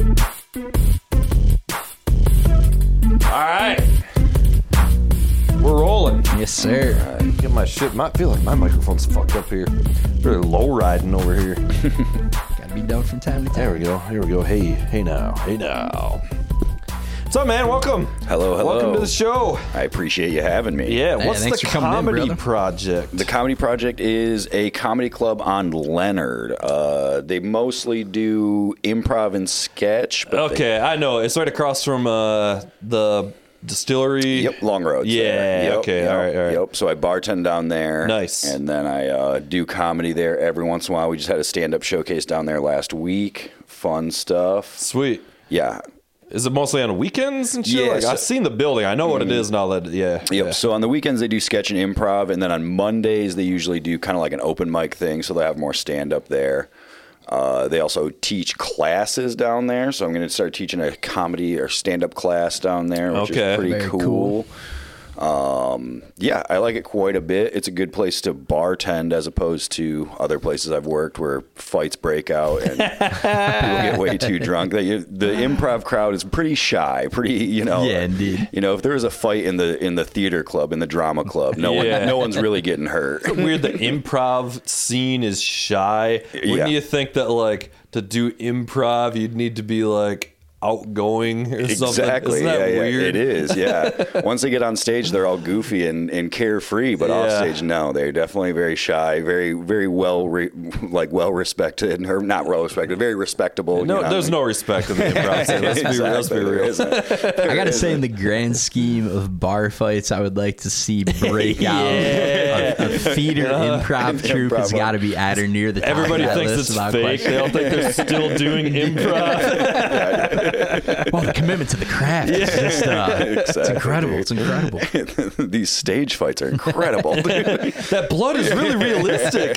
All right. We're rolling. Yes, sir. All right, get my shit. I feel like my microphone's fucked up here. Really low riding over here. Gotta be done from time to time. There we go. Here we go. Hey, hey now. Hey now. What's up, man? Welcome. Hello, hello. Welcome to the show. I appreciate you having me. Yeah, Hey, what's thanks the for coming in, comedy brother. project? The Comedy Project is a comedy club on Leonard. Uh, they mostly do improv and sketch. But they- okay, I know. It's right across from uh, the distillery. Yep, Long Road. Yeah, Yep, okay, yep, all right, all right. Yep. So I bartend down there. Nice. And then I uh, do comedy there every once in a while. We just had a stand-up showcase down there last week. Fun stuff. Sweet. Yeah. Is it mostly on weekends and shit? Yeah, like, so- I've seen the building. I know what it is and all that. Yeah. Yep. yeah. So on the weekends they do sketch and improv, and then on Mondays they usually do kind of like an open mic thing. So they have more stand up there. Uh, they also teach classes down there, so I'm going to start teaching a comedy or stand up class down there, which Okay. is pretty Very cool. cool. Um, yeah, I like it quite a bit. It's a good place to bartend as opposed to other places I've worked where fights break out and people get way too drunk. The, the improv crowd is pretty shy, pretty you know. Yeah, indeed. You know, if there was a fight in the in the theater club, in the drama club, no Yeah. one no one's really getting hurt. Weird. The improv scene is shy. Wouldn't Yeah. you think that like to do improv, you'd need to be like outgoing or something? Exactly. Isn't that yeah, yeah, it is. Yeah. Once they get on stage, they're all goofy and, and carefree, but off stage, no, they're definitely very shy, very very well re- like well respected, or not well respected, very respectable. No, you know? there's no respect in the improv scene. Let's be, let's be real. I gotta say, in the grand scheme of bar fights, I would like to see break out a, a theater improv troupe has got to be at or near the top. Everybody of that thinks list it's without fake. question. They all think they're still doing improv. Well, the commitment to the craft is just uh, it's incredible. It's incredible. These stage fights are incredible. that blood is really realistic.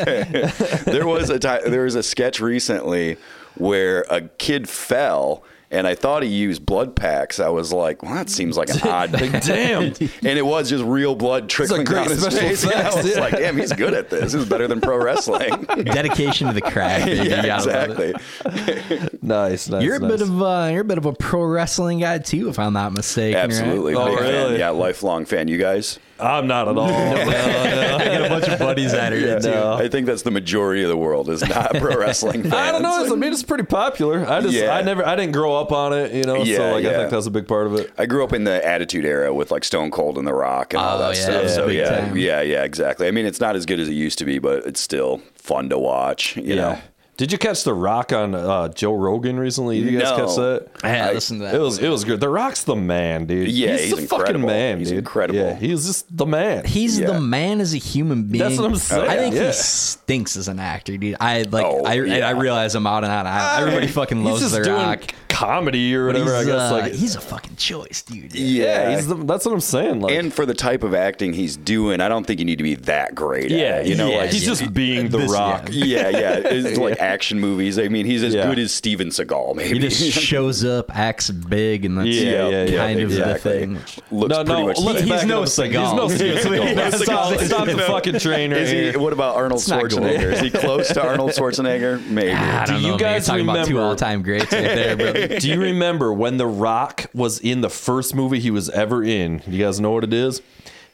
there was a there was a sketch recently where a kid fell and I thought he used blood packs. I was like, well, that seems like an odd. Like, damn. and it was just real blood trickling great down his special face. And I was yeah. like, damn, he's good at this. This is better than pro wrestling. Dedication to the craft. baby. You yeah, gotta love it. exactly. Nice, nice. You're a nice. bit of uh, you're a bit of a pro wrestling guy too, if I'm not mistaken. right? Absolutely. Oh, really? Yeah, lifelong fan. You guys? I'm not at all. No, no. I got a bunch of buddies that are Yeah, into. No. I think that's the majority of the world is not pro wrestling fans. I don't know. It's, I mean, it's pretty popular. I just, Yeah. I never, I didn't grow up on it, you know. Yeah, so like, I think that's a big part of it. I grew up in the Attitude Era with like Stone Cold and The Rock and all Oh, that yeah, stuff. yeah, so yeah, time. yeah, yeah, exactly. I mean, it's not as good as it used to be, but it's still fun to watch. You know, Did you catch The Rock on uh, Joe Rogan recently? You guys No. catch that? I had I- listened to that. It was, it was good. The Rock's the man, dude. Yeah, he's, he's the fucking incredible. man, He's dude. incredible. Yeah, he's just the man. He's Yeah. the man as a human being. That's what I'm saying, I think yeah. he stinks as an actor, dude. I like. Oh, I, yeah. I realize I'm out and out. Everybody fucking loves The doing Rock. Comedy or whatever. I he's, guess uh, like he's a fucking choice, dude. yeah, he's the, that's what I'm saying. Like, and for the type of acting he's doing, I don't think you need to be that great. yeah, at it, you know, yeah, like he's yeah. just being The This- Rock. yeah, yeah, it's like action movies. I mean, he's as Yeah. good as Steven Seagal. Maybe He just shows up, acts big, and that's Yeah, yeah, yeah, kind of exactly. the thing. Looks No, pretty no, much. He's no up a second. Seagal. He's no Steven He's no Seagal. Stop, Seagal. stop the fucking train right Is he, what about Arnold not. Schwarzenegger? Is he close to Arnold Schwarzenegger? Maybe. Don't you guys You're about two remember- all-time greats right there, brother. Do you remember when The Rock was in the first movie he was ever in? You guys know what it is?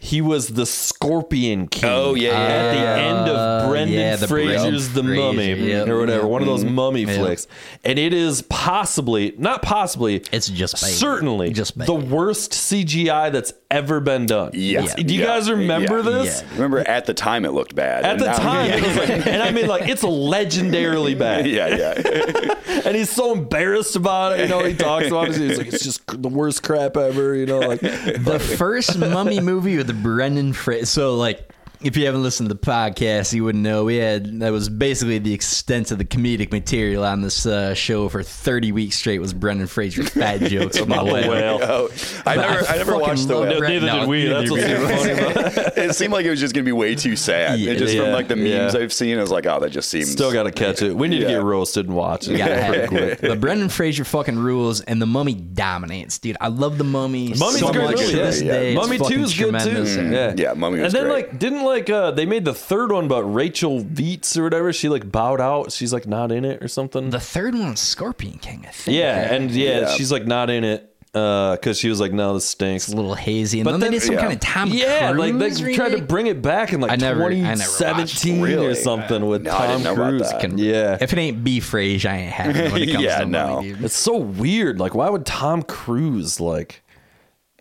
He was the Scorpion King. Oh, yeah, yeah, At the yeah. end of Brendan yeah, the Fraser's The Brendan Mummy yep. or whatever, one of those Mm-hmm. mummy Yep. flicks, and it is possibly not possibly. It's just bad. certainly Just bad. the worst CGI that's ever been done. Yeah. Do you Yeah. guys remember Yeah. this? Yeah. Remember, at the time it looked bad. At and the now- time, it was like, and I mean, like, it's legendarily bad. yeah, yeah. and he's so embarrassed about it. You know, he talks about it. He's like, it's just the worst crap ever. You know, like the first Mummy movie with the Brendan Fraser. So like. If you haven't listened to the podcast, you wouldn't know we had that was basically the extent of the comedic material on this uh, show for 30 weeks straight was Brendan Fraser's fat jokes from the the whale. whale. Oh, I But never, I, never watched the whale. Brett- neither no, did we. neither That's what's did funny about it. it seemed like it was just going to be way too sad. Yeah, it just yeah, from like the memes yeah. I've seen, I was like, oh, that just seems. Still got to catch it. We need to get roasted and watch it. You gotta have Pretty it. quick. But Brendan Fraser fucking rules, and the Mummy dominates, dude. I love the Mummy Mummy's so good much movie. to this yeah. day. Mummy fucking Two's good too. Mm, Yeah, yeah, Mummy was And then great. like, didn't like uh they made the third one, but Rachel Weisz or whatever, she like bowed out. She's like not in it or something. The third one's Scorpion King, I think. yeah, and yeah, Yeah. she's like not in it uh because she was like, no, this stinks. It's a little hazy. And But then, then- they did some yeah. kind of Tom Yeah, like they Cruise tried to bring it back in like I never- I never watched. 2017 or Really? something with No, Tom didn't know about Cruise. Can- Yeah, If it ain't B. Fraser, I ain't having it when it comes Yeah, to no. money, dude. it's so weird. Like, why would Tom Cruise like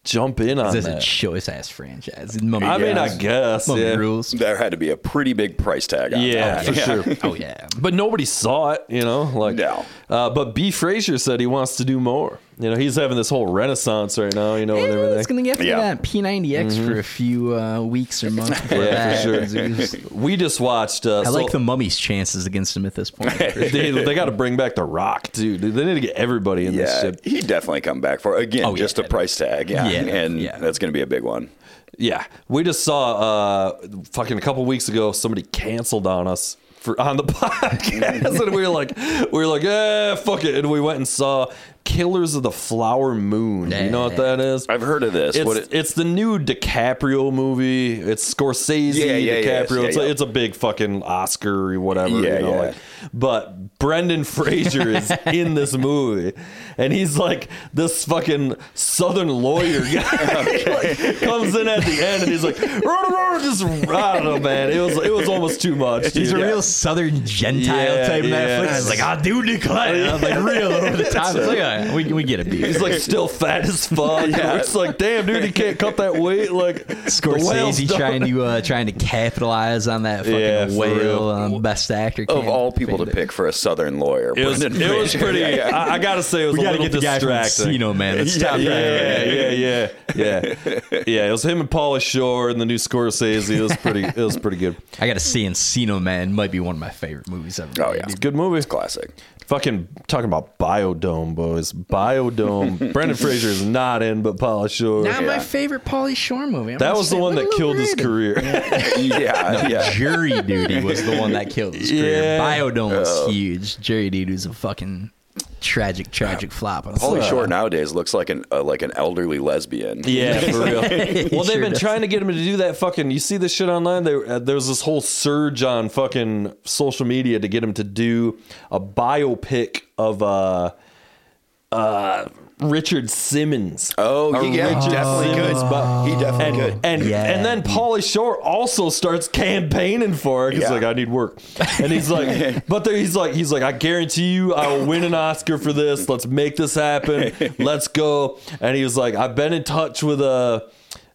jump in on This is a choice ass franchise. Mummy I mean, I guess. Mummy Yeah. rules. There had to be a pretty big price tag on Yeah, that. for sure. Oh yeah. But nobody saw it, you know. Like, No. Uh, but B. Fraser said he wants to do more. You know, he's having this whole renaissance right now. You know, and everything. it's gonna get to Yeah. that P90X for a few uh, weeks or months. Before Yeah, that. for sure. happens. It was- We just watched. Uh, I so- like the Mummy's chances against him at this point. They, they got to bring back the Rock, dude. They need to get everybody in this Yeah, shit. he'd definitely come back for again Oh, just yeah. a price tag. Yeah, Yeah, and yeah. that's going to be a big one. Yeah, we just saw uh fucking a couple weeks ago somebody canceled on us for on the podcast, and we were like, we were like, eh, fuck it, and we went and saw Killers of the Flower Moon. You know what that is? I've heard of this. It's, what it, it's the new DiCaprio movie. It's Scorsese, Yeah, yeah, yeah, DiCaprio. yeah, it's, A, yeah. it's a big fucking Oscar or whatever. Yeah, you know, yeah. like, but Brendan Fraser is in this movie, and he's like this fucking Southern lawyer guy. like, comes in at the end, and he's like, "Rah, rah," just I don't know, man. It was it was almost too much. He's a dude. real Southern Gentile Yeah, type yeah. Netflix. It's like, I do declare. I'm like real over the top. It's like, all right, we, we get it, dude. He's like still fat as fuck. It's like, damn, dude, he can't cut that weight. Like Scorsese trying to uh, trying to capitalize on that fucking Yeah, whale real. um, best actor. of all people to fandom. pick for a Southern lawyer, It was, it was pretty. Yeah, yeah. I, I gotta say, it was We a gotta little get the guy from man. Let's Yeah, stop yeah, yeah, yeah, yeah, yeah, yeah. It was him and Pauly Shore and the new Scorsese. It was pretty. It was pretty good. I gotta see Encino Man might be one of my favorite movies ever. Oh, made, yeah. dude. Good movie. classic. Fucking talking about Biodome, boys. Biodome. Brendan Fraser is not in, but Pauly Shore. Not my favorite Pauly Shore movie. I'm that gonna was the say one a that little killed his overrated. career. yeah, yeah. Jury Duty was the one that killed his career. Yeah. Biodome was huge. Jury Duty was a fucking tragic, tragic flop. on Pauly its- Shore nowadays looks like an uh, like an elderly lesbian. Yeah, for real. Well, they've sure been does. trying to get him to do that fucking. You see this shit online? There, uh, there was this whole surge on fucking social media to get him to do a biopic of uh, uh, Richard Simmons. Oh, he yeah, Richard definitely could. Simmons bi- He definitely and could. and Yeah. and then Pauly Shore also starts campaigning for it. He's Yeah. like, I need work, and he's like, but there, he's like, he's like, I guarantee you, I will win an Oscar for this. Let's make this happen. Let's go. And he was like, I've been in touch with uh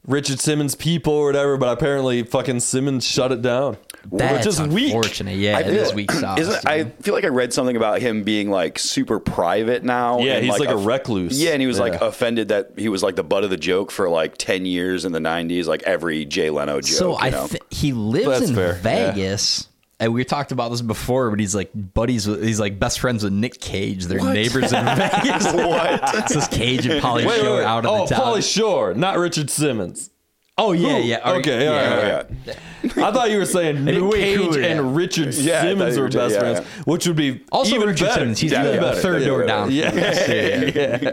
Richard Simmons people or whatever, but apparently fucking Simmons shut it down, That's which is weak. unfortunate. Yeah, it feel- is weak sauce. Isn't. I feel like I read something about him being like super private now. Yeah, and, he's like a off- recluse. Yeah, and he was like offended that he was like the butt of the joke for like ten years in the '90s, like every Jay Leno joke. So I know? th- he lives That's in fair, yeah. And we talked about this before, but he's like buddies with he's like best friends with Nick Cage. They're neighbors in Vegas. What? It's this Cage and Pauly Shore wait, wait. out of oh, the town. Pauly Shore, not Richard Simmons. Oh yeah, yeah. All right, Okay, all right, yeah. all yeah. I thought you were saying Nick way Cage cooler, yeah. and Richard Yeah, I thought Simmons you were were best yeah, friends, which would be Also, even Richard better. Simmons. He's Yeah, the yeah, third yeah, door yeah, down. Yeah.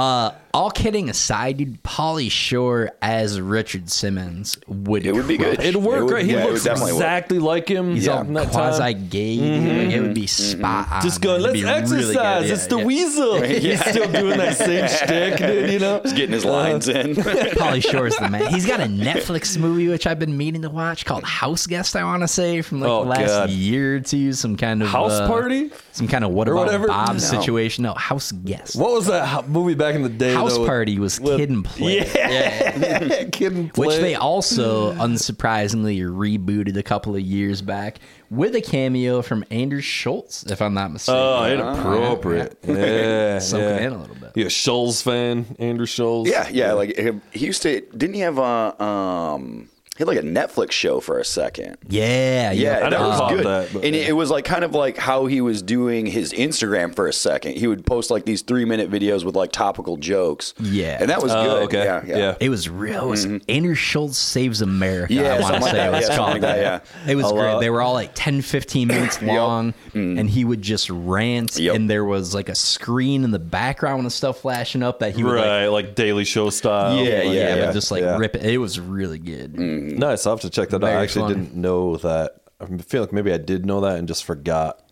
Uh, all kidding aside, dude, Pauly Shore as Richard Simmons would It would be good. It'd work, It would- right? He yeah, it would looks definitely work. exactly like him. He's all in that quasi time. Mm-hmm. gay. It would be spot on. Just going, It'd let's be really exercise. good. It's Yeah, the yeah. weasel. He's still doing that same shtick, dude, you know? He's getting his lines in. Pauly Shore's the man. He's got a Netflix movie which I've been meaning to watch called House Guest. I want to say from like Oh, the last God. year or two, some kind of House uh, Party? some kind of what Or about whatever? Bob No. situation. No, House Guest. What was that movie back in the day? House though, Party was with- Kid and Play. Yeah. Kid and Play. Which they also unsurprisingly rebooted a couple of years back with a cameo from Andrew Schulz, if I'm not mistaken. Oh, inappropriate. Yeah. Sunk yeah. it in a little bit. You a Schulz fan? Andrew Schulz. Yeah, yeah. Like he he used to. Didn't he have a um? He had like a Netflix show for a second. Yeah, Yeah, I that was good. that, but- and it, it was like kind of like how he was doing his Instagram for a second. He would post like these three minute videos with like topical jokes. Yeah. and that was Oh, good. okay. Yeah, yeah. Yeah. It was real. It was mm-hmm. Andrew Schulz Saves America. Yeah, I want to like say it was Yeah, called something like that, It was A great. lot. They were all like 10, 15 minutes long, mm-hmm. and he would just rant, Yep. and there was like a screen in the background and stuff flashing up that he would like, Right, like Daily Show style. Yeah, Like, yeah, yeah, yeah. but just like yeah. rip it. It was really good. Mm-hmm. Nice. I'll have to check that out. Very I actually funny. didn't know that. I feel like maybe I did know that and just forgot.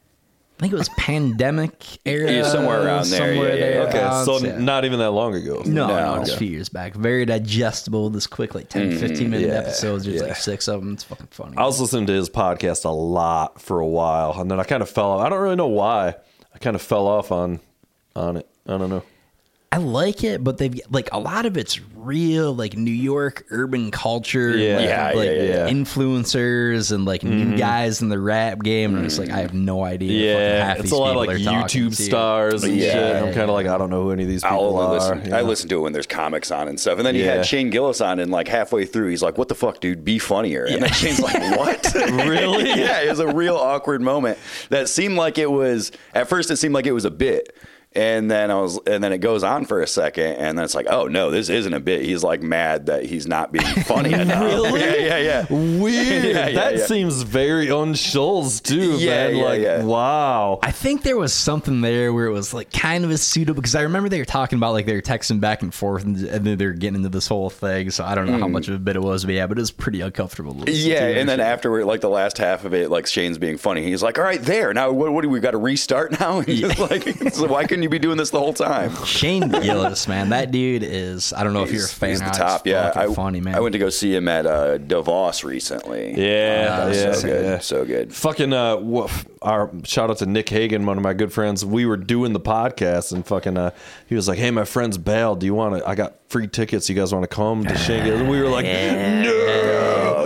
I think it was pandemic era. Yeah, somewhere around there, Somewhere yeah, yeah, there. Okay, Uh, so yeah. not even that long ago. No, No, no, it's a few years back. Very digestible. This quick, like 10, 15 minute yeah, episodes. There's yeah. like six of them. It's fucking funny. I was listening to his podcast a lot for a while, and then I kind of fell off. I don't really know why. I kind of fell off on on it. I don't know. I like it, but they've like a lot of it's real, like New York urban culture, Yeah. like, Yeah, like yeah, yeah. influencers and like new mm-hmm. guys in the rap game. And it's like I have no idea. Yeah, half it's these a lot of like YouTube stars and Yeah. shit. I'm kind of like, I don't know who any of these I'll people only are. listen. you I listen to it when there's comics on and stuff. And then he Yeah. had Shane Gillis on, and like halfway through, he's like, "What the fuck, dude? Be funnier." And then Shane's like, "What? Really? yeah, it was a real awkward moment that seemed like it was. At first, it seemed like it was a bit. And then I was, and then it goes on for a second, and then it's like, oh no, this isn't a bit. He's like mad that he's not being funny enough. Really? Yeah, yeah, yeah. Weird. Yeah, yeah, that yeah. seems very on Schulz too, Yeah, man. yeah, like, yeah. wow. I think there was something there where it was like kind of a suitable because I remember they were talking about like they were texting back and forth and, and then they were getting into this whole thing. So I don't know how mm. much of a bit it was, but yeah, but it was pretty uncomfortable. to. Yeah, to and then shit. afterward, like the last half of it, like Shane's being funny. He's like, "All right, there. Now, what, what do we got to restart now?" And just like, so why couldn't you be doing this the whole time? Shane Gillis, man, that dude is. I don't know if you're a fan. he's the top. Yeah, I, funny man. I went to go see him at uh, DeVos recently. Yeah, Oh, yeah, so good, yeah. so good. Fucking uh, wha- our shout out to Nick Hagan, one of my good friends. We were doing the podcast, and fucking, uh, he was like, "Hey, my friend's bailed. Do you want to? I got free tickets. You guys want to come to Shingle?" And we were like, "No."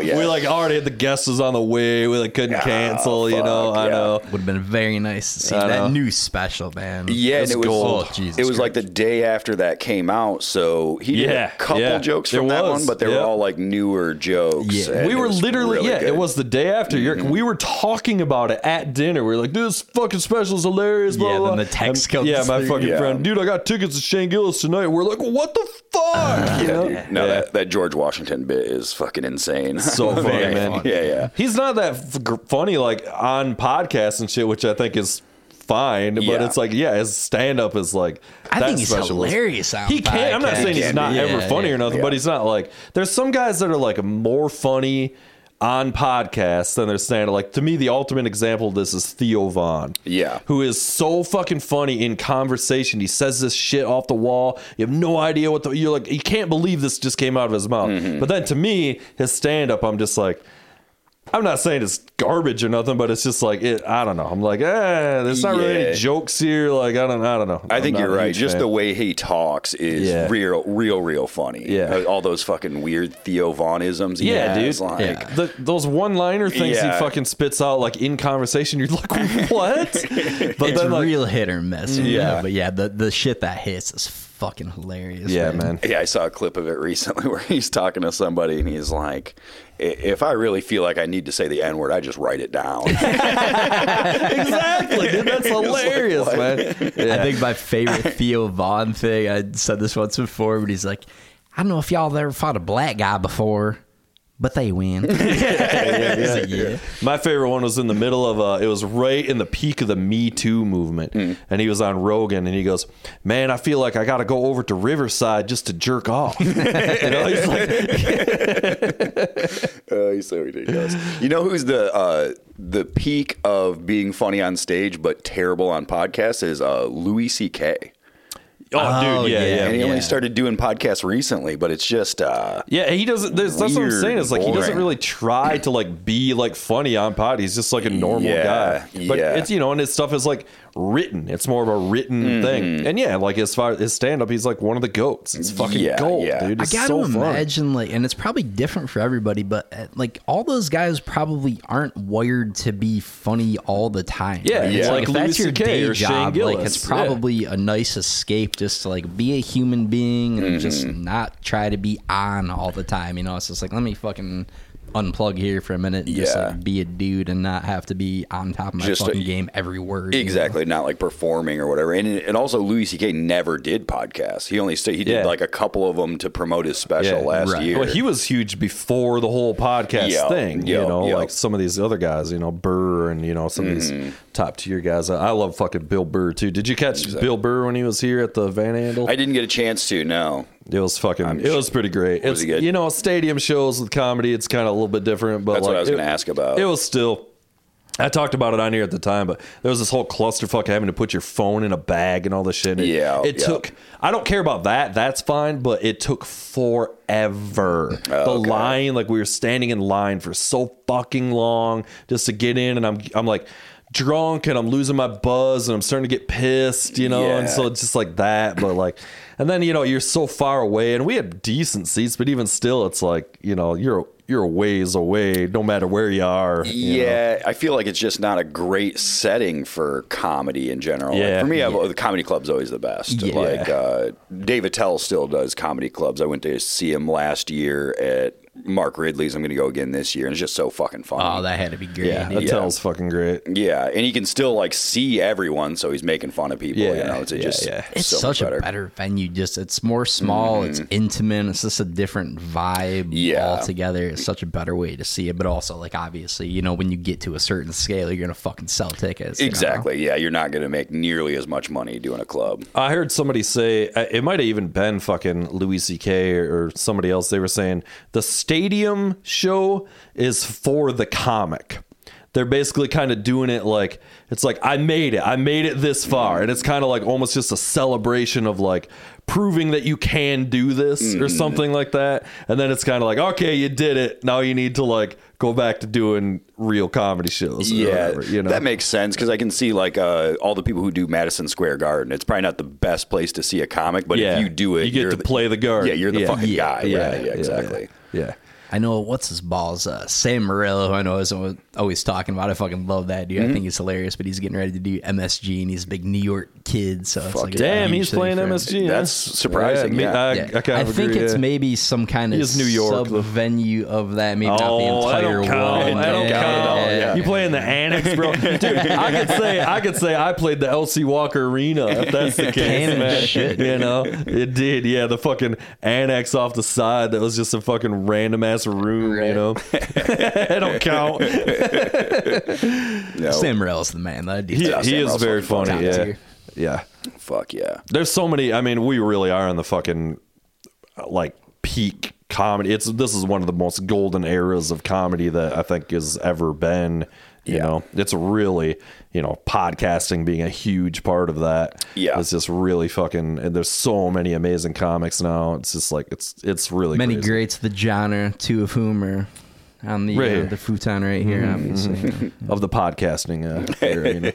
Oh, yeah. We like already had the guests was on the way. We like couldn't Ah, cancel. you know, fuck, I yeah. know. Would have been very nice to see I know. that new special, man. Yeah, It's and it was gold. Oh, Jesus it was like the day after that came out, so he did Yeah, a couple yeah. jokes from that one, but they were yeah. all like newer jokes. Yeah. we were literally really yeah good. it was the day after You're- we were talking about it at dinner we were like this fucking special is hilarious blah, Yeah, blah, then the text comes yeah my fucking Yeah. friend dude I got tickets to Shane Gillis tonight we're like what the fuck you know? No, Yeah. that, that George Washington bit is fucking insane. so funny Very man funny. Yeah, yeah. he's not that f- funny like on podcasts and shit which I think is fine but Yeah. it's like yeah his stand up is like I that think he's special was- hilarious on he can't. I'm not podcasts. saying he's not be. ever funny yeah, or nothing yeah. but he's not like there's some guys that are like more funny on podcasts than they're up. Like to me, the ultimate example of this is Theo Von. Yeah. Who is so fucking funny in conversation. He says this shit off the wall. You have no idea what the you're like, you can't believe this just came out of his mouth. Mm-hmm. But then to me, his stand up, I'm just like I'm not saying it's garbage or nothing, but it's just like it. I don't know. I'm like, eh, there's not really any jokes here. Like, I don't, I don't know. I I'm think you're right. Just fan. the way he talks is Yeah. real, real, real funny. Yeah. All those fucking weird Theo Vonisms. He Yeah, has, dude. Like, Yeah. the, those one-liner things Yeah. he fucking spits out like in conversation. You're like, what? But it's then like, real hit or miss. you Yeah. know, but yeah, the the shit that hits is fucking hilarious. yeah, man. Yeah, I saw a clip of it recently where he's talking to somebody and he's like, "I- "If I really feel like I need to say the N word, I just write it down." exactly, dude. That's hilarious, what? man. Yeah. I think my favorite Theo Von thing, I said this once before, but he's like, I don't know if y'all ever fought a black guy before, but they win. He's like, yeah. My favorite one was in the middle of uh it was right in the peak of the Me Too movement. And he was on Rogan and he goes, Man, I feel like I gotta go over to Riverside just to jerk off. you know, he's like Oh, he's so ridiculous. You know who's the uh, the peak of being funny on stage but terrible on podcasts is uh, Louis C.K. Oh, Oh, dude, yeah, yeah. yeah. and he only started doing podcasts recently, but it's just uh, Yeah, he doesn't. That's, that's what I'm saying. Is like he doesn't really try to like be like funny on pod. He's just like a normal Yeah, guy. But yeah. it's you know, and his stuff is like written. It's more of a written Mm-hmm. thing. And yeah, like as far as his stand up, he's like one of the goats. It's fucking Yeah, gold, yeah. dude. I gotta so fun. imagine, like, and it's probably different for everybody, but uh, like, all those guys probably aren't wired to be funny all the time. Yeah, right? yeah. It's like if that's your CK day or Shane job, like, Gillis. it's Yeah. probably a nice escape just to like be a human being and just Mm-hmm. not try to be on all the time. You know, it's just like let me fucking unplug here for a minute, and just like be a dude and not have to be on top of my Just a- fucking game every word. you know? exactly not like performing or whatever. And and also Louis C.K. never did podcasts. He only stayed, he did Yeah. like a couple of them to promote his special Yeah, last right. year. Well, he was huge before the whole podcast Yeah, thing. yeah, you know, yeah. like some of these other guys, you know, Burr and you know some of Mm-hmm. these top tier guys. I I love fucking Bill Burr too. Did you catch Bill Burr when he was here at the Van Andel? I didn't get a chance to. No, It was fucking. it was pretty great. Was It's it good? you know stadium shows with comedy. It's kind of a little bit different, but That's what I was gonna ask about. It was still. I talked about it on here at the time, but there was this whole clusterfuck having to put your phone in a bag and all this shit. It- Yeah, it yeah. took. I don't care about that. That's fine, but it took forever. the okay. line, like we were standing in line for so fucking long just to get in, and I'm I'm like drunk and I'm losing my buzz and I'm starting to get pissed, you know, and so it's just like that. But like, and then you know you're so far away, and we had decent seats, but even still, it's like you know you're you're a ways away, no matter where you are. you know. Yeah, I feel like it's just not a great setting for comedy in general. Like, Yeah. for me, I've, the comedy club's always the best. Yeah. Like uh, Dave Attell still does comedy clubs. I went to see him last year at Mark Ridley's. I'm going to go again this year, and it's just so fucking fun. Oh, that had to be great. Yeah, dude. Attell's fucking great. yeah, and he can still like see everyone, so he's making fun of people. you Yeah, know, it's yeah, just yeah. It's so such better. a better venue. Just it's more small. It's intimate. It's just a different vibe Yeah. altogether. It's such a better way to see it. But also, like obviously, you know, when you get to a certain scale, you're gonna fucking sell tickets. you know? Exactly. Yeah, you're not going to make nearly as much money doing a club. I heard somebody say uh, it might have even been fucking Louis C.K. or, or somebody else. They were saying the stadium show is for the comic. They're basically kind of doing it like it's like I made it. I made it this far, and it's kind of like almost just a celebration of like proving that you can do this or something like that. And then it's kind of like okay, you did it. Now you need to like go back to doing real comedy shows. Yeah, whatever, you know that makes sense because I can see like uh, all the people who do Madison Square Garden. It's probably not the best place to see a comic, but Yeah. if you do it, You get to the- play the guard. Yeah, you're the Yeah. fucking Yeah, guy. yeah, right? yeah, exactly. Yeah. I know what's his balls. Uh, Sam Morril, who I know is always talking about. I fucking love that dude. Mm-hmm. I think he's hilarious. But he's getting ready to do MSG, and he's a big New York kid. So it's like a Damn, huge he's thing playing for him. MSG. huh? That's surprising, me- yeah. I, Yeah. I, kind I of think agree, it's yeah. maybe some kind of is New York, sub though. venue of that. Maybe not the Oh, I entire don't count. one. I don't Yeah. count at all. Yeah. You play in the annex, bro. Dude, I could say I could say I played the LC Walker Arena if that's the case, Canon man. shit. You know, it did. Yeah, the fucking annex off the side that was just a fucking random ass room. You Right. know, I don't count. No, Sam Morril's the man. That dude's He, Yeah, he is Russell's very fucking funny. top Yeah, tier. Yeah. fuck yeah. There's so many. I mean, we really are in the fucking like peak comedy. It's this is one of the most golden eras of comedy that I think has ever been. You Yeah. know, it's really you know podcasting being a huge part of that. Yeah. it's just really fucking. And there's so many amazing comics now. It's just like it's it's really Many crazy. greats of the genre, two of whom are on the Right uh, the futon right here, obviously. of the podcasting. Uh, era, you know?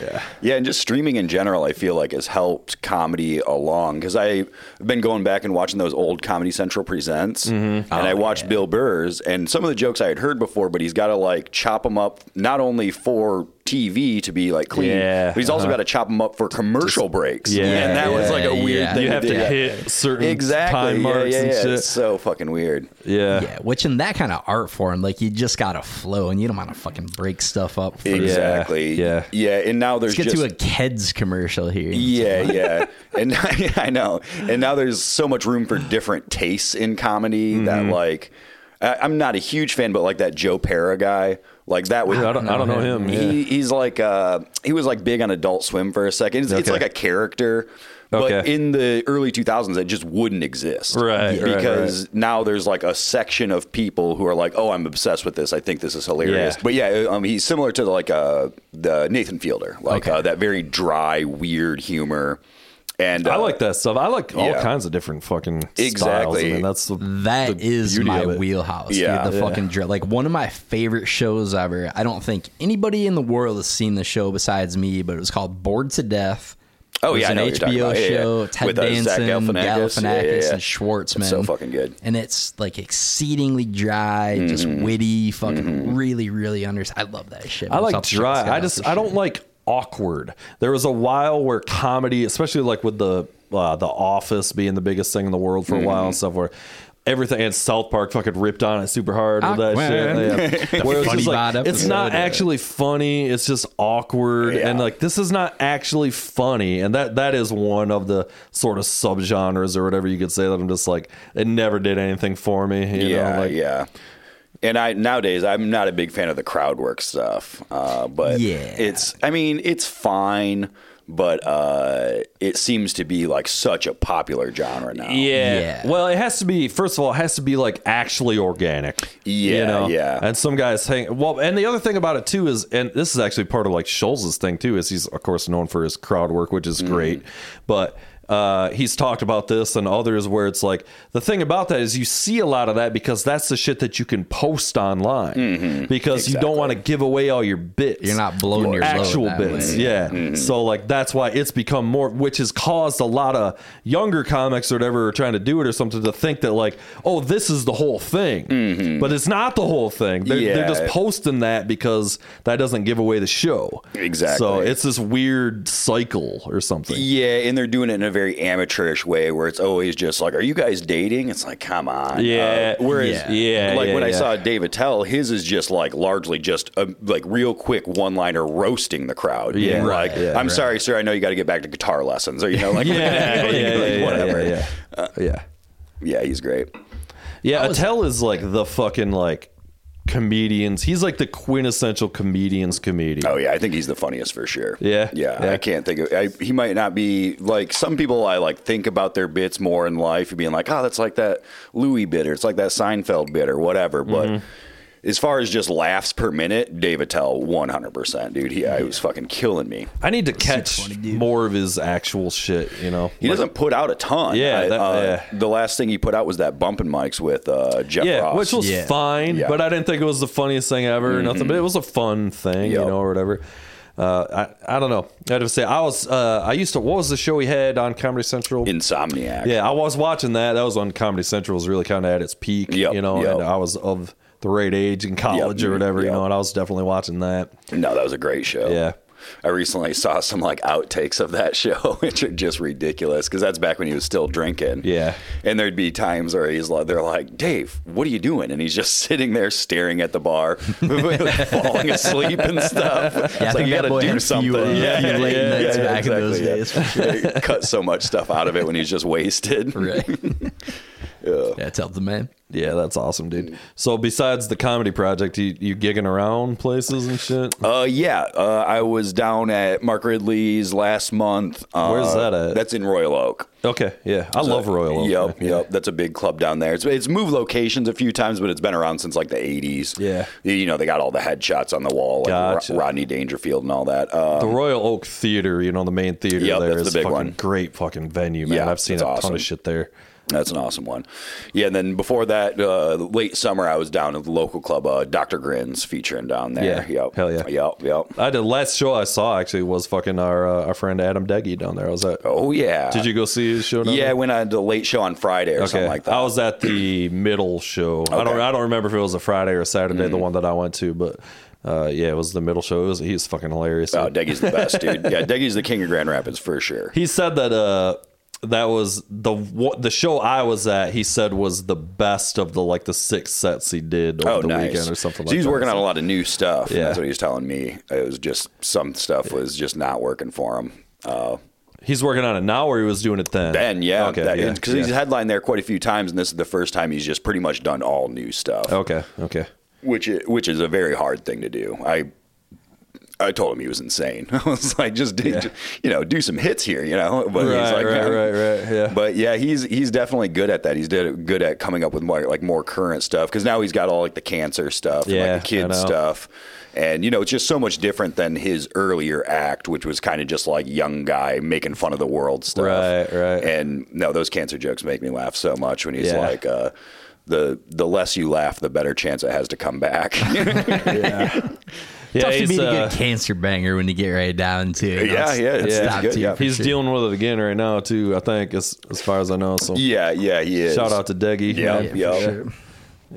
yeah. Yeah, and just streaming in general, I feel like has helped comedy along because I've been going back and watching those old Comedy Central presents, Mm-hmm. and Oh, I watched Bill Burr's, and some of the jokes I had heard before, but he's got to like chop them up not only for TV to be like clean, Yeah, but he's also uh-huh. got to chop them up for commercial breaks. Yeah, and that was like a weird yeah. thing. You have to do. Yeah. hit certain exactly time yeah, marks yeah, and yeah. shit. It's so fucking weird. Yeah. Yeah, which in that kind of art form, like you just gotta flow, and you don't want to fucking break stuff up. For, Exactly. yeah. yeah. And now there's Let's get just to a Keds commercial here. Yeah, yeah. And I know. And now there's so much room for different tastes in comedy Mm-hmm. that like I, I'm not a huge fan, but like that Joe Pera guy, like that was I don't, I don't know him. Yeah. he, he's like uh, he was like big on Adult Swim for a second. It's, it's Okay. like a character, but Okay. in the early 2000s, it just wouldn't exist, Right, right, Because now there's like a section of people who are like, "Oh, I'm obsessed with this. I think this is hilarious." Yeah. But yeah, um, he's similar to like uh, the Nathan Fielder, like Okay. uh, that very dry, weird humor. And I uh, like that stuff. I like all yeah. kinds of different fucking styles. Exactly. I mean, that's the, That the is my of wheelhouse. Yeah. dude, the Yeah. fucking drill. Like one of my favorite shows ever. I don't think anybody in the world has seen the show besides me, but it was called Bored to Death. Oh, It was yeah, I an know you're talking HBO about. Yeah, yeah. show. Ted With, uh, Danson, Zach Galifianakis, Galifianakis. Yeah, yeah, yeah. and Schwartzman. It's so fucking good. And it's like exceedingly dry, just Mm-hmm. witty, fucking really, really under. I love that shit. I like dry. I just I don't sure. like awkward. There was a while where comedy, especially like with the uh, the Office being the biggest thing in the world for a while Mm-hmm. and stuff, where everything and South Park fucking ripped on it super hard with that shit. Yeah. Where it's funny like it's not actually funny. It's just awkward Yeah. and like this is not actually funny. And that that is one of the sort of subgenres or whatever you could say that I'm just like it never did anything for me. You yeah, know, like, yeah. And I nowadays I'm not a big fan of the crowd work stuff, uh, but Yeah. it's I mean it's fine, but uh, it seems to be like such a popular genre now. Yeah. Yeah. Well, it has to be. First of all, it has to be like actually organic. Yeah, You know? yeah. And some guys hang. Well, and the other thing about it too is, and this is actually part of like Schulz's thing too, is he's of course known for his crowd work, which is great, but. Uh, he's talked about this and others where it's like the thing about that is you see a lot of that because that's the shit that you can post online because you don't want to give away all your bits. You're not blowing your load actual that bits. way. Yeah. Mm-hmm. So like that's why it's become more, which has caused a lot of younger comics or whatever are trying to do it or something to think that like, oh, this is the whole thing, but it's not the whole thing. They're, they're just Mm-hmm. Posting that because that doesn't give away the show. Exactly. So it's this weird cycle or something. Yeah, and they're doing it in a very amateurish way where it's always just like, "Are you guys dating?" It's like, "Come on." Yeah. Uh, whereas, Yeah. Yeah, like yeah, when I saw Dave Attell, his is just like largely just a like real quick one-liner roasting the crowd. Yeah. Right, like, yeah, "I'm right. sorry, sir. I know you got to get back to guitar lessons," or you know, like, Yeah, yeah, like, yeah, yeah, whatever. yeah, yeah. yeah. Yeah, he's great. Yeah, Attell is like the fucking like comedians. He's like the quintessential comedians comedian. Oh yeah, I think he's the funniest for sure. Yeah? yeah. Yeah. I can't think of. I, he might not be like some people. I like think about their bits more in life, being like, oh, that's like that Louis bit, or it's like that Seinfeld bit, or whatever. But Mm-hmm. As far as just laughs per minute, Dave Attell, one hundred percent, dude. He, he was fucking killing me. I need to catch more of his actual shit, you know. He doesn't put out a ton. Yeah, I- that- uh, yeah. The last thing he put out was that bumping mics with uh, Jeff yeah, Ross. which was Yeah. fine, Yeah. but I didn't think it was the funniest thing ever or nothing. But it was a fun thing, you know, or whatever. Uh, I I don't know. I have to say, I was uh, I used to. What was the show he had on Comedy Central? Insomniac. yeah, I was watching that. That was when Comedy Central was really kind of at its peak, Yep, you know. yep. And I was of the right age in college or Yep, whatever, you know. And I was definitely watching that. No, that was a great show. Yeah. I recently saw some like outtakes of that show, which are just ridiculous because that's back when he was still drinking. Yeah. And there'd be times where he's like, they're like, Dave, what are you doing? And he's just sitting there staring at the bar, falling asleep and stuff. Yeah, it's like, you got to do something. few, uh, yeah, yeah, late yeah, nights yeah, back in those exactly, days. Yeah. Cut so much stuff out of it when he's just wasted. Right. Yeah, tell the man. Yeah, that's awesome, dude. So besides the comedy project, you you gigging around places and shit. Uh, yeah, uh, I was down at Mark Ridley's last month. Uh, Where's that at? That's in Royal Oak. Okay, yeah, I love Royal Oak. Yep, man. yep. That's a big club down there. It's, it's moved locations a few times, but it's been around since like the 80s. Yeah. You know, they got all the headshots on the wall, like Gotcha. Ro- Rodney Dangerfield and all that. Uh, The Royal Oak Theater, you know, the main theater Yep, there that's is the big fucking one. great fucking venue, man. Yeah, I've seen it's a ton of shit there. That's an awesome one. Yeah, and then before that, uh, late summer, I was down at the local club, uh, Dr. Grins, featuring down there. Yeah, Yep. hell yeah. Yep, yep. I did last show I saw actually was fucking our uh, our friend Adam Deggy down there. I was at. Oh, yeah. Did you go see his show? Yeah, I went on the late show on Friday or something like that. I was at the middle show. I don't I don't remember if it was a Friday or a Saturday, the one that I went to, but uh, yeah, it was the middle show. It was, he's fucking hilarious. Oh, Deggy's the best, dude. Yeah, Deggy's the king of Grand Rapids for sure. he said that uh that was the what the show I was at. He said was the best of the like the six sets he did over Oh, the nice. weekend or something so like he's that. working on a lot of new stuff. Yeah. That's what he was telling me. It was just some stuff was just not working for him. Uh, He's working on it now, or he was doing it then. Ben, yeah, Okay. because yeah, he's headlined there quite a few times, and this is the first time he's just pretty much done all new stuff, Okay. Okay. which i- which is a very hard thing to do. I I told him he was insane. I was like, just do, you know, do some hits here, you know. But he's like, right, right, right, yeah. But yeah, he's he's definitely good at that. He's good at coming up with more like more current stuff because now he's got all like the cancer stuff, and, Yeah, like the kid stuff. And you know, it's just so much different than his earlier act, which was kind of just like young guy making fun of the world stuff. Right, right. And no, those cancer jokes make me laugh so much when he's Yeah. like, uh, the the less you laugh, the better chance it has to come back. Yeah, Tough to he's, be a uh, good cancer banger when you get right down to it. Yeah, That's- yeah, that's it's top good, yeah. he's sure. dealing with it again right now too. I think as as far as I know. So yeah, yeah, he is. shout out to Deggy. Yeah, man. yeah, sure.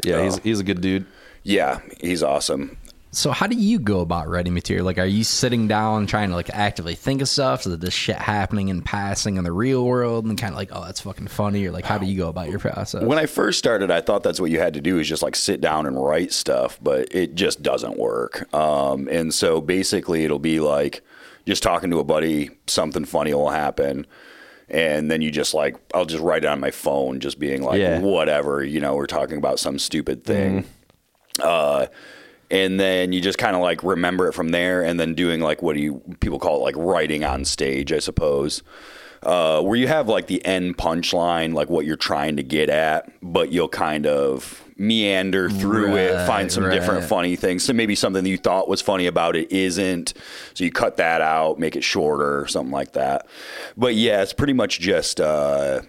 yeah. He's he's a good dude. yeah, he's awesome. So how do you go about writing material? Like, are you sitting down trying to like actively think of stuff? So that this shit happening and passing in the real world, and kind of like, oh, that's fucking funny, or like, how do you go about your process? When I first started, I thought that's what you had to do is just like sit down and write stuff, but it just doesn't work. Um, and so basically, it'll be like just talking to a buddy, something funny will happen. And then you just like, I'll just write it on my phone, just being like, Yeah. whatever, you know, we're talking about some stupid thing. Uh, and then you just kind of like remember it from there, and then doing like what do you people call it like writing on stage, I suppose. Uh, where you have like the end punchline, like what you're trying to get at, but you'll kind of meander through it, find some different funny things. So maybe something that you thought was funny about it isn't. So you cut that out, make it shorter, something like that. But yeah, it's pretty much just uh,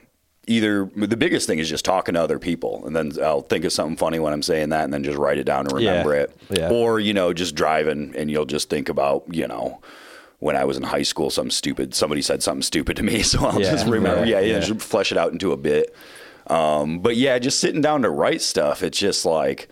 either the biggest thing is just talking to other people, and then I'll think of something funny when I'm saying that, and then just write it down and remember Yeah, it. yeah. Or you know, just driving, and you'll just think about you know. When I was in high school, something stupid. Somebody said something stupid to me, so I'll Yeah, just remember. right, yeah, yeah. just flesh it out into a bit. Um, but yeah, just sitting down to write stuff, it's just like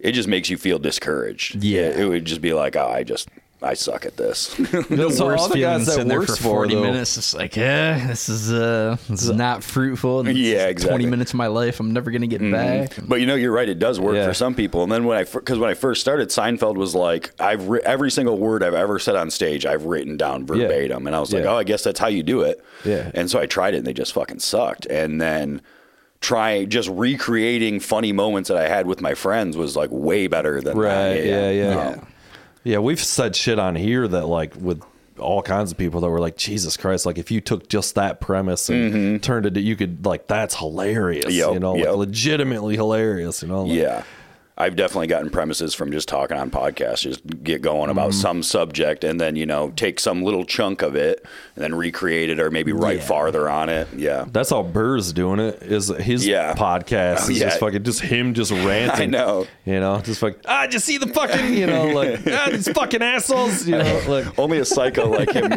it just makes you feel discouraged. Yeah. it, it would just be like, oh, I just I suck at this. the So all worst the guys that sitting there works for for, 40 though- minutes. It's like, yeah, this is uh, this is not fruitful. This Yeah, exactly. 20 minutes of my life I'm never gonna get back. but you know, you're right. It does work Yeah. for some people. And then when I because when I first started, Seinfeld was like, I've ri- every single word I've ever said on stage, I've written down verbatim, and I was like, Yeah. oh, I guess that's how you do it. Yeah. And so I tried it, and they just fucking sucked. And then. Trying just recreating funny moments that I had with my friends was like way better than Right. that. Yeah. Yeah. Um, Yeah. We've said shit on here that like with all kinds of people that were like, Jesus Christ, like if you took just that premise and turned it, to, you could like that's hilarious. Mm-hmm. Yep, you know, yep. like legitimately hilarious. You know. Like, Yeah. I've definitely gotten premises from just talking on podcasts, just get going about Mm-hmm. some subject and then, you know, take some little chunk of it and then recreate it or maybe write Yeah. farther on it. Yeah. That's how Burr's doing it. Is his Yeah. podcast Oh, is yeah. just fucking just him just ranting. I know. You know, just fucking ah, just see the fucking you know like ah, these fucking assholes. You know, like Only a psycho like him,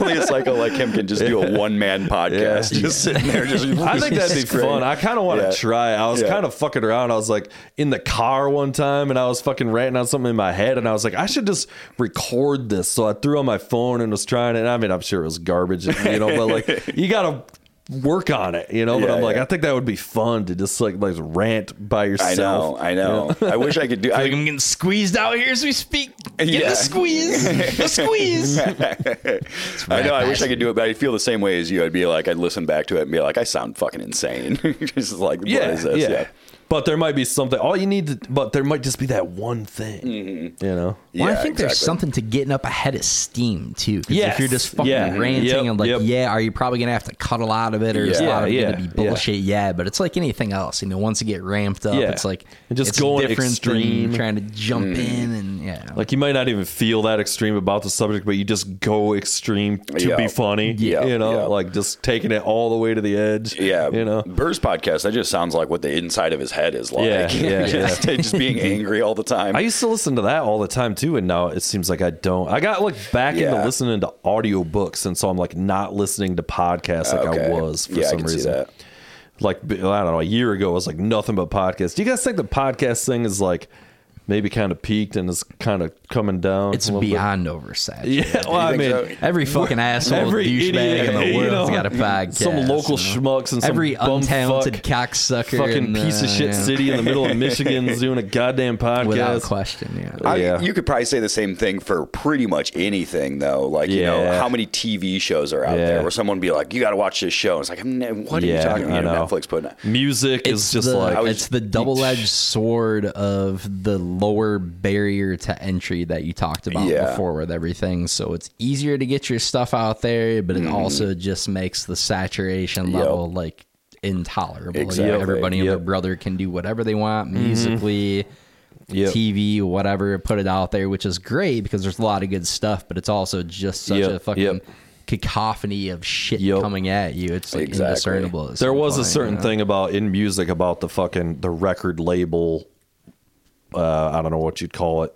only a psycho like him can just do a one man podcast. Just sitting there, just. I think that'd be fun. I kind of want to try. I was kind of fucking around. I was like in the car one time and I was fucking ranting on something in my head and I was like, I should just record this. So I threw on my phone and was trying it. I mean, I'm sure it was garbage, you know, but like you got to work on it, you know. But I'm like, yeah. I think that would be fun to just like like rant by yourself. I know, I know. I wish I could do. I, I'm getting squeezed out here as we speak. Get Yeah. the squeeze. the squeeze. I know. I wish I could do it, but I feel the same way as you. I'd be like, I'd listen back to it and be like, I sound fucking insane. just like, what Yeah, is this? yeah. But there might be something. All you need to, but there might just be that one thing, Mm-hmm. you know. Well, I Yeah, think there's something to getting up ahead of steam too. Yes. if you're just fucking Yeah. ranting Yep, and like, yep. yeah, are you probably gonna have to cut a lot of it, or is a lot of it yeah, gonna be bullshit? Yeah. but it's like anything else. You know, once you get ramped up, Yeah. it's like And just it's going different extreme. than trying to jump Mm-hmm. in and yeah. Like you might not even feel that extreme about the subject, but you just go extreme to Yeah. be funny. Yeah, you know, yeah. like just taking it all the way to the edge. Yeah, you know. Burr's podcast. That just sounds like what the inside of his head is like. Yeah, yeah, just, just being angry all the time. I used to listen to that all the time too, and now it seems like I don't. I got like back into listening to audiobooks, and so I'm like not listening to podcasts like Okay. I was for Yeah, some reason. Like I don't know, a year ago it was like nothing but podcasts. Do you guys think the podcast thing is like maybe kind of peaked and is kind of coming down? it's a little bit? beyond oversaturated. Yeah, well, I mean, so? Every fucking asshole every douchebag idiot in the you world's know, got a podcast. Some local you know? schmucks and some every untalented fuck, cocksucker, fucking in the- piece of shit yeah. city in the middle of Michigan is doing a goddamn podcast. without question. Yeah. I, Yeah. You could probably say the same thing for pretty much anything, though. Like, you know, how many TV shows are out Yeah. there where someone would be like, you got to watch this show. And It's like, what are you talking about? Know, know. Netflix putting it. Music is just the, like it's the double-edged sword of the lower barrier to entry that you talked about Yeah. before with everything. So it's easier to get your stuff out there, but it Mm-hmm. also just makes the saturation Yep. level like intolerable. Exactly. Like, everybody and their brother can do whatever they want musically. Yep. TV, whatever, put it out there, which is great because there's a lot of good stuff, but it's also just such Yep, a fucking yep. cacophony of shit Yep. coming at you. It's like Exactly. indiscernible. there some was a certain you know? thing about in music about the fucking the record label uh i don't know what you'd call it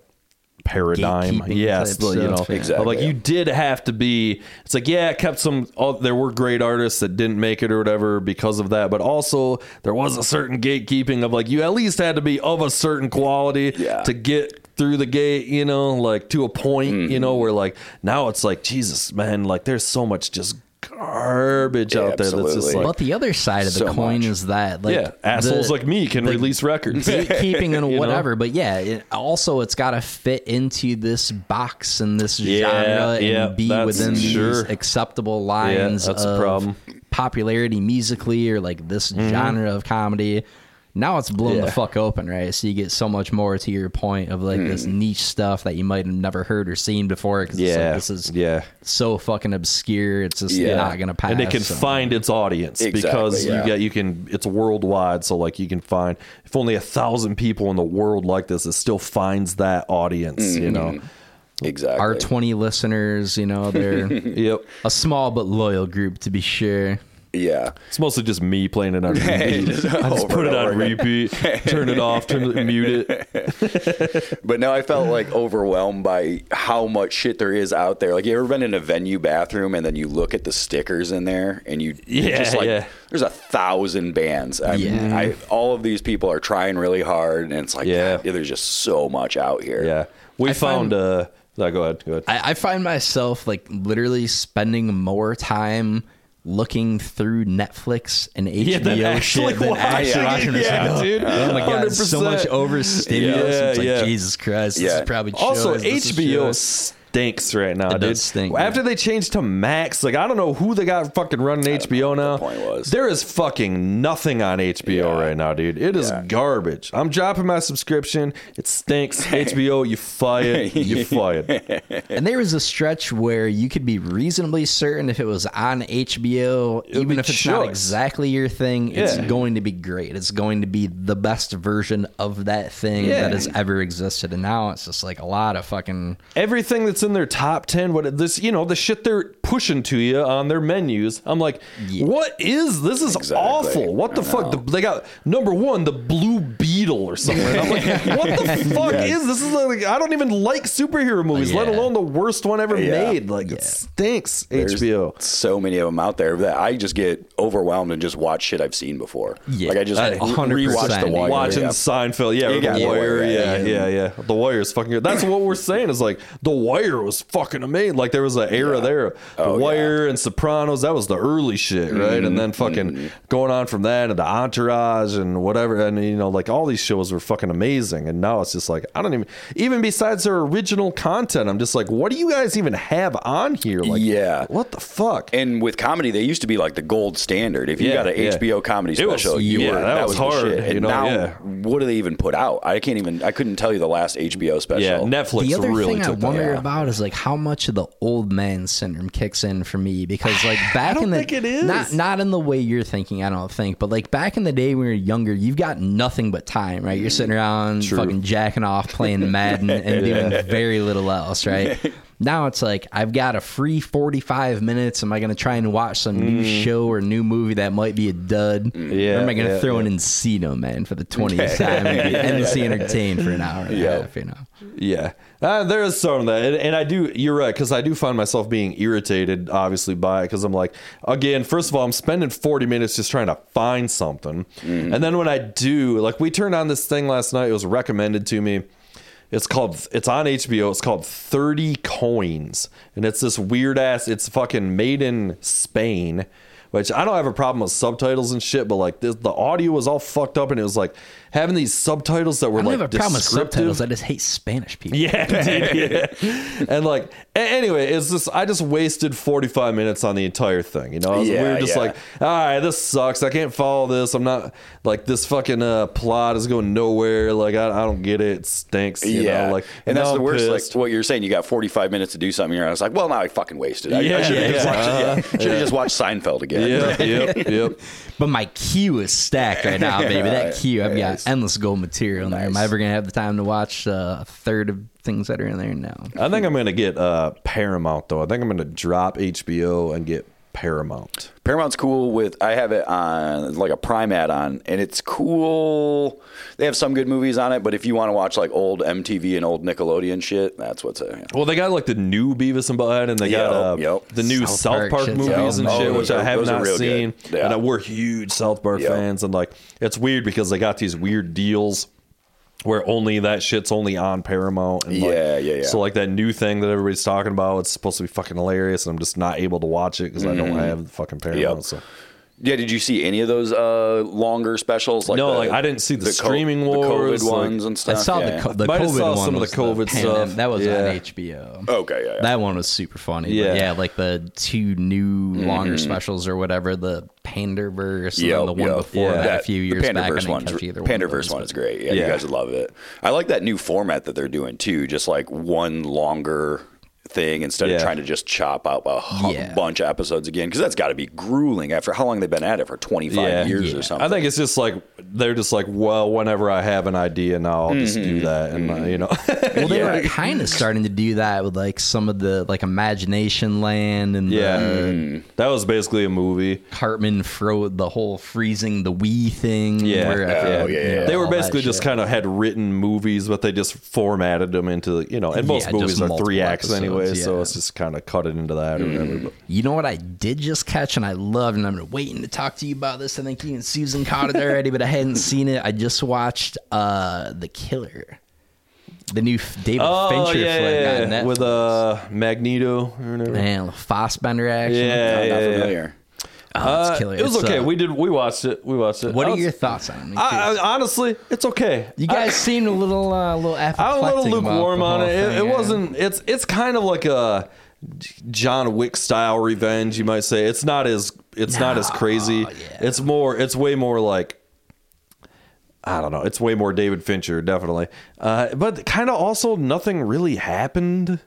paradigm yes the, you know. Exactly. like you did have to be it's like yeah it kept some oh, there were great artists that didn't make it or whatever because of that but also there was a certain gatekeeping of like you at least had to be of a certain quality Yeah. to get through the gate you know like to a point you Mm-hmm. know where like now it's like jesus man like there's so much just garbage Yeah, out there that's just absolutely. like But the other side of the So coin much. is that, like, yeah, assholes the like me can release records. gatekeeping and You know? whatever. But yeah, it, also it's got to fit into this box and this Yeah, genre and yeah, be within sure. these acceptable lines that's a of problem. popularity musically or like this Mm-hmm. genre of comedy. Now it's blown Yeah. the fuck open, right? So you get so much more to your point of like this Hmm. niche stuff that you might have never heard or seen before. Because Yeah, this is yeah. so fucking obscure. It's just Yeah. not gonna pass. and it can so. find its audience Exactly, because yeah. you get you can it's worldwide so like you can find if only a thousand people in the world like this it still finds that audience you know Exactly. our twenty listeners. You know, they're yep a small but loyal group to be sure. Yeah. it's mostly just me playing it on repeat Just i just put it on repeat turn it off turn it mute it But now I felt like overwhelmed by how much shit there is out there. Like you ever been in a venue bathroom and then you look at the stickers in there and you Yeah, just like yeah. there's a thousand bands. I mean, Yeah. I, all of these people are trying really hard and it's like Yeah. God, there's just so much out here. yeah we I found find- uh no, go ahead go ahead I, I find myself like literally spending more time looking through Netflix and HBO Yeah, actually shit than actually watching it. Yeah, dude. Oh my god, so 100%. much overstimulus. Yeah, it's like yeah. Jesus Christ. This Yeah. is probably Also, shows, this HBO. Stinks right now, It dude. stink, After yeah. they changed to Max, like I don't know who they got fucking running HBO now. the point was. There is fucking nothing on HBO Yeah. right now, dude. It is Yeah. garbage. I'm dropping my subscription. It stinks. HBO, you fired. You fired. And there was a stretch where you could be reasonably certain if it was on HBO, would even if it's not exactly your thing, it's going to be great. It's going to be the best version of that thing Yeah. that has ever existed. And now it's just like a lot of fucking Everything that's in their top ten, what this, you know, the shit they're pushing to you on their menus. I'm like, Yeah. what is this? Is Exactly. awful. What the fuck? The, they got number one, the Blue Beetle or something. I'm like, what the fuck is this? Is like I don't even like superhero movies, let alone the worst one ever Yeah. made. Like Yeah. it stinks. There's HBO. so many of them out there that I just get overwhelmed and just watch shit I've seen before. Yeah. Like I just 100%. rewatch The Wire. Watching yeah. Seinfeld, yeah, The yeah, Wire, yeah, yeah, yeah. yeah, yeah. The Wire is fucking good. That's what we're saying is like The Wire was fucking amazing. Like there was an era there. The Oh, yeah. Wire and Sopranos, that was the early shit, right? And Mm-hmm. then fucking going on from that and the Entourage and whatever, and you know, like all these shows were fucking amazing. And now it's just like I don't even, even besides their original content, I'm just like, what do you guys even have on here? Like, Yeah. what the fuck? And with comedy, they used to be like the gold standard. If you Yeah, got an yeah. HBO comedy It was- special, you yeah, were that that, was was, hard, the shit. And you know, now, yeah. what do they even put out? I can't even. I couldn't tell you the last HBO special. yeah, Netflix the other really thing I took that. wonder Yeah. About is like how much of the old man syndrome kicks in for me because like back don't in the think it is. not not in the way you're thinking I don't think but like back in the day when you're younger you've got nothing but time right you're sitting around True. fucking jacking off playing Madden and doing very little else right now it's like I've got a free 45 minutes am I going to try and watch some new show or new movie that might be a dud Mm. Yeah, or am I going to yeah, throw yeah. in Encino man for the 20th time and be endlessly entertained for an hour and a Yeah. half you know Yeah, uh, there is some of that, and, and I do. You're right because I do find myself being irritated, obviously, by it because I'm like, again, first of all, I'm spending 40 minutes just trying to find something, and then when I do, like, we turned on this thing last night. It was recommended to me. It's called. It's on HBO. It's called Thirty Coins, and it's this weird ass. It's fucking made in Spain. Which I don't have a problem with subtitles and shit, but like this, the audio was all fucked up, and it was like having these subtitles that were I don't like have a problem with descriptive. subtitles. I just hate Spanish people. Yeah, dude, yeah. and like anyway, it's just I just wasted 45 minutes on the entire thing. You know, I was, we Yeah, were just yeah. like, all right, this sucks. I can't follow this. I'm not like this fucking uh, plot is going nowhere. Like I, I don't get it. It stinks. You yeah, know, like and that's the I'm worst. pissed. Like what you're saying, you got 45 minutes to do something. You're, I was like, well, now I fucking wasted. I, Yeah, I should have yeah, just, yeah. watched, yeah, Uh-huh. just watched Seinfeld again. Yep, yep, yep. But my queue is stacked right now, baby. That queue, I've got Nice. endless gold material in there. Am I ever gonna have the time to watch uh, a third of things that are in there? now. I think I'm gonna get uh, Paramount though. I think I'm gonna drop HBO and get Paramount. Paramount's cool with I have it on like a Prime add-on, and it's cool. They have some good movies on it, but if you want to watch like old MTV and old Nickelodeon shit, that's what's a Well, they got like the new Beavis and Butthead, and they got uh, Yep, yep. the new South South Park Park, shit's movies out. and Oh, shit, those which I have not seen. Yeah. And uh, we're huge South Park Yep. fans, and like it's weird because they got these weird deals where only that shit's only on Paramount. And like, Yeah, yeah, yeah. So like that new thing that everybody's talking about, it's supposed to be fucking hilarious, and I'm just not able to watch it because I don't have the fucking Paramount. Mm-hmm. Yep. So. Yeah, did you see any of those uh, longer specials? Like No, the- like, I didn't see the co- streaming the wars, COVID like- ones and I stuff. saw yeah. the co- the Might have saw one. some of the was COVID pandem- stuff. That was Yeah. on HBO. Okay, yeah, yeah. That one was super funny. Yeah. Yeah, yeah, like the two new Mm-hmm. longer specials or whatever. The Panderverse, Yeah, and the one yeah. before Yeah. that a few years the back. I Panderverse one's catch one Panderverse those, one is great. Yeah, you guys would love it. I like that new format that they're doing too. Just like one longer thing instead Yeah. of trying to just chop out a hu- Yeah. bunch of episodes again because that's got to be grueling after how long they've been at it for 25 Yeah. years Yeah. or something I think it's just like they're just like, well, whenever I have an idea, now I'll just Mm-hmm. do that, and uh, you know, Well, they Yeah. were kind of starting to do that with like some of the like Imaginationland and yeah, the that was basically a movie. Cartman fro the whole freezing the Wii thing. Yeah, where, Oh, you yeah, yeah. They were all basically just shit. kind of had written movies, but they just formatted them into you know, and most Yeah, movies are three multiple acts anyway, episodes, so it's just kind of cut it into that or whatever. But You know what I did just catch and I loved, and I'm waiting to talk to you about this. I think you and Susan caught it already, but I hadn't seen it. I just watched uh The Killer, the new David oh Fincher yeah, flick yeah, with uh Magneto or whatever. Man, Fassbender action. Yeah, I'm yeah, not yeah. Oh, Uh, it's killer. it was It's, okay. uh, we did. We watched it. We watched it. what I are your thoughts on it? I, honestly, it's okay. you guys seemed a little, uh, a little I'm a little lukewarm on it. It, thing, it yeah. wasn't. It's it's kind of like a John Wick style revenge. You might say it's not as it's not as No, crazy. yeah. It's more. It's way more like. I don't know. It's way more David Fincher, definitely. Uh, but kind of also nothing really happened.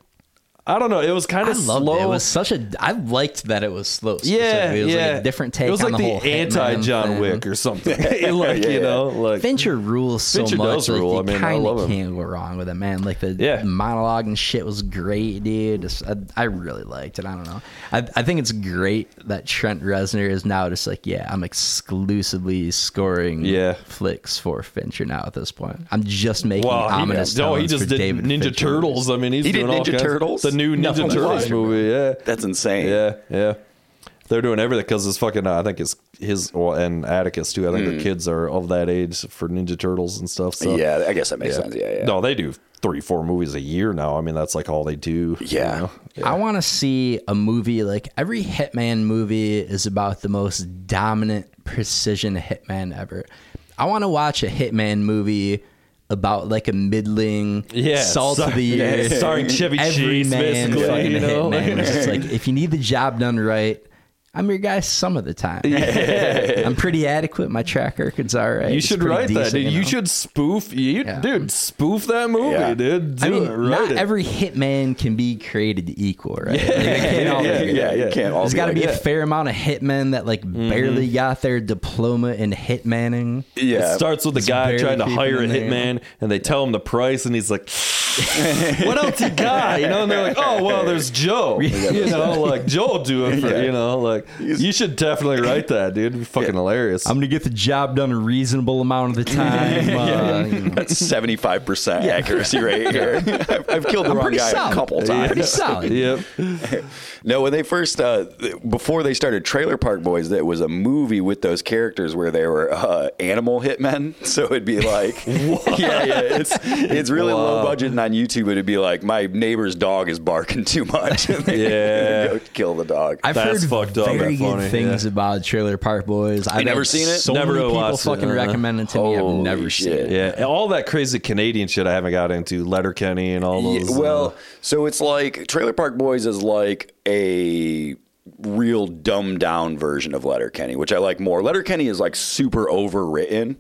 I don't know. It was kind I of loved slow. it. It was such a. I liked that it was slow. yeah, it was yeah. like a different take It was on like the whole anti John Wick or something. like Yeah, you yeah. know, like Fincher rules so Fincher much. does like, rule. You I mean, I kind love of him. can't go wrong with it, man. Like the Yeah. monologue and shit was great, dude. It's- I, I really liked it. I don't know. I, I think it's great that Trent Reznor is now just like, yeah, I'm exclusively scoring Yeah. flicks for Fincher now at this point. I'm just making Well, he, ominous no, he just for did David Ninja Fincher Turtles. I mean, he's He did doing all Ninja kinds- Turtles? The new Ninja Turtles movie. Yeah, That's insane. yeah, yeah. They're doing everything because it's fucking. Uh, I think it's his well, and Atticus too. I think the kids are of that age for Ninja Turtles and stuff. So Yeah, I guess that makes sense. Yeah, yeah. No, they do three, four movies a year now. I mean, that's like all they do. you Yeah. know? I want to see a movie like every Hitman movie is about the most dominant precision Hitman ever. I want to watch a Hitman movie about like a middling Yeah, salt star- of the year, yeah, starring Chevy every Chase, man basically, you know? Hitman. It's just like if you need the job done right. I'm your guy some of the time. I'm pretty adequate. My track record's all right. You should pretty write that, dude. You, know? should spoof, you, Yeah. dude. Spoof that movie, Yeah. dude. Do I mean, it, write not it. every hitman can be created equal, right? Like, can't all be yeah, created yeah, you yeah. can't all There's be got to like be a fair amount of hitmen that like mm-hmm. barely got their diploma in hitmanning. Yeah. It starts with the guy trying to hire a in there. hitman, and they tell him the price, and he's like, "What else you got?" You know, and they're like, "Oh, well, there's Joe." You know, like Joe will do it for you know, like you should definitely write that, dude. It'd be fucking hilarious. I'm gonna get the job done a reasonable amount of the time. uh, you know. That's seventy five percent accuracy rate here. I've, I've killed the I'm wrong pretty guy solid. a couple Yeah. times. Pretty solid. yep. No, when they first uh, before they started Trailer Park Boys, that was a movie with those characters where they were uh, animal hitmen. So it'd be like, yeah, yeah, it's it's really low budget, and on YouTube it'd be like, my neighbor's dog is barking too much, and they Yeah. go kill the dog. I've That's heard fucked up. Very good funny, things yeah. about Trailer Park Boys. I've never seen it? So Never many people watched it, fucking uh, recommend it to me. I've holy never seen shit. it. Yeah, and all that crazy Canadian shit I haven't got into. Letterkenny and all Yeah, those. well, uh, so it's like Trailer Park Boys is like a real dumbed down version of Letterkenny, which I like more. Letterkenny is like super overwritten.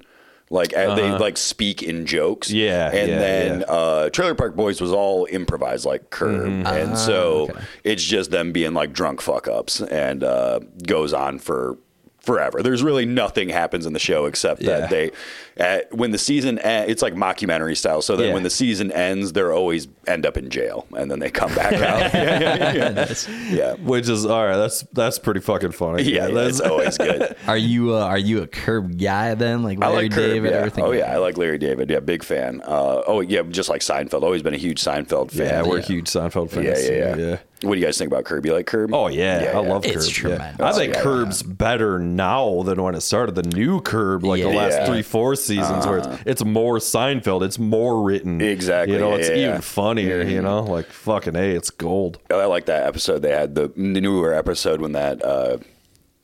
Like uh, they like speak in jokes, Yeah, and yeah, then yeah. Uh, Trailer Park Boys was all improvised, like Curb, Mm-hmm. and so it's just them being like drunk fuck ups, and uh, goes on for forever. There's really nothing happens in the show except Yeah. that they, at, when the season, en- it's like mockumentary style. So that Yeah. when the season ends, they're always end up in jail, and then they come back out. yeah, yeah, yeah. yeah. which is all right. That's that's pretty fucking funny. Yeah, that's always good. Are you uh, are you a curb guy then? Like I Larry like Curb, David, yeah. everything? Oh yeah, I like Larry David. Yeah, big fan. Uh, oh yeah, just like Seinfeld. Always been a huge Seinfeld fan. yeah. We're Yeah. huge Seinfeld fans. yeah, yeah, yeah, What do you guys think about Curb? You like Curb? Oh yeah, I love It's Curb. Yeah. tremendous. I think Yeah, yeah. Curb's better now than when it started. The new Curb, like the last Yeah. three, four seasons, where it's, it's more Seinfeld, it's more written. Exactly, You know, yeah, it's yeah, even yeah. funnier. You know, like fucking a, it's gold. I like that episode. They had the, the newer episode when that uh,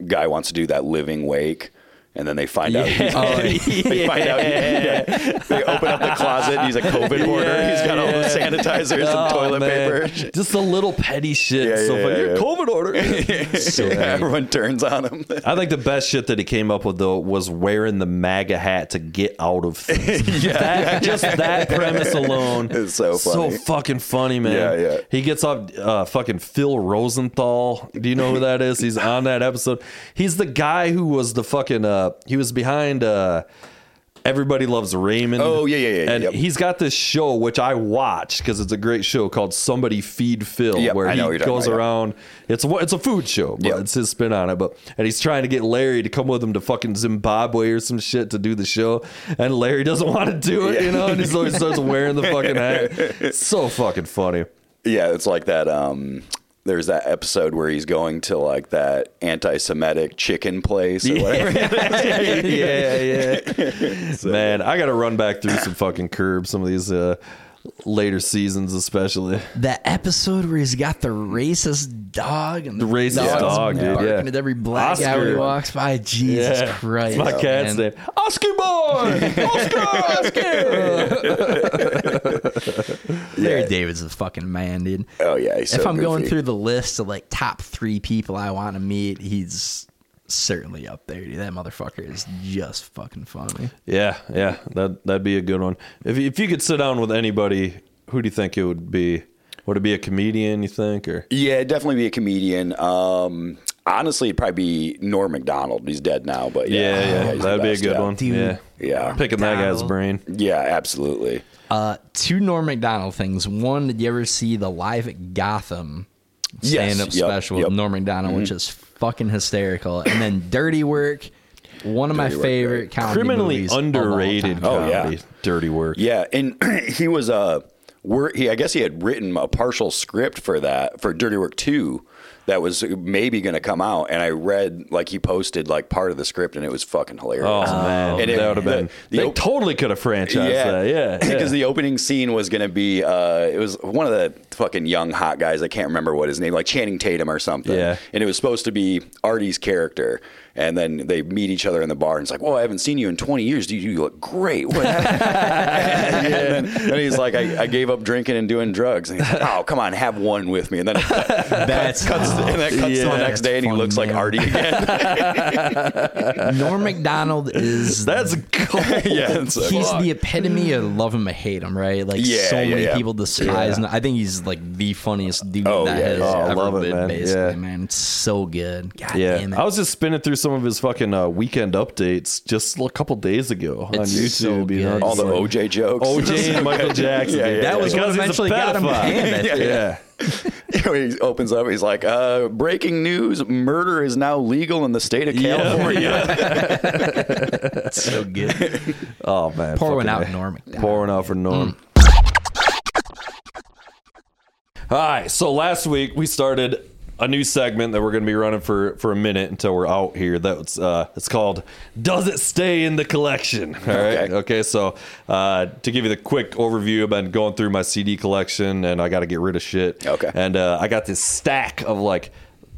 guy wants to do that living wake. And then they find out. He's, Oh, they find out. He, yeah. They open up the closet. and He's a COVID hoarder. He's got all the sanitizers and Oh, toilet man. paper. Just the little petty shit. Yeah, so yeah, funny. yeah, Your. COVID order. So Yeah, everyone turns on him. I think the best shit that he came up with though was wearing the MAGA hat to get out of things. Yeah. That, just that premise alone It's so funny. So fucking funny, man. Yeah, yeah. He gets up, uh, fucking Phil Rosenthal. Do you know who that is? He's on that episode. He's the guy who was the fucking. Uh, he was behind. Uh, Everybody loves Raymond. Oh, yeah, yeah, yeah, And yep. he's got this show which I watch because it's a great show called Somebody Feed Phil, Yep, where I he goes about, yeah. around. It's a, it's a food show, but Yep. it's his spin on it. But and he's trying to get Larry to come with him to fucking Zimbabwe or some shit to do the show, and Larry doesn't want to do it, you know. And he's always starts wearing the fucking hat. It's so fucking funny. Yeah, it's like that. Um, there's that episode where he's going to like that anti-Semitic chicken place or whatever. yeah, yeah. Man, I got to run back through some fucking curbs. Some of these uh, later seasons, especially. That episode where he's got the racist dog and The racist dog, dude, barking yeah. At every black guy when he Oscar. walks by. Jesus Yeah. Christ! It's my cat's man. name. Oscar boy! Oscar! Oscar! Larry David's a fucking man, dude. Oh yeah, he's if so I'm going through the list of like top three people I want to meet, he's certainly up there. Dude. That motherfucker is just fucking funny. yeah, yeah. That, that'd be a good one. If, you- if you could sit down with anybody, who do you think it would be? Would it be a comedian, you think? or Yeah, definitely be a comedian. Um, honestly, it'd probably be Norm Macdonald. He's dead now, but yeah, Yeah, yeah. he's that'd be a good yeah. one. Dude. Yeah. Yeah, Picking that guy's brain. yeah, absolutely. Uh, two Norm Macdonald things. One, did you ever see the Live at Gotham Yes, stand up yep, special yep. with Norm Macdonald, which is fucking hysterical. And then Dirty Work, one of my Work, favorite right. comedy Criminally movies of all underrated time. Oh, yeah. Dirty work. Yeah, and he was uh, wor- he I guess he had written a partial script for that for Dirty Work Two. That was maybe going to come out, and I read like he posted like part of the script, and it was fucking hilarious. Oh, man, And it- that would have been. the- the they op- totally could have franchised that. Yeah, because yeah. the opening scene was going to be uh, it was one of the fucking young hot guys. I can't remember what his name, like Channing Tatum or something. Yeah. and it was supposed to be Artie's character. And then they meet each other in the bar, and it's like, "Well, I haven't seen you in 20 years. Do you, you look great?" What happened? and, then, and he's like, I, "I gave up drinking and doing drugs." And he's like, "Oh, come on, have one with me." And then it That's cuts, and that cuts to the next day, and he Funny, looks like. Artie again. Norm Macdonald is That's cold. yeah, it's he's fuck. the epitome of love him or hate him, right? Like Yeah, so yeah, many yeah. people despise him. I think he's like the funniest dude Oh, that yeah, has. Oh, ever love it, man. basically, Yeah. man. It's so good. God Yeah, damn it. I was just spinning through some of his fucking uh, weekend updates just a couple days ago on It's YouTube. so you know, good. all the just like- OJ jokes. OJ and Michael Jackson. Yeah, yeah, that was what Because he's a eventually got him pedophile. canned. I think. Yeah. he opens up, he's like, uh, "Breaking news: Murder is now legal in the state of Yeah. California." It's so good. Oh man, Pour one fucking out, A. Norm. Mm. Pour one out for Norm. All right, so last week we started a new segment that we're going to be running for for a minute until we're out here. That's uh, it's called "Does It Stay in the Collection?" All right, Okay. okay. So uh, to give you the quick overview, I've been going through my CD collection and I got to get rid of shit. Okay. and uh, I got this stack of like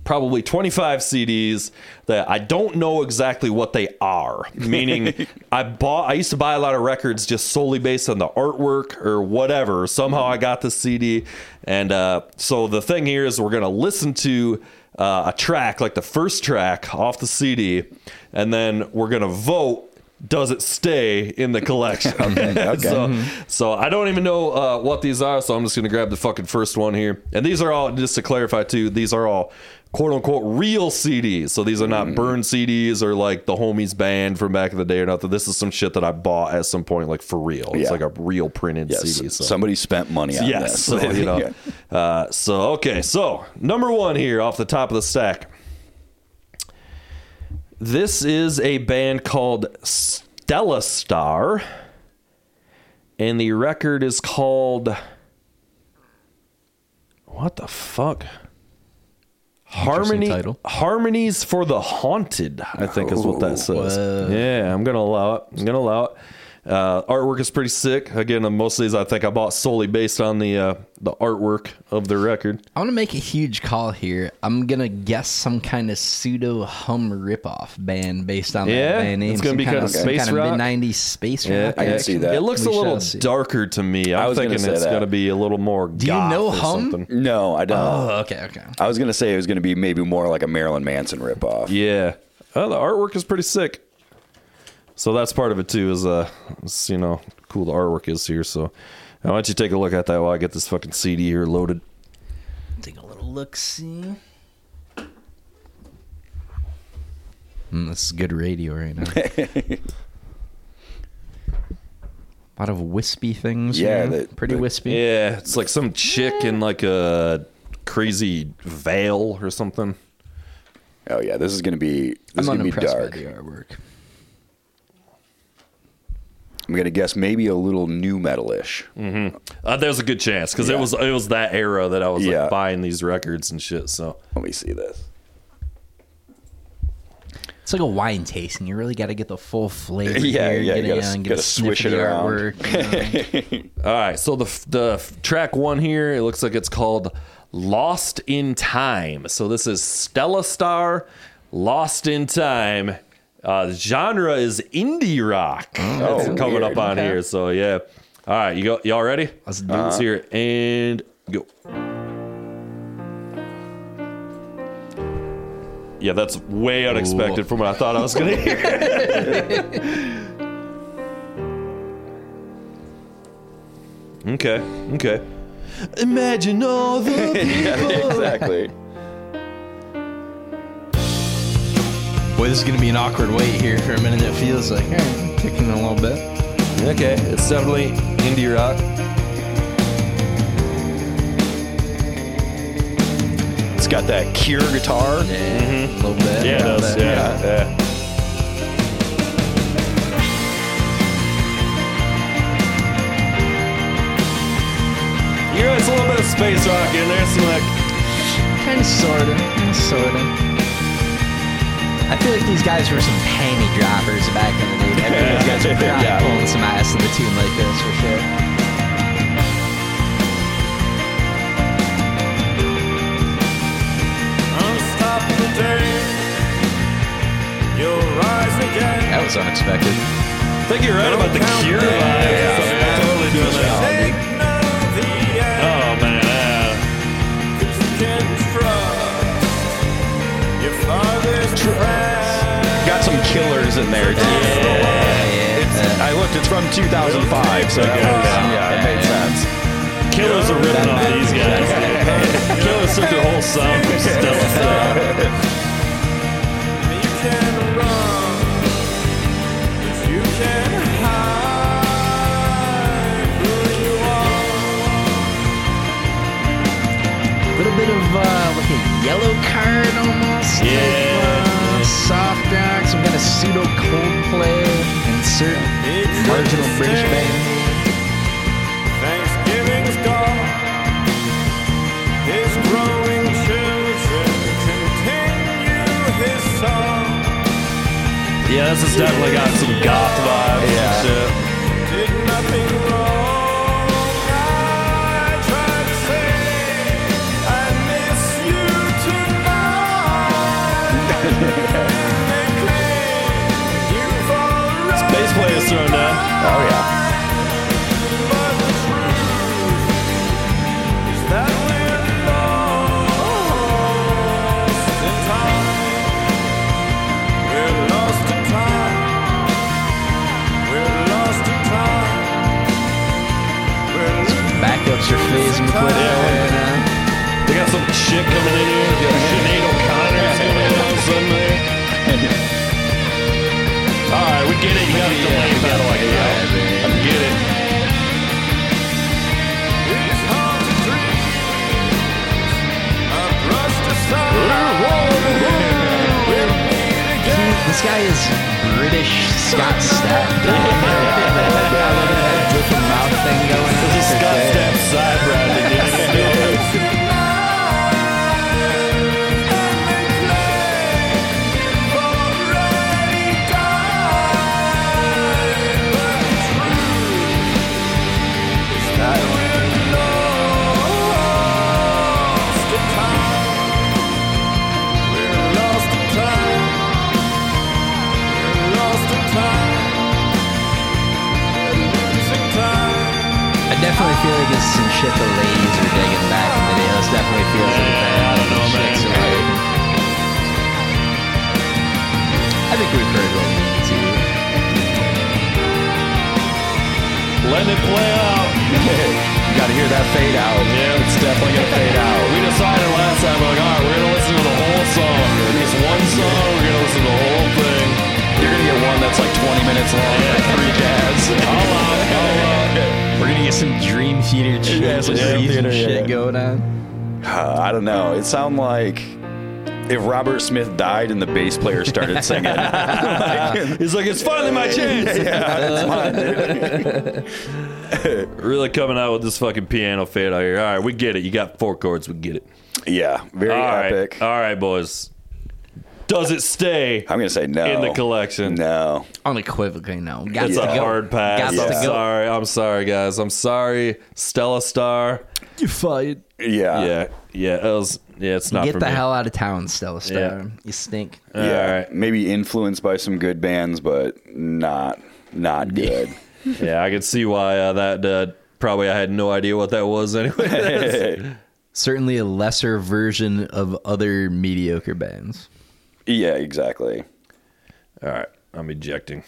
probably 25 CDs that I don't know exactly what they are. Meaning, I bought, I used to buy a lot of records just solely based on the artwork or whatever. Somehow I got the CD. And uh, so the thing here is we're going to listen to uh, a track, like the first track off the CD, and then we're going to vote. Does it stay in the collection? So, so I don't even know uh, what these are. So I'm just gonna grab the fucking first one here. And these are all just to clarify too. These are all quote unquote real CDs. So these are not burned CDs or like the homies band from back in the day or nothing. This is some shit that I bought at some point, like for real. It's like a real printed yes, CD. So. somebody spent money on Yes, this. so you know. Yeah. Uh, so okay, so number one here off the top of the stack. This is a band called Stellastar, and the record is called what the fuck? Harmony title. Harmonies for the Haunted, I think is what that oh, says. Whoa. Yeah, I'm gonna allow it. I'm gonna allow it. Uh, artwork is pretty sick. Again, uh, most of these I think I bought solely based on the uh, the artwork of the record. I want to make a huge call here. I'm gonna guess some kind of pseudo Hum ripoff band based on Yeah? that band name. It's gonna Some be kind kinda of space kind of rock? mid '90s space Yeah, rock. I can see that. It looks We a little darker to me. I'm was gonna thinking it's that. going to be a little more. Do you goth know or Hum? something. No, I don't. Oh, okay, okay. I was gonna say it was gonna be maybe more like a Marilyn Manson ripoff. Yeah, oh, the artwork is pretty sick. So that's part of it too. Is uh, you know, cool the artwork is here. So why don't you take a look at that while I get this fucking CD here loaded? Take a little look. See. Mm, this is good radio right now. a lot of wispy things. Yeah, here. the- pretty the- wispy. Yeah, it's like some chick in like a crazy veil or something. Oh yeah, this is gonna be this I'm is gonna be unimpressed dark. by the artwork. I'm gonna guess maybe a little new metal-ish. Uh, there's a good chance because it was it was that era that I was Yeah. like buying these records and shit. So Let me see this. It's like a wine tasting. You really got to get the full flavor. Yeah, here, yeah, Get you it gotta- on, get gotta a sniff swish of the it around. artwork, you know. all right, so the the track one here it looks like it's called "Lost in Time." So this is Stellastar, "Lost in Time." Uh, the genre is indie rock. That's Oh, coming weird. up on Okay. here. So yeah, all right, you go. Y'all ready? Let's do Let's hear it and go. Yeah, that's way unexpected from what I thought I was gonna hear. okay, okay. Imagine all the yeah, exactly. Boy, this is gonna be an awkward wait here for a minute. It feels like all right, ticking a little bit. Okay, it's definitely indie rock. It's got that Cure guitar. Yeah, a little bit. Mm-hmm. Yeah, it does. bit. Yeah, yeah. You know, it's a little bit of space rock in there. Some like, Kind of, sorta, sorta. I feel like these guys were some panty droppers back in the day. I feel like these guys were probably Yeah. pulling some ass in the tune like this for sure. Unstop the day. You'll rise again. That was unexpected. I think you're right about the Cure vibe. Totally doing that. Signal the end. Oh man, yeah. Cause you can trust your father's friend. Got some killers in there too. It's, I looked. It's from 2005, so that was, yeah, it made sense. Killers are ripping off these guys. Killers took their whole sound from Stella Star. You can run. But you can hide who you are. little bit of uh, like a yellow card almost. Yeah. Like, uh, soft rock, some kind of pseudo Coldplay, insert marginal British band. Thanksgiving's gone. His growing children continue his song. Yeah, this has definitely got some goth vibes Yeah. and shit. Oh, time. We're Backups are phasing quick. Yeah. They got some chick coming in here. Guy is British Scott Stapp. Different mouth thing going on. This is Scott Stapp side branding. You know shit the ladies were digging back in the day. This definitely feels like. I don't know, man. Like- I think we've heard what we need to. Letting it play out. you got to hear that fade out. Yeah. it's definitely gonna fade out. We decided last time, we're like, all right, we're gonna listen to the whole song. Just one song, we're gonna listen to the whole thing. You're gonna get one that's like 20 minutes long, like three jazz. I'll allow it, I'll allow it. We're gonna get some Dream Theater Yeah, some Dream Theater, shit yeah. going on. Uh, I don't know. It sounded like if Robert Smith died and the bass player started singing. He's like, it's finally my chance. yeah, it's mine, dude. Really coming out with this fucking piano fade out here. All right, we get it. You got four chords. We get it. Yeah, very All right, epic. all right, boys. Does it stay I'm gonna say no in the collection? No. Unequivocally, no. Got It's to a go. hard pass. Got I'm go. sorry. I'm sorry, guys. I'm sorry. Stellastar. You fight. Yeah. Yeah, yeah. It was. Yeah, it's not Get for the me. hell out of town, Stellastar. Yeah. You stink. All Yeah. right. Maybe influenced by some good bands, but not not good. Yeah, I could see why uh, that. Uh, probably, I had no idea what that was anyway. Certainly a lesser version of other mediocre bands. Yeah, exactly. All right, I'm ejecting.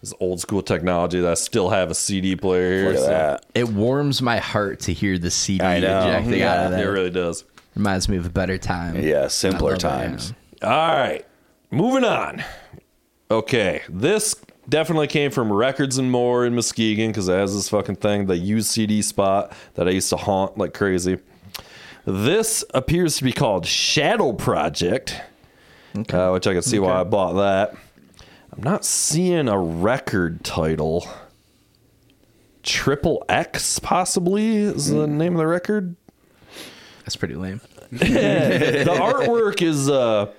This old school technology that I still have a CD player here. Look at so- that. It warms my heart to hear the CD I know. ejecting Yeah, out of that. It really does. Reminds me of a better time. Yeah, simpler I it, times. All right, moving on. Okay, this definitely came from Records and More in Muskegon because it has this fucking thing, the used CD spot that I used to haunt like crazy. This appears to be called Shadow Project, uh, which I can see why I bought that. I'm not seeing a record title. Triple X, possibly, is the name of the record. That's pretty lame. the artwork is uh,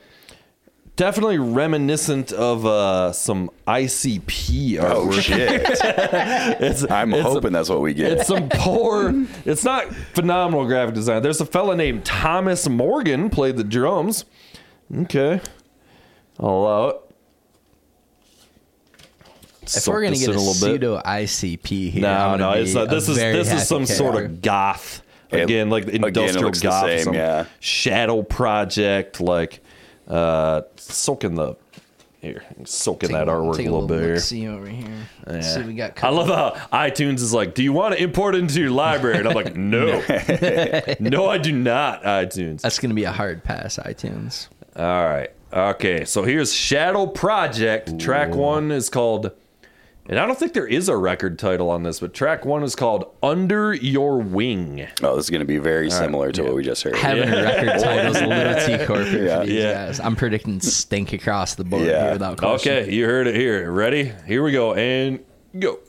definitely reminiscent of uh, some ICP artwork. Oh shit! It's, I'm it's- hoping that's what we get. It's some poor. It's not phenomenal graphic design. There's a fella named Thomas Morgan played the drums. Okay, I'll allow it. If Soak we're gonna get in a, little bit. pseudo ICP here, No, I'm no, it's be a, This a is this is happy some sort of goth. Again, like the again, it industrial looks the goth, same, some yeah. shadow project, like uh, soaking the here, soaking that artwork a little bit here. See over here. Let's See, we got. I love how iTunes is like, "Do you want to import it into your library?" And I'm like, "No, no, I do not." iTunes. That's gonna be a hard pass, iTunes. All right. Okay. So here's Shadow Project. Track one is called, and I don't think there is a record title on this, but track one is called Under Your Wing. oh, this is going to be very similar to yeah. what we just heard. Having a record title is a little too corporate Yeah. for these Yeah. guys. I'm predicting stink across the board Yeah. here without question. Okay. You heard it here. Ready? Here we go. And go.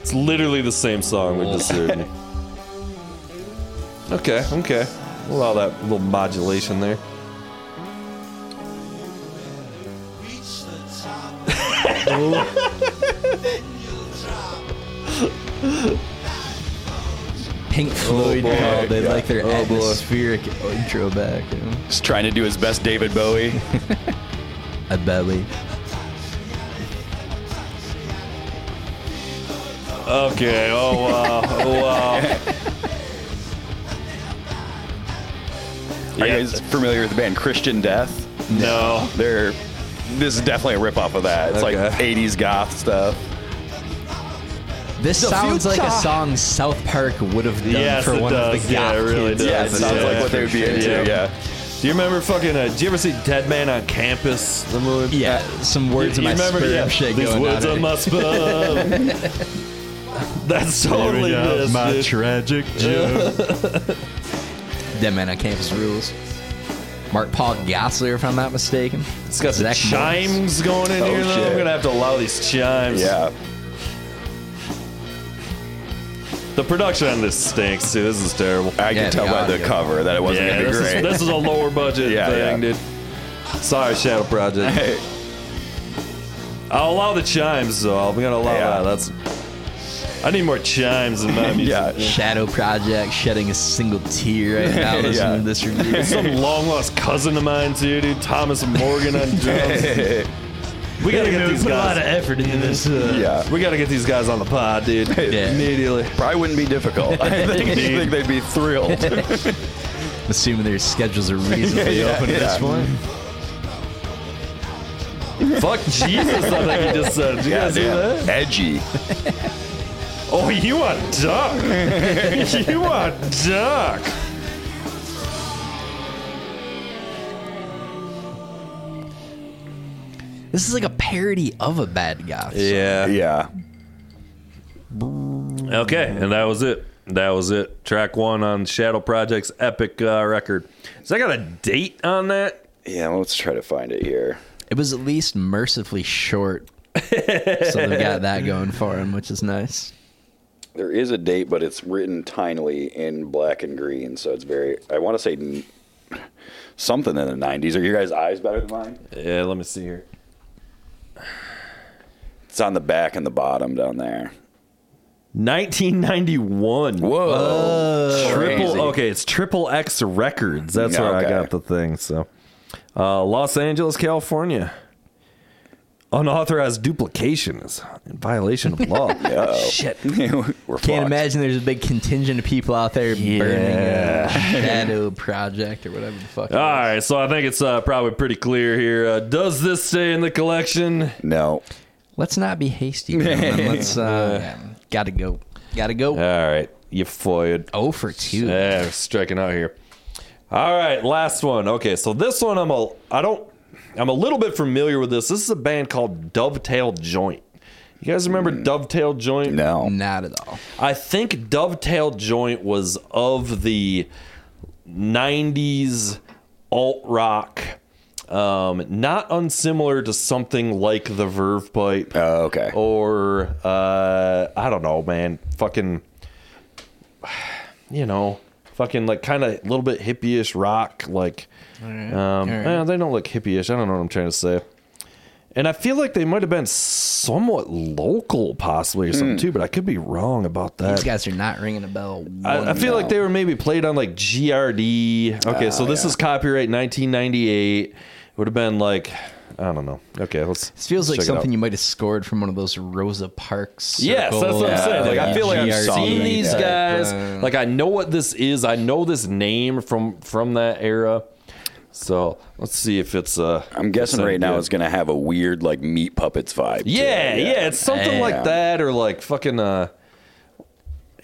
It's literally the same song we just heard. okay, okay. We'll allow that little modulation there. Pink oh, Floyd boy. called they like their Oh, boy. atmospheric intro back. You know? Just trying to do his best David Bowie. A belly. Okay. Oh wow. Oh wow. Are you guys familiar with the band Christian Death? No. They're this is definitely a ripoff of that. It's like 80s goth stuff. This sounds like a song South Park would have done Yes, for one does. of the Yeah, goth it really kids. does. Yeah, it sounds Yeah, like what they would be into. sure. Yeah. Do you remember fucking? Uh, do you ever see Dead Man on Campus? The movie. Yeah, some words you of my remember? sperm yeah. shit These going words on. of my sperm. That's totally this. dude. tragic joke. Dead Man on Campus rules. Mark Paul Gosselaar, if I'm not mistaken. It's got some Zack chimes going in Oh, here. Though. shit. I'm gonna have to allow these chimes. Yeah. The production on this stinks too. This is terrible. I Yeah, can tell the by the cover that it wasn't yeah, going to be this is, great. this is a lower budget Yeah, thing, yeah. dude. Sorry, Shadow Project. Hey, I'll allow the chimes, though. I'm gonna allow Yeah. that. That's I need more chimes in my music. Yeah. Shadow Project shedding a single tear right now listening Yeah. to this review. Some long lost cousin of mine too, dude. Thomas Morgan on drums. We gotta get these put a lot of guys. effort into this. Uh, yeah. We gotta get these guys on the pod, dude. Yeah. Immediately. Probably wouldn't be difficult. I think, I think they'd be thrilled. Assuming their schedules are reasonably Yeah, open at this yeah. point. Fuck Jesus, I think you just said. Did you guys hear that? Edgy. Oh, you want duck? you want duck? This is like a parody of a bad guy. song. Yeah. Yeah. Okay, and that was it. That was it. Track one on Shadow Project's epic uh, record. So I got a date on that. Yeah, let's try to find it here. It was at least mercifully short. so they got that going for him, which is nice. There is a date, but it's written tinily in black and green, so it's very. I want to say n- something in the '90s. Are your guys' eyes better than mine? Yeah, let me see here. It's on the back and the bottom down there. 1991. Whoa! Triple. Crazy. Okay, it's Triple X Records. That's where I got the thing. So, uh, Los Angeles, California. Unauthorized duplication is in violation of law. Uh-oh. Shit. We're Can't fucked. imagine there's a big contingent of people out there burning a Shadow Project or whatever the fuck. it All is. right, so I think it's uh, probably pretty clear here. Uh, does this stay in the collection? No. Let's not be hasty. Let's uh, gotta go. Gotta go. All right, you foiled. Oh for two. Yeah, striking out here. All right, last one. Okay, so this one I'm a I don't I'm a little bit familiar with this. This is a band called Dovetail Joint. You guys remember Dovetail Joint? No. Not at all. I think Dovetail Joint was of the 90s alt rock. Um, not unsimilar to something like the Verve Pipe Oh, okay. or uh, I don't know, man. Fucking, you know, fucking like kind of a little bit hippie-ish rock. Like, um, All right. eh, they don't look hippie-ish. I don't know what I'm trying to say. And I feel like they might have been somewhat local, possibly or something too, but I could be wrong about that. These guys are not ringing a bell. I, I one feel like they were maybe played on like GRD. Okay, so this yeah. is copyright 1998. It would have been like I don't know. Okay, let's. This feels like check something you might have scored from one of those Rosa Parks. Yes, that's what I'm Yeah, saying. Like I feel like I've GRD seen these guys. Like I know what this is. I know this name from from that era. So let's see if it's. Uh, I'm guessing right now good. it's going to have a weird, like, Meat Puppets vibe. to Yeah, it. yeah, it's something Yeah. like that, or like fucking. uh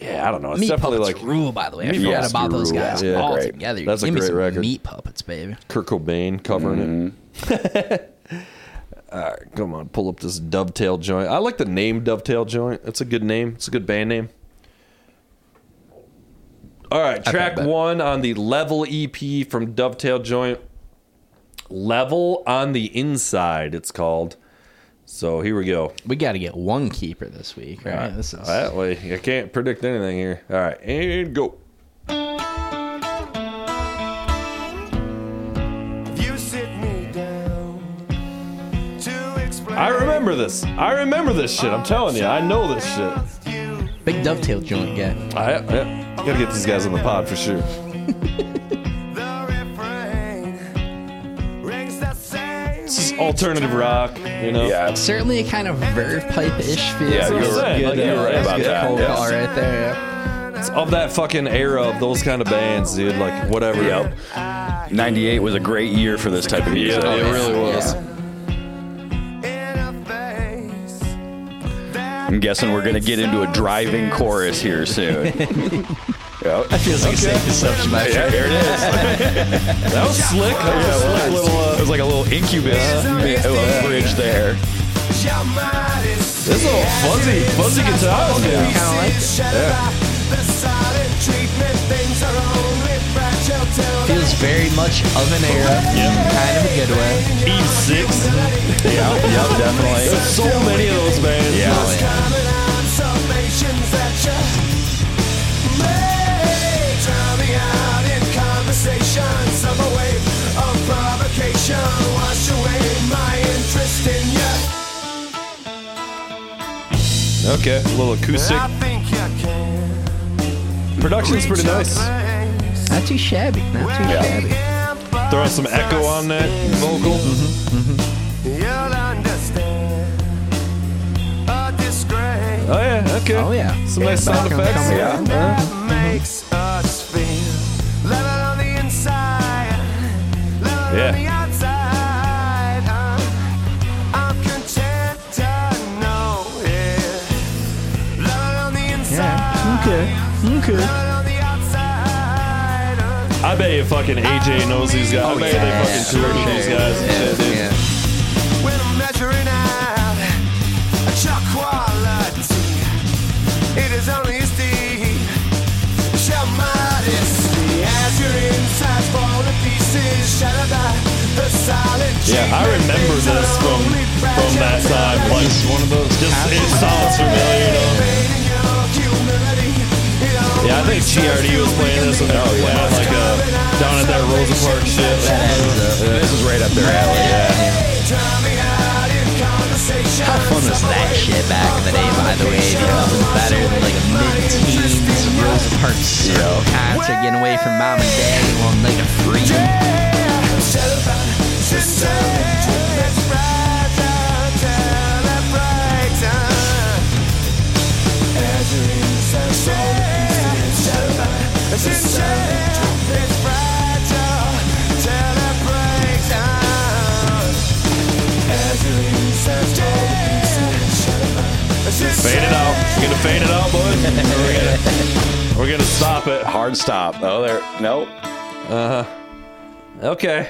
Yeah, I don't know. It's Meat definitely Puppets like rule, by the way. I Meat forgot Puppets about those rule, guys yeah. Yeah, all great. together. That's a Give me great some record. Meat Puppets, baby. Kurt Cobain covering it. All right, come on, pull up this Dovetail Joint. I like the name Dovetail Joint. It's a good name. It's a good band name. All right, track one on the Level EP from Dovetail Joint. Level on the Inside, it's called. So here we go. We got to get one keeper this week, right? This is That way, I can't predict anything here. All right, and go. I remember this. I remember this shit. I'm telling you, I know this shit. Big Dovetail Joint guy. I, yeah, gotta get these guys on the pod for sure. the refrain rings the same. This is alternative rock, you know. Yeah. Certainly a kind of verve pipe-ish feel. Yeah, That's what I'm you're- saying. Like, you're right that's about good that, cold yeah. call right there. yeah. It's of that fucking era of those kind of bands, dude. Like whatever. Yep. 98 was a great year for this type of oh, music. Yeah, it really was. In I'm guessing we're going to get into a driving chorus here soon. yep. That feels like a safe assumption. my Yeah, friend. there it is. That was slick. That was a slick little. it Uh, was like a little Incubus uh, bridge there. your is this little fuzzy, fuzzy guitar. Yeah. Kind of like it. The Feels very much of an era. Kind of a good way. Eve six. Yeah, yep, definitely. There's so many of those bands. Yeah. Oh, yeah. coming on summations that you make. Drown me out in conversation. Some wave of provocation. Wash away my interest in you. Okay, a little acoustic. Production's pretty nice. Not too shabby. Not too shabby. Throw some echo on that vocal. Mm-hmm. Mm-hmm. You'll understand a disgrace. Oh yeah, okay. Oh yeah. Some nice sound Back on- effects. coming Yeah. that makes us feel level on the inside, level Yeah. on the I bet you fucking AJ knows these guys. I oh, bet you they fucking toured with these guys and shit, dude. Yeah. When I'm measuring out your quality, it is only esteem. Show modesty as your insides fall to pieces, shattered by the. Yeah, I remember this from from that time. Like one of those. Just it sounds familiar, you know. Yeah, I think GRD was playing this and they were playing like uh, down at that Rosa Park shit. This is right up their alley. Yeah. How fun was that shit back in the day, by the way? Dude, nothing better than like a mid-teens Rosa Parks circle concert, getting away from mom and dad, and one night of freedom. Fade it out. You gonna fade it out, boys? we're, gonna, we're gonna stop it. Hard stop. Oh, there. Nope. Uh huh. Okay.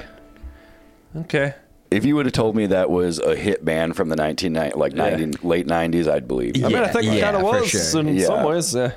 Okay. If you would have told me that was a hit band from the 1990, like 90, late 90s, I'd believe. you. I mean, I Yeah, think it kind of was sure. in Yeah. some ways. Yeah.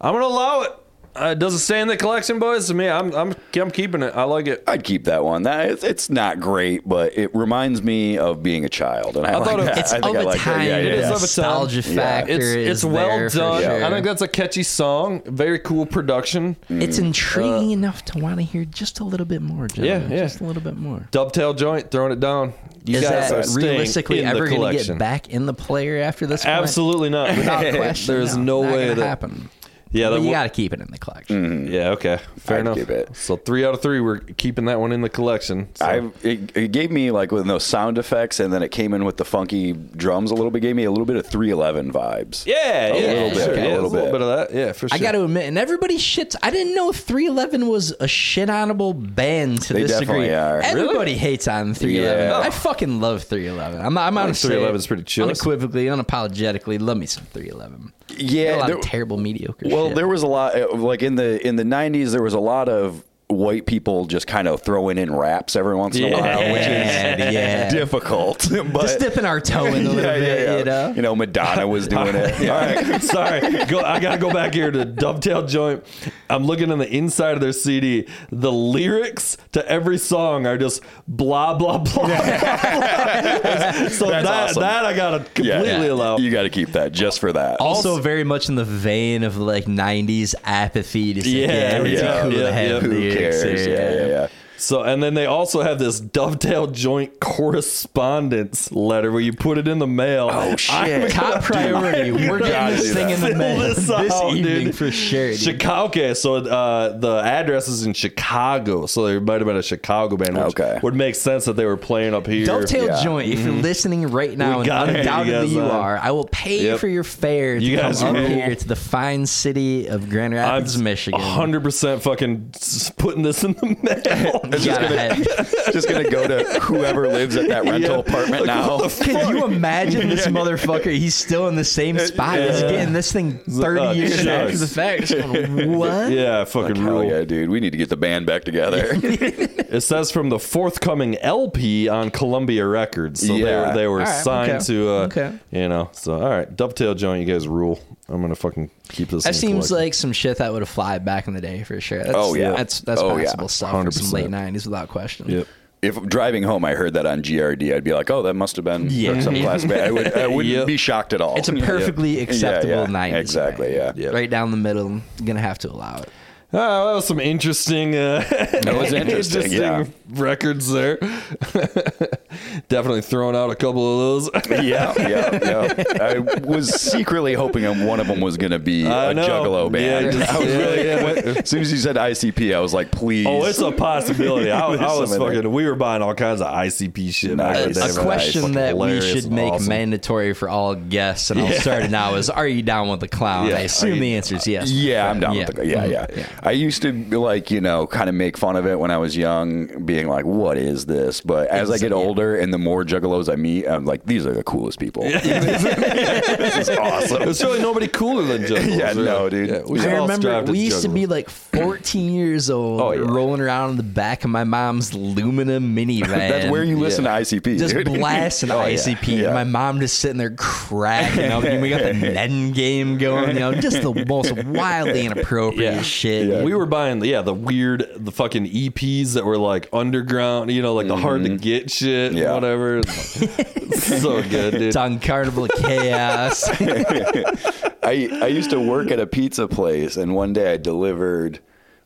I'm gonna allow it. Uh, it doesn't stay in the collection, boys. To me, I'm I'm I'm keeping it. I like it. I'd keep that one. That it's, it's not great, but it reminds me of being a child, and I, I like thought it- that. It's I think of I a like time. that. Yeah, yeah, It is yeah. of a time. Nostalgia Yeah. factor It's is it's well there for done. sure. I think that's a catchy song. Very cool production. It's intriguing enough to want to hear just a little bit more, gentlemen. Yeah, yeah. Just a little bit more. Dovetail joint, throwing it down. You Is guys that are realistically ever going to get back in the player after this? point? Absolutely not. Without question. There's no, not way gonna that. happen. Yeah, But that you w- got to keep it in the collection. Mm-hmm. Yeah. Okay. Fair I'd enough. keep it. So three out of three, we're keeping that one in the collection. So. I it, it gave me like with those sound effects, and then it came in with the funky drums a little bit. Gave me a little bit of 311 vibes. yeah, A yeah, little bit, sure, a yeah, little there's bit. bit of that. Yeah, for sure. I got to admit, and everybody shits. I didn't know 311 was a shit onable band to They this definitely degree. are. Everybody hates on 311. Yeah. I fucking love 311. I'm, I'm I on 311 is pretty chill. Unequivocally, unapologetically, love me some 311. Yeah, a lot there- of terrible, mediocre. Well, shit. there was a lot uh, like in the in the 90s. There was a lot of white people just kind of throwing in raps every once in a while, which is Yeah, yeah. difficult. But just dipping our toe in a little yeah, bit, yeah, yeah. you know. You know, Madonna was doing it. All right, sorry. Go, I gotta go back here to Dovetail Joint. I'm looking on the inside of their CD. The lyrics to every song are just blah blah blah. so that awesome. that I gotta completely allow. You got to keep that just for that. Also, very much in the vein of like '90s apathy to say, Yeah, yeah, everything yeah, cool yeah, to have yeah. Who lyrics, cares? Yeah, yeah, yeah. So and then they also have this Dovetail Joint correspondence letter where you put it in the mail. Oh shit. Top priority. We're getting this thing that. in the mail this this, out, evening dude. for sure. Chicago. Okay, so uh, the address is in Chicago, so there might have been a Chicago band, which Okay. would make sense that they were playing up here. Dovetail Yeah. Joint, if you're listening right now, and gotta you undoubtedly you are, I will pay Yep. for your fare to You come guys up here to the fine city of Grand Rapids, Michigan. hundred percent fucking putting this in the mail. You gotta just gonna go to whoever lives at that rental Yeah. apartment Like, now. what Can you imagine this motherfucker? He's still in the same spot. He's getting this thing 30 Uh, years shucks. after the fact. Just going, what? yeah, fucking Hell rule. yeah, dude. We need to get the band back together. It says from the forthcoming LP on Columbia Records. So they Yeah. were, they were All right, signed okay. to, uh, Okay. you know. So all right, Dovetail Joint, you guys rule. I'm gonna fucking keep this. That seems collection. like some shit that would have fly back in the day for sure. That's, Oh, yeah. that's that's Oh, yeah. possible stuff from some 100%. late '90s without question. Yep. if driving home I heard that on GRD, I'd be like, oh, that must have been Yeah. some class band. I, would, I wouldn't Yep. be shocked at all. It's a perfectly Yeah, acceptable yeah. '90s. Exactly, band. yeah. Right down the middle. Gonna have to allow it. Oh, that was some interesting. Uh, That was interesting, yeah. Records there. definitely throwing out a couple of those. yeah, yeah, yeah. I was secretly hoping one of them was going to be I a know. Juggalo band. Yeah, just- I was yeah, really, yeah. when- as soon as you said ICP, I was like, please. Oh, it's a possibility. I, I was some there. fucking. We were buying all kinds of ICP shit. back Nice. day, a Nice. question Fucking that we should make awesome. mandatory for all guests, and I'll Yeah. start it now. Is are you down with the clown? Yeah. I assume the answer is yes. Yeah, I'm down Yeah. with the yeah, yeah. Yeah. I used to like, you know, kind of make fun of it when I was young, being like, "What is this?" But as I get Yeah. older and the more juggalos I meet, I'm like, "These are the coolest people." this is awesome. There's really nobody cooler than Juggalos. Yeah, really. no, dude. we I all remember strive we used to be like 14 years old, Oh, yeah. rolling around in the back of my mom's Lumina minivan. That's where you listen Yeah. to ICP. just dude. blasting Oh, yeah. ICP. Yeah. And my mom just sitting there cracking up. and we got the Nen game going. You know, just the most wildly inappropriate Yeah. shit. Yeah. We were buying, yeah, the weird, the fucking EPs that were like underground, you know, like the hard to mm-hmm. get shit, Yeah. whatever. so good, dude. It's on Carnival of Chaos. I I used to work at a pizza place, and one day I delivered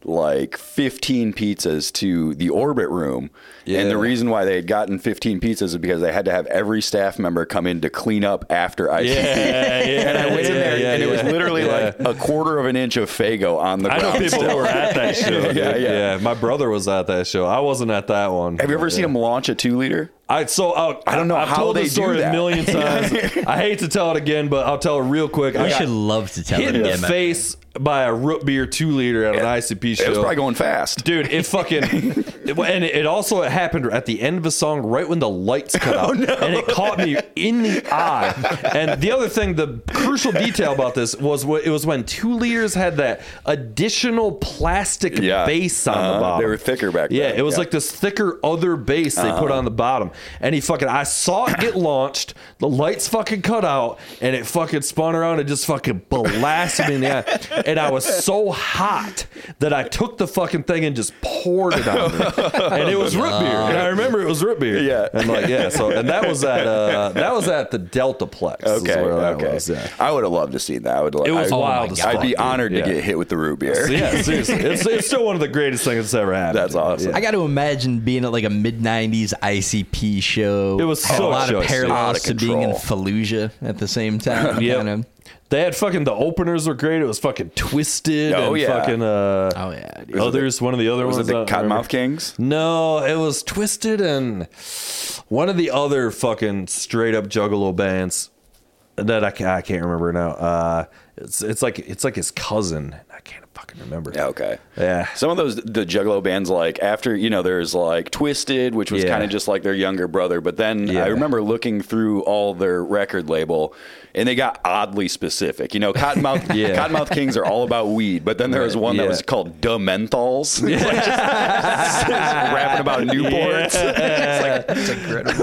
like 15 pizzas to the orbit room. And the reason why they had gotten 15 pizzas is because they had to have every staff member come in to clean up after ICP. Yeah, yeah, And I went in yeah, there, yeah, and it was literally Yeah. like a quarter of an inch of Faygo on the I ground. know people still. who were at that show. dude. Yeah, yeah, yeah. My brother was at that show. I wasn't at that one. Have you ever seen them launch a two liter? I so uh, I don't know I've how told they this story do that. a million times. I hate to tell it again, but I'll tell it real quick. I I should love to tell hit it in the face by a root beer two liter at an ICP show. It was probably going fast. Dude, it fucking, it, and it, it also happened at the end of a song, right when the lights cut Oh, out, and it caught me in the eye. And the other thing, the crucial detail about this was what it was when two liters had that additional plastic Yeah. base on the Uh-huh. bottom. They were thicker back Yeah, then. it was Yeah. like this thicker other base they put on the bottom, and he fucking, I saw it get launched, the lights fucking cut out, and it fucking spun around and just fucking blasted me in the eye, and I was so hot that I took the fucking thing and just poured it on me, and it was root beer, and I remember it was root beer, Yeah. and like yeah, so and that was at uh that was at the Deltaplex, is Okay, where that okay. was, yeah. I would have loved to see that. I would. It was I, wild my as God. I'd fuck, be dude. honored Yeah. to get hit with the root beer. Yeah, seriously, it's, it's still one of the greatest things that's ever happened. That's awesome. I got to imagine being at like a mid '90s ICP show. It was so a lot of choice, dude. Out parallels to being in. Fallujah at the same time. Yep. kind of. They had fucking the openers were great. It was fucking Twiztid Oh, and yeah. fucking uh Oh yeah, dude. it others. one of the other Was ones. the I don't. Cottonmouth Kings? No, it was Twiztid and one of the other fucking straight up juggalo bands that I can't, I can't remember now. Uh, it's it's like it's like his cousin. I can't fucking remember. Yeah, okay. Yeah. Some of those the Juggalo bands, like after you know, there's like Twiztid, which was Yeah. kind of just like their younger brother. But then Yeah. I remember looking through all their record label, and they got oddly specific. You know, Cottonmouth Yeah. Cottonmouth Kings are all about weed, but then there was one that was called Da Menthols. It's like just, just rapping about Newports.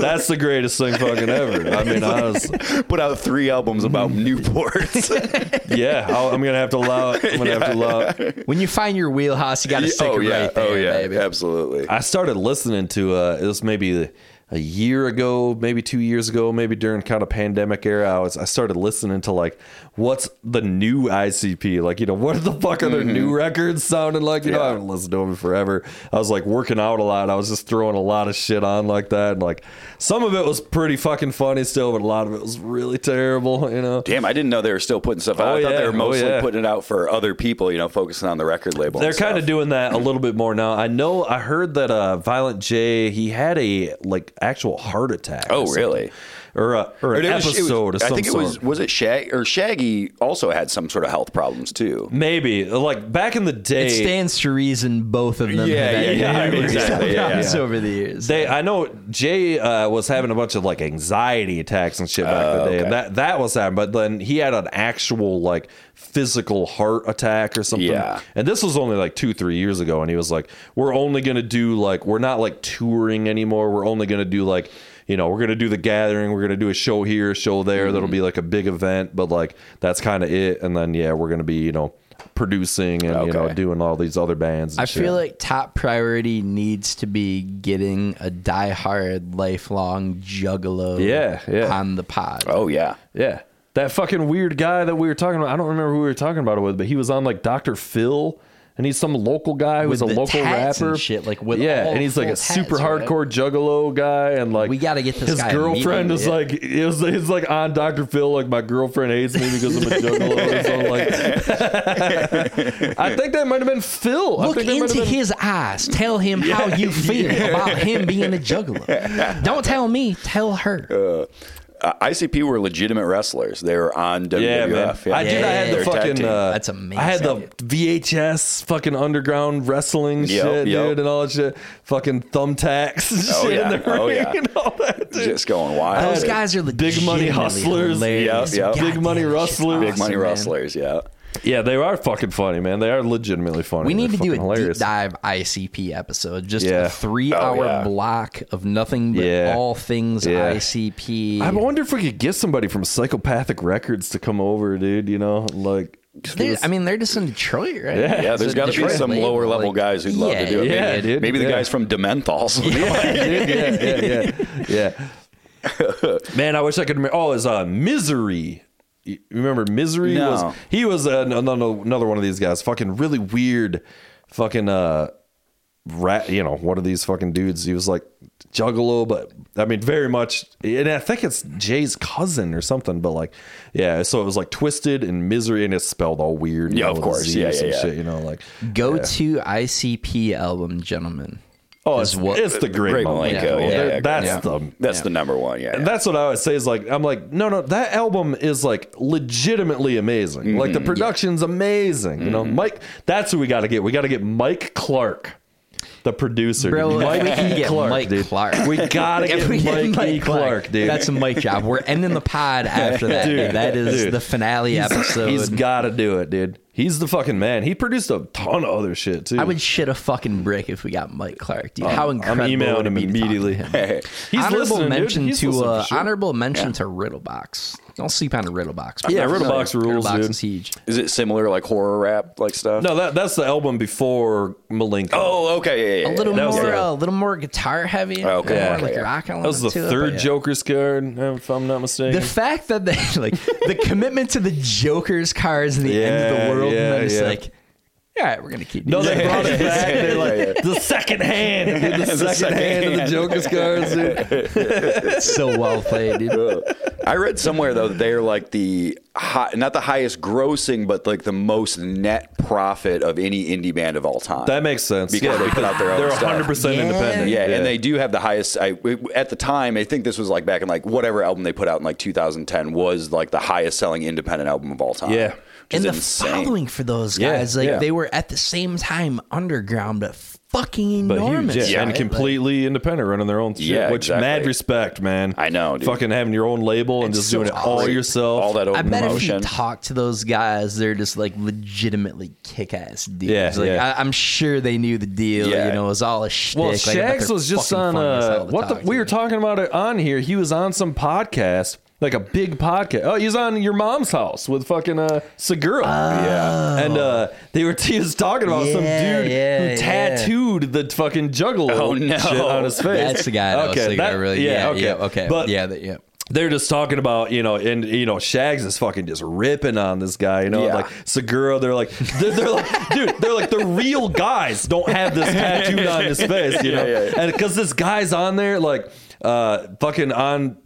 That's the greatest thing fucking ever. I mean, I was Put out three albums about Newports. yeah. I'll, I'm gonna have to allow it. I'm gonna have to allow it. When you find your wheelhouse, you got to stick oh it yeah, right there, oh yeah, baby. absolutely. I started listening to uh, it was maybe a year ago, maybe two years ago, maybe during kind of pandemic era. I was I started listening to like what's the new ICP like you know what the fuck are their new records sounding like you know I haven't listened to them in forever. I was like working out a lot. I was just throwing a lot of shit on like that, and like some of it was pretty fucking funny still, but a lot of it was really terrible. You know. Damn, I didn't know they were still putting stuff out. Oh, I thought yeah. they were Oh, mostly yeah. putting it out for other people, you know, focusing on the record label. They're kind of doing that a little bit more now. I know. I heard that uh, Violent J he had a like actual heart attack. Oh, something. Really? Or a, or an It was- it was- episode of some I think it was sort. was it Shaggy or Shaggy also had some sort of health problems too. Maybe like back in the day. It stands to reason both of them Yeah, have had yeah, yeah, exactly, yeah, problems yeah. over the years. They, I know Jay uh, was having a bunch of like anxiety attacks and shit back in the day, okay. and that that was happening. But then he had an actual like physical heart attack or something. Yeah. And this was only like two, three years ago, and he was like, "We're only gonna do like we're not like touring anymore. We're only gonna do like." You know, we're gonna do the gathering. We're gonna do a show here, a show there. That'll Mm-hmm. be like a big event, but like that's kind of it. And then yeah, we're gonna be you know producing and you know doing all these other bands. And I shit. feel like top priority needs to be getting a diehard, lifelong juggalo Yeah, yeah. on the pod. Oh yeah. Yeah. That fucking weird guy that we were talking about. I don't remember who we were talking about it with, but he was on like Dr. Phil and he's some local guy who's a local tats and rapper. shit, like, with yeah, all and he's like a super tats, right? hardcore juggalo guy, and like We gotta get this His guy girlfriend is yeah. like, it was, it's like on Dr. Phil, like my girlfriend hates me because I'm a juggalo or something like. I think that might have been Phil. I Look think into been- his eyes. Tell him how you feel about him being a juggalo. Don't tell me. Tell her. Uh, ICP were legitimate wrestlers. They were on WWF. Yeah, man. I did. I had the fucking. Uh, That's amazing. I had the VHS fucking underground wrestling Yep, shit, yep. dude, and all that shit. Fucking thumbtacks and Oh, shit yeah. in the Oh, ring yeah. and all that. Dude. just going wild. Those guys are the Big money hustlers. hilarious. Yeah, yeah. Big money Goddamn, rustlers. big money awesome, man. wrestlers. Yeah. Yeah, they are fucking funny, man. They are legitimately funny. We need They're to do a hilarious. deep dive ICP episode, just Yeah. a three-hour Oh, yeah. block of nothing but Yeah. all things Yeah. ICP. I wonder if we could get somebody from Psychopathic Records to come over, dude. You know, like. I mean, they're just in Detroit, right? Yeah. Yeah, It's there's a got to be some label, lower level like- guys who'd love yeah, to do it. yeah, maybe, dude, maybe the yeah. guys from Dementals. yeah, yeah, yeah, yeah. Man, I wish I could remember. Oh, it's uh, Myzery. You remember Myzery No. was he was uh, another another one of these guys. Fucking really weird. Fucking uh, rat. You know, one of these fucking dudes. He was like juggalo, but I mean, very much. And I think it's Jay's cousin or something. But like, yeah. So it was like Twiztid and Myzery, and it's spelled all weird. Yeah, know, of course. Yeah, yeah, some yeah. Shit, you know, like Go yeah. to ICP album, gentlemen. Oh, it's, what- it's the great, Great Milenko. Milenko, yeah, yeah, that's yeah. the That's the number one. Yeah. And that's what I always say is like, I'm like, no, no, that album is like legitimately amazing. Like the Mm-hmm. production's amazing. You know, Mike, that's who we got to get. We got to get Mike Clark, the producer. Bro, Mike we can E. get Clark, Mike dude. Clark. We got to If get we Mike, get E. Clark, dude. That's a Mike job. We're ending the pod after that. Dude, Dude, that is dude. the finale episode. He's got to do it, dude. He's the fucking man. He produced a ton of other shit too. I would shit a fucking brick if we got Mike Clark, dude. How I'm emailing would it him be to talk to immediately. him? He's honorable listening, dude. mention He's to uh, sure. honorable mention to Riddlebox. Don't sleep on Riddlebox. Yeah, bro. Riddlebox rules, Riddlebox dude. is huge. Is it similar like horror rap like stuff? No, that that's the album before Milenko. Oh, okay. Yeah, yeah, A little That was more, the- a little more guitar heavy. Okay, more okay, like yeah. rock that was the element to it, third but yeah. Joker's card, if I'm not mistaken. The fact that they like the commitment to the Joker's cards in the end of the world, yeah, and then it's yeah. like, all right, we're gonna keep. No, they brought it back. They're like Yeah, yeah. the second hand, dude, the, second, second hand, of the. Joker's cards. Dude. so well played, dude. I read somewhere though that they are like the high, not the highest grossing, but like the most net profit of any indie band of all time. That makes sense. Because yeah, they put out their own They're 100 percent Yeah. independent. yeah, and they do have the highest. I, at the time, I think this was like back in like whatever album they put out in like 2010 was like the highest selling independent album of all time. Yeah. Which and the insane. following for those Yeah, guys, like yeah. they were at the same time underground, but fucking but enormous, huge, yeah, right? and completely independent, running their own shit. Yeah, which exactly. mad respect, man. I know, dude. Fucking having your own label and It's just so doing it all awesome. yourself. all that I open bet motion. if you talk to those guys, they're just like legitimately kick-ass dudes. Yeah, like, yeah. I, I'm sure they knew the deal. Yeah. You know, it was all a shtick. Well, like, Shags they're was just on. funny Uh, hell what the? We were talking about it on here. He was on some podcast, like a big podcast. Oh, he's on your mom's house with fucking uh, Segura. yeah. And uh, they were he was talking about some dude yeah, who yeah. tattooed the fucking juggalo Oh, no. shit on his face. That's the guy. That was that- really. yeah, Yeah, okay, yeah, okay. But yeah, that, yeah. they're just talking about you know and you know Shags is fucking just ripping on this guy you know Yeah. like Segura they're like they're, they're like dude they're like the real guys don't have this tattooed on his face you know Yeah, yeah, yeah. and because this guy's on there like uh fucking on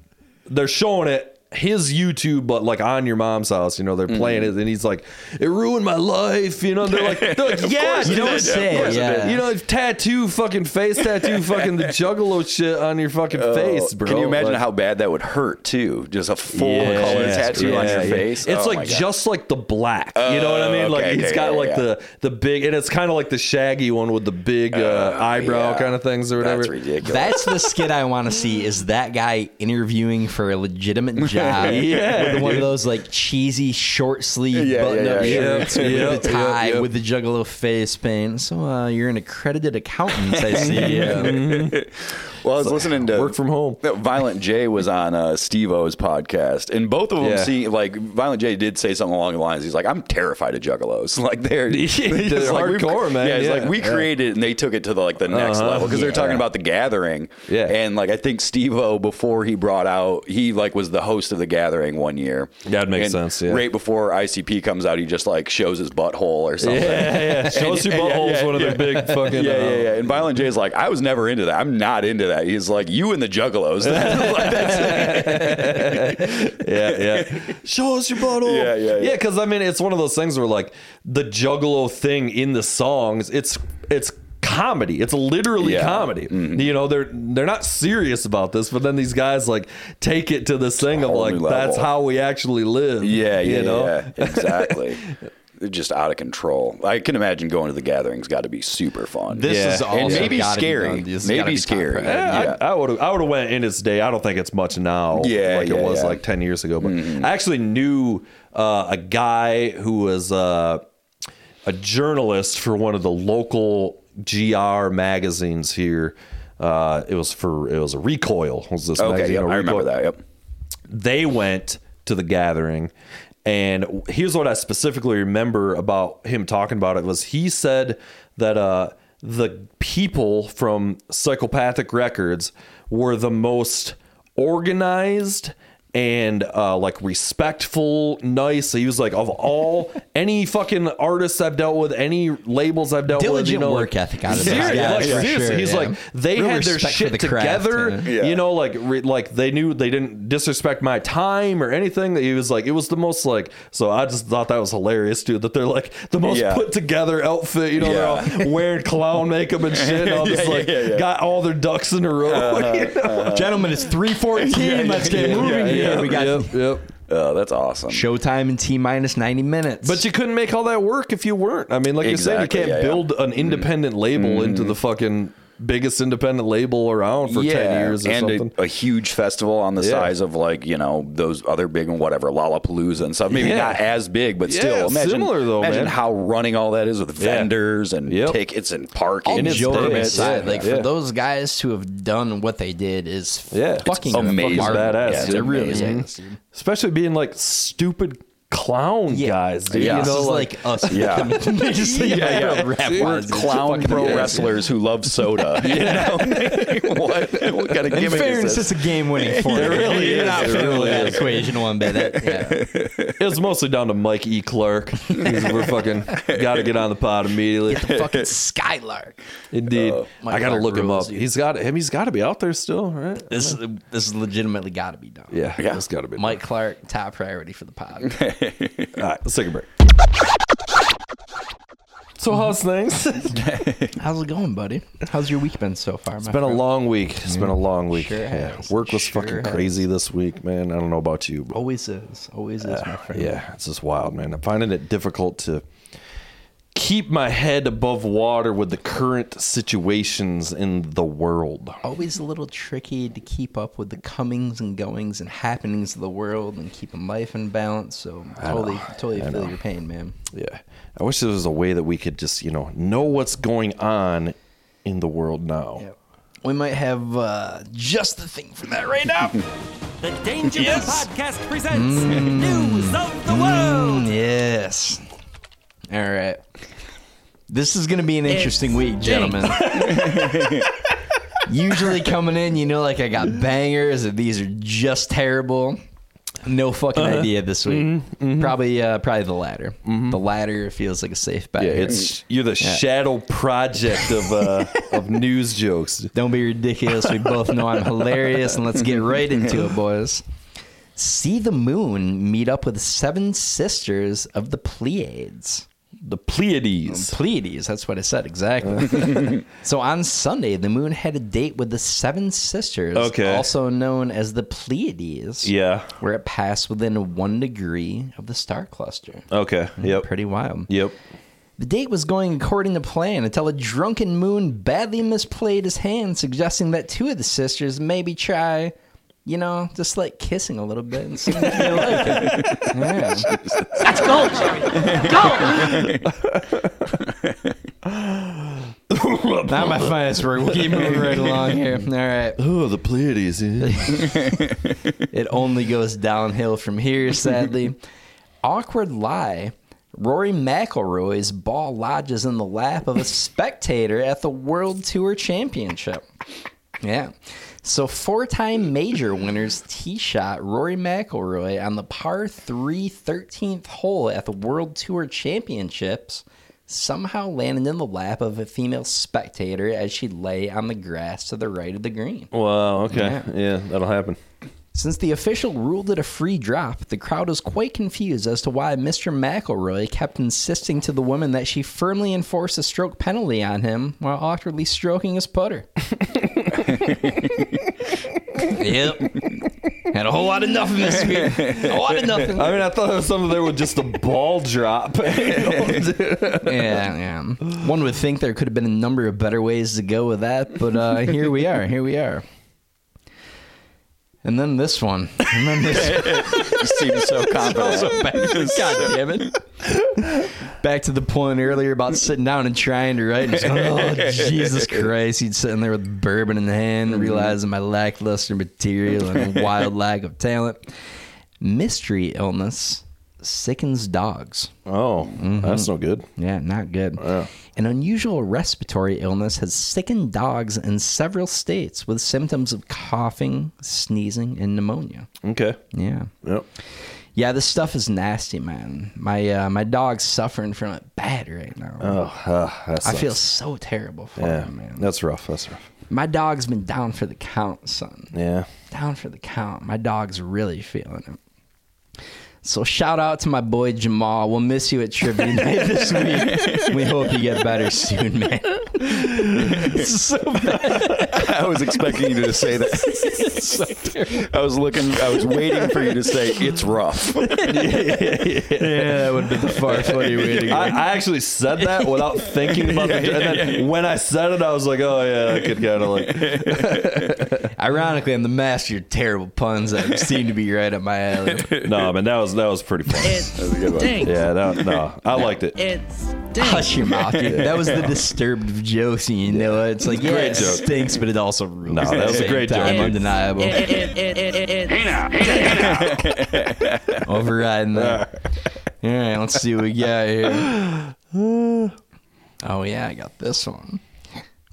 they're showing it his YouTube, but like on your mom's house, you know, they're playing Mm-hmm. it, and he's like, "It ruined my life," you know. They're like, they're like, "Yeah, course it dude, did. of Say, yeah. you know, tattoo, fucking face tattoo, fucking the Juggalo shit on your fucking face, bro." Oh, Can you imagine Like- how bad that would hurt too? Just a full Yeah, color yeah, tattoo on your yeah. face. It's Oh like just like the black. you know what I Oh, mean? Like okay, he's okay, got yeah, like yeah. the the big, and it's kind of like the shaggy one with the big uh, eyebrow yeah. kind of things or whatever. That's ridiculous. That's the skit I want to see. Is that guy interviewing for a legitimate job? Yeah, with one of those like cheesy short sleeve Yeah, button up yeah, yeah. shirts Yep, with yep, a tie yep. with the juggalo face paint. So uh, you're an accredited accountant, I see. Yeah. Well, I was listening to work from home. Violent J was on uh, Steve O's podcast, and both of them Yeah. see like Violent J did say something along the lines. He's like, "I'm terrified of juggalos. Like they're, they're like, hardcore, man. Yeah, he's Yeah. like we Yeah. created it and they took it to the like the next Uh-huh. level because they're talking about the Gathering. Yeah. and like I think Steve O before he brought out he like was the host of the Gathering one year. That makes And sense, yeah. Right before ICP comes out, he just like shows his butthole or something. Yeah, yeah. Show us your butthole's yeah, one of their big fucking. Yeah, yeah, yeah. And Violent J is like, I was never into that. I'm not into that. He's like, you and the Juggalos. Yeah, yeah. Show us your butthole. Yeah, yeah, yeah. Yeah, because I mean, it's one of those things where like the juggalo thing in the songs, it's it's comedy. It's literally Yeah. comedy. Mm-hmm. You know, they're they're not serious about this, but then these guys like take it to this thing of like that's how we actually live. yeah, yeah, you know? yeah. Exactly. They're just out of control. I can imagine going to the gatherings got to be super fun. This Yeah. is And maybe gotta be scary. done. This has Maybe be scary. Yeah, Yeah. I, I would have I would have went in its day. I don't think it's much now, Yeah, like yeah, it was yeah. Like ten years ago. But I actually knew uh, a guy who was uh, a journalist for one of the local GR magazines here. Uh, it was for it was a Recoil. Was this Okay, magazine? yep, a I remember that. Yep. They went to the gathering, and here's what I specifically remember about him talking about it was he said that uh, the people from Psychopathic Records were the most organized and uh, like respectful, nice. He was like, of all any fucking artists I've dealt with, any labels I've dealt with, you Diligent know, work like, ethic out of those Serious- guys, like, for seriously, sure, he's yeah. like they Real had their shit the together. yeah. Yeah. You know, like re, like they knew they didn't disrespect my time or anything. That he was like, it was the most like. So I just thought that was hilarious, dude. That they're like the most Yeah. put together outfit. You know, Yeah. they're all wearing clown makeup and shit. And all this Yeah, like yeah, yeah. got all their ducks in a row. you know? Gentlemen, it's 314. Let's get yeah, moving yeah, here. We got Yep, yep. Oh, that's awesome. showtime in T minus 90 minutes. But you couldn't make all that work if you weren't. I mean, like you said, you can't yeah, yeah. build an mm-hmm. independent label mm-hmm. into the fucking biggest independent label around for ten years or and something. A, a huge festival on the Yeah. size of like you know those other big and whatever Lollapalooza and stuff. Maybe Yeah. not as big, but Yeah, still. Imagine, similar though, Imagine man. how running all that is with Yeah. vendors and Yep. tickets and parking. all And it's joking Yeah, like yeah. for those guys to have done what they did is Yeah. fucking It's amazing. remarkable. Badass, Yeah, dude. it really Amazing. is. dude. especially being like stupid clown guys, dude. Yeah. You this know, is like, like, us. Yeah. just like, Yeah, yeah. We're clown pro crazy. wrestlers who love soda. You know what? What kind of In gimmick fairness, is this? it's a game winning formula. really You're is. not It really with that is. equation one bit. That, yeah. it was mostly down to Mike E. Clark. We're fucking got to get on the pod immediately. Get the fucking Skylark. Indeed, oh, Mike I got to look him up. dude. He's got him. He's got to be out there still, right? This is this is legitimately got to be done. Yeah, Yeah. it's got to be. Mike Clark, top priority for the pod. All right, let's take a break. So how's things? How's it going, buddy? How's your week been so far? Man? It's been a long week. It's been a mm-hmm. long week. Sure Yeah, has. Work was Sure fucking has. crazy this week, man. I don't know about you, but Always is. Always is, my uh, friend. yeah, it's just wild, man. I'm finding it difficult to keep my head above water with the current situations in the world. Always a little tricky to keep up with the comings and goings and happenings of the world and keeping life in balance. So totally, totally I feel know. your pain, man. Yeah. I wish there was a way that we could just, you know, know what's going on in the world now. We might have uh, just the thing for that right now. The Danger Yes. Podcast presents News of the World. Mm, yes. All right. This is going to be an interesting week, gentlemen. Usually coming in, you know, like I got bangers, and these are just terrible. No fucking idea this week. Probably, uh, probably the latter. The latter feels like a safe bet. Yeah, it's you're the shadow project of uh, of news jokes. Don't be ridiculous. We both know I'm hilarious, and let's get right into it, boys. See the moon meet up with seven sisters of the Pleiades. The Pleiades. Pleiades, that's what I said exactly. so on Sunday, the moon had a date with the seven sisters, Okay. also known as the Pleiades. Yeah. Where it passed within one degree of the star cluster. Okay. Hmm, yep. Pretty wild. Yep. The date was going according to plan until a drunken moon badly misplayed his hand, suggesting that two of the sisters maybe try, you know, just like kissing a little bit and seeing if they like it. Yeah. Not my finest work. We'll keep moving right along here. All right. Oh, the Pleiades. yeah. It only goes downhill from here, sadly. Awkward lie. Rory McIlroy's ball lodges in the lap of a spectator at the World Tour Championship. Yeah. So four-time major winners tee shot Rory McIlroy on the par 3 13th hole at the World Tour Championships somehow landed in the lap of a female spectator as she lay on the grass to the right of the green. Wow. Okay. Yeah. Yeah. that'll happen. Since the official ruled it a free drop, the crowd was quite confused as to why Mr. McIlroy kept insisting to the woman that she firmly enforce a stroke penalty on him while awkwardly stroking his putter. yep. Had a whole lot of nothing this week. A lot of nothing. I mean, I thought it was something there with just a ball drop. yeah, yeah. One would think there could have been a number of better ways to go with that, but uh, here we are. Here we are. And then this one. And then this. You seem so confident. God damn it. Back to the point earlier about sitting down and trying to write. And going, oh, Jesus Christ. He'd sitting there with bourbon in the hand, mm-hmm. realizing my lackluster material and wild lack of talent. Mystery illness sickens dogs. oh, mm-hmm. that's no good. Yeah, not good. An unusual respiratory illness has sickened dogs in several states with symptoms of coughing, sneezing, and pneumonia. Okay. Yeah. Yep. Yeah, this stuff is nasty, man. My uh, my dog's suffering from it bad right now. Oh, uh, I feel so terrible for Yeah, him, man. that's rough. That's rough. My dog's been down for the count, son. Yeah. Down for the count. My dog's really feeling it. So shout out to my boy Jamal. We'll miss you at trivia night this week. We hope you get better soon, man. So bad. I was expecting you to say that. I was looking. I was waiting for you to say it's rough. Yeah, that would be the far funny way to go. I, I actually said that without thinking about it. And then when I said it, I was like, oh, yeah, I could kind of like. Ironically, I'm the master of terrible puns that seem to be right up my alley. No, man, that was that was pretty funny. It That's a good one. stinks. Yeah, that, no, I liked it. It stinks. Hush your mouth, dude. That was the disturbed of jokes, you know. It's like, yeah, Great it joke. stinks, but it also rules. No, at that was a great joke, time. Mark. Undeniable. Overriding that. All right, let's see what we got here. Oh, yeah, I got this one.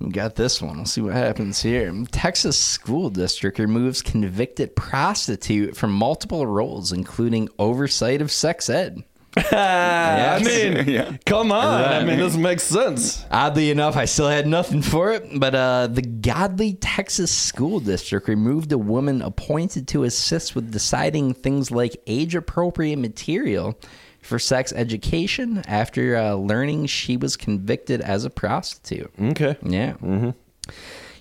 We got this one. We'll see what happens here. Texas school district removes convicted prostitute from multiple roles, including oversight of sex ed. I mean, Yeah. come on. I mean, this makes sense. Oddly enough, I still had nothing for it, but uh, the Godly Texas School District removed a woman appointed to assist with deciding things like age appropriate material for sex education after uh, learning she was convicted as a prostitute. Okay. Yeah. Mm-hmm.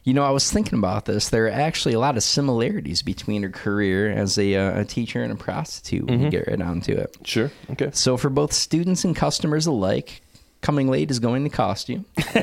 You know, I was thinking about this. There are actually a lot of similarities between her career as a, uh, a teacher and a prostitute when you get right down to it. Sure. Okay. So for both students and customers alike, coming late is going to cost you.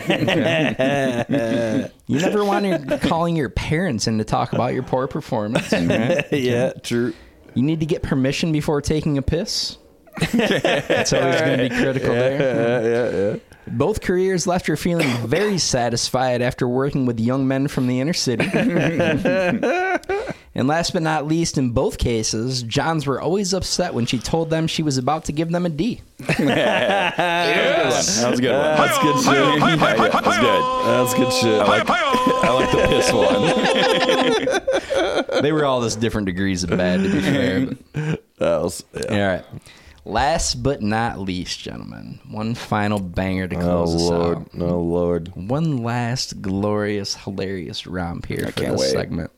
you never want to calling your parents in to talk about your poor performance. right? yeah, true. You need to get permission before taking a piss. That's always going to be critical there. Yeah, yeah, yeah. Both careers left her feeling very satisfied after working with young men from the inner city. and last but not least, in both cases, Johns were always upset when she told them she was about to give them a D. That was a good one. That's good shit. Yeah, yeah, that was good. That's good shit. I like, I like the piss one. They were all just different degrees of bad, to be fair. But. That was. Yeah. All right. Last but not least, gentlemen, one final banger to Oh close us lord. out. Oh lord. One last glorious, hilarious romp here for can't this wait. segment.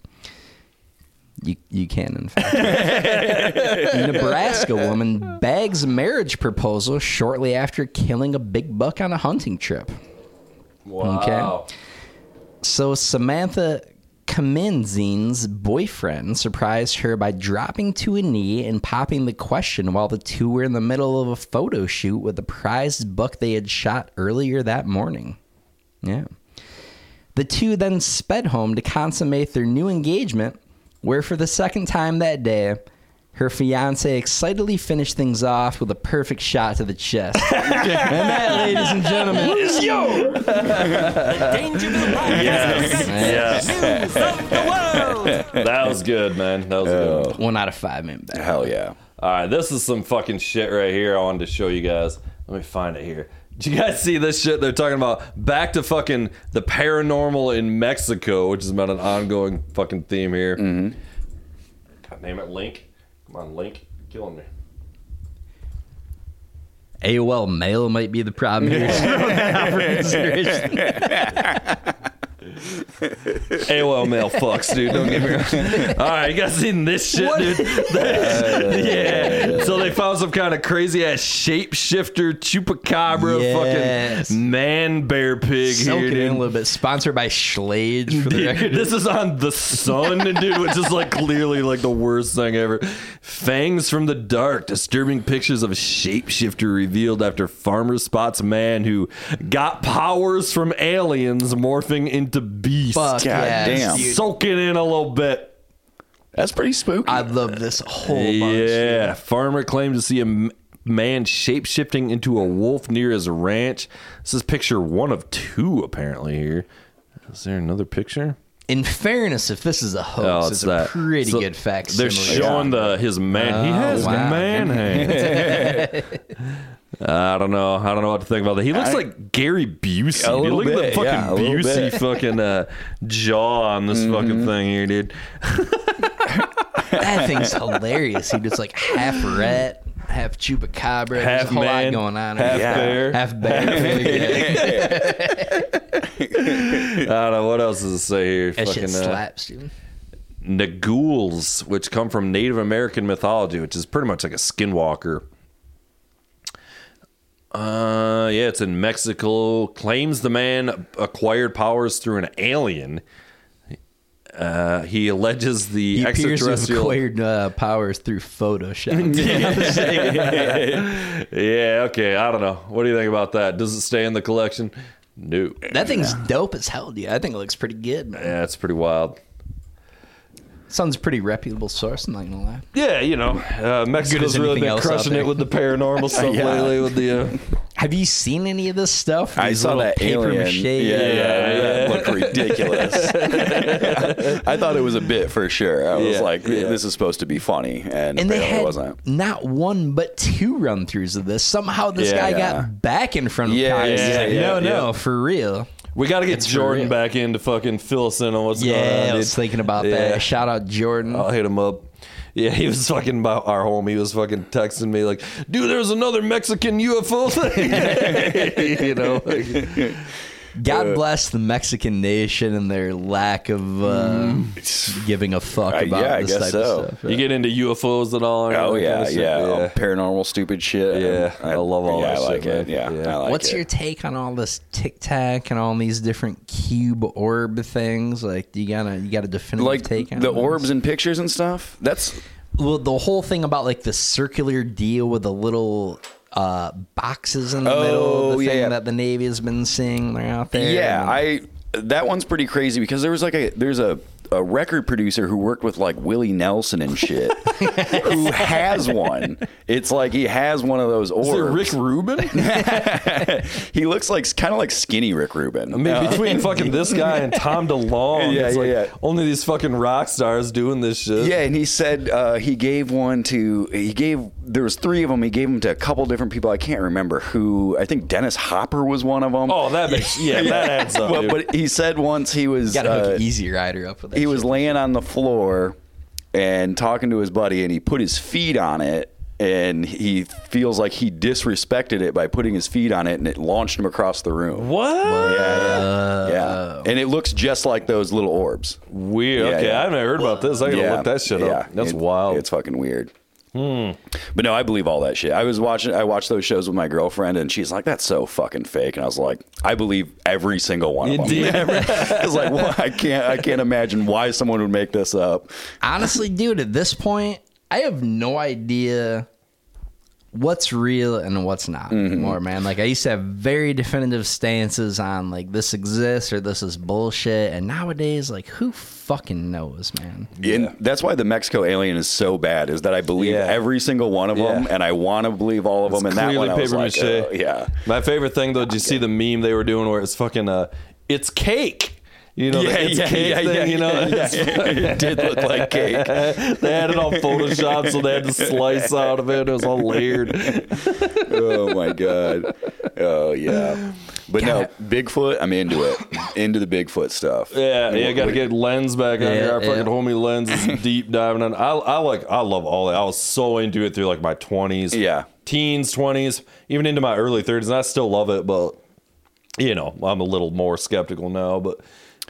You you can in fact. Nebraska woman bags marriage proposal shortly after killing a big buck on a hunting trip. Okay. So Samantha Kaminzin's boyfriend surprised her by dropping to a knee and popping the question while the two were in the middle of a photo shoot with the prized buck they had shot earlier that morning. Yeah. The two then sped home to consummate their new engagement, where for the second time that day, Her fiance excitedly finished things off with a perfect shot to the chest. and that, ladies and gentlemen, is yo. Dangerville Podcast Yes. News of the world. That was good, man. That was good. One out of five, man. Back. Hell yeah. All right, this is some fucking shit right here. I wanted to show you guys. Let me find it here. Did you guys see this shit? They're talking about back to fucking the paranormal in Mexico, which is about an ongoing fucking theme here. Mm-hmm. God damn it, Link. Come on, Link. Killing me. AOL mail might be the problem here. Out for consideration. AOL mail fucks, dude. Don't get me wrong. All right, you guys seen this shit, dude? yeah. So they found some kind of crazy ass shapeshifter chupacabra Yes. fucking man bear pig Soak here, it in a little bit. Sponsored by Schlage for the Dude, record. this is on the Sun, dude, which is like clearly like the worst thing ever. Fangs from the dark, disturbing pictures of a shapeshifter revealed after farmer spots a man who got powers from aliens morphing into beasts. Fuck God yes, damn. dude. Soak in a little bit. That's pretty spooky. I love this whole bunch. Yeah, farmer claimed to see a m- man shape shifting into a wolf near his ranch. This is picture one of two apparently here. Is there another picture? In fairness, if this is a hoax, Oh, it's, it's a that. pretty So good fact. They're showing the his man. he Oh, has wow. man hands. I don't know. I don't know what to think about that. He looks I- like Gary Busey. A dude. little Look at the bit, fucking yeah, a little Busey bit. fucking uh, jaw on this Mm-hmm. fucking thing here, dude. that thing's hilarious. He just like half rat, half chupacabra. There's Half a whole man, lot going on. half here. bear. half bear. I don't know what else does it say here. that shit fucking uh, slaps, dude. Naguals, which come from Native American mythology, which is pretty much like a skinwalker. Uh, yeah, it's in Mexico. Claims the man acquired powers through an alien. Uh, he alleges the He appears extraterrestrial. acquired uh, powers through Photoshop. yeah, okay. I don't know. What do you think about that? Does it stay in the collection? No. that thing's dope as hell, dude. I think it looks pretty good, man. Yeah, it's pretty wild. Sounds a pretty reputable source. I'm not gonna lie. Yeah, you know, uh, Mexico's really been else crushing it with the paranormal stuff Yeah. lately. With the uh, Have you seen any of this stuff? I These saw that paper alien. mache. Yeah, yeah, Yeah, that yeah. looked ridiculous. I thought it was a bit for sure. I was Yeah, like, yeah. this is supposed to be funny, and, And they had it wasn't. not one but two run throughs of this. Somehow this Yeah. guy Yeah. got back in front of Yeah, Congress. yeah, He's like, yeah, no, yeah. no, for real. We got to get It's Jordan back in to fucking fill us in on what's going on. Yeah, I dude. was thinking about Yeah. that. Shout out Jordan. I'll hit him up. Yeah, he was fucking about our home. He was fucking texting me like, "Dude, there's another Mexican UFO thing." you know, like, God bless the Mexican nation and their lack of uh, giving a fuck Uh, about yeah, I this guess type so. of stuff. you get into UFOs at all? or Oh yeah, kind of yeah, yeah. Oh, paranormal stupid shit. Yeah, I love all yeah, that I shit, like it. man. Yeah, Yeah. I like What's it. your take on all this tic tac and all these different cube orb things? Like, do you gotta you got a definitive like take on the this? orbs and pictures and stuff? That's Well, the whole thing about like the circular deal with the little uh, boxes in the middle of Oh, the yeah, thing yeah. that the Navy has been seeing. They're out there. Yeah, and- I that one's pretty crazy because there was like a there's a a record producer who worked with like Willie Nelson and shit who has one. It's like he has one of those orbs. Is it Rick Rubin? he looks like kind of like skinny Rick Rubin. I mean, between fucking this guy and Tom DeLonge, Yeah, it's yeah, like yeah. only these fucking rock stars doing this shit. Yeah, and he said uh, he gave one to he gave there was three of them. He gave them to a couple different people. I can't remember who. I think Dennis Hopper was one of them. Oh, that makes yeah, that adds up. but, but he said once he was Got to hook uh, an Easy Rider up with that. He was laying on the floor and talking to his buddy, and he put his feet on it. And he feels like he disrespected it by putting his feet on it, and it launched him across the room. what? Yeah, yeah, yeah. And it looks just like those little orbs. Weird. Yeah, okay, yeah. I haven't heard about this. I gotta yeah, look that shit yeah. up. That's It- wild. It's fucking weird. Hmm. But no, I believe all that shit. I was watching. I watched those shows with my girlfriend, and she's like, "That's so fucking fake." And I was like, "I believe every single one of them." I was like, well, "I can't. I can't imagine why someone would make this up." Honestly, dude, at this point, I have no idea what's real and what's not Mm-hmm. more, man. Like I used to have very definitive stances on like this exists or this is bullshit, and nowadays, like who fucking knows, man? And that's why the Mexico alien is so bad. Is that I believe Yeah. every single one of them, and I want to believe all of them. And that clearly one, I was paper like, mache. uh, yeah, My favorite thing though, did you see the meme they were doing where it's fucking uh, it's cake. You know, yeah, the it's yeah, cake yeah, thing. yeah, you know, yeah, It's- yeah. it did look like cake. they had it on Photoshop, so they had to slice out of it. It was all layered. oh my god. Oh yeah. But no, Bigfoot. I'm into it. Into the Bigfoot stuff. Yeah, yeah, got to get lens back on Yeah, here. Our fucking yeah. homie lens is deep diving on. I, I like, I love all that. I was so into it through like my twenties, Yeah. teens, twenties, even into my early thirties, and I still love it. But you know, I'm a little more skeptical now. But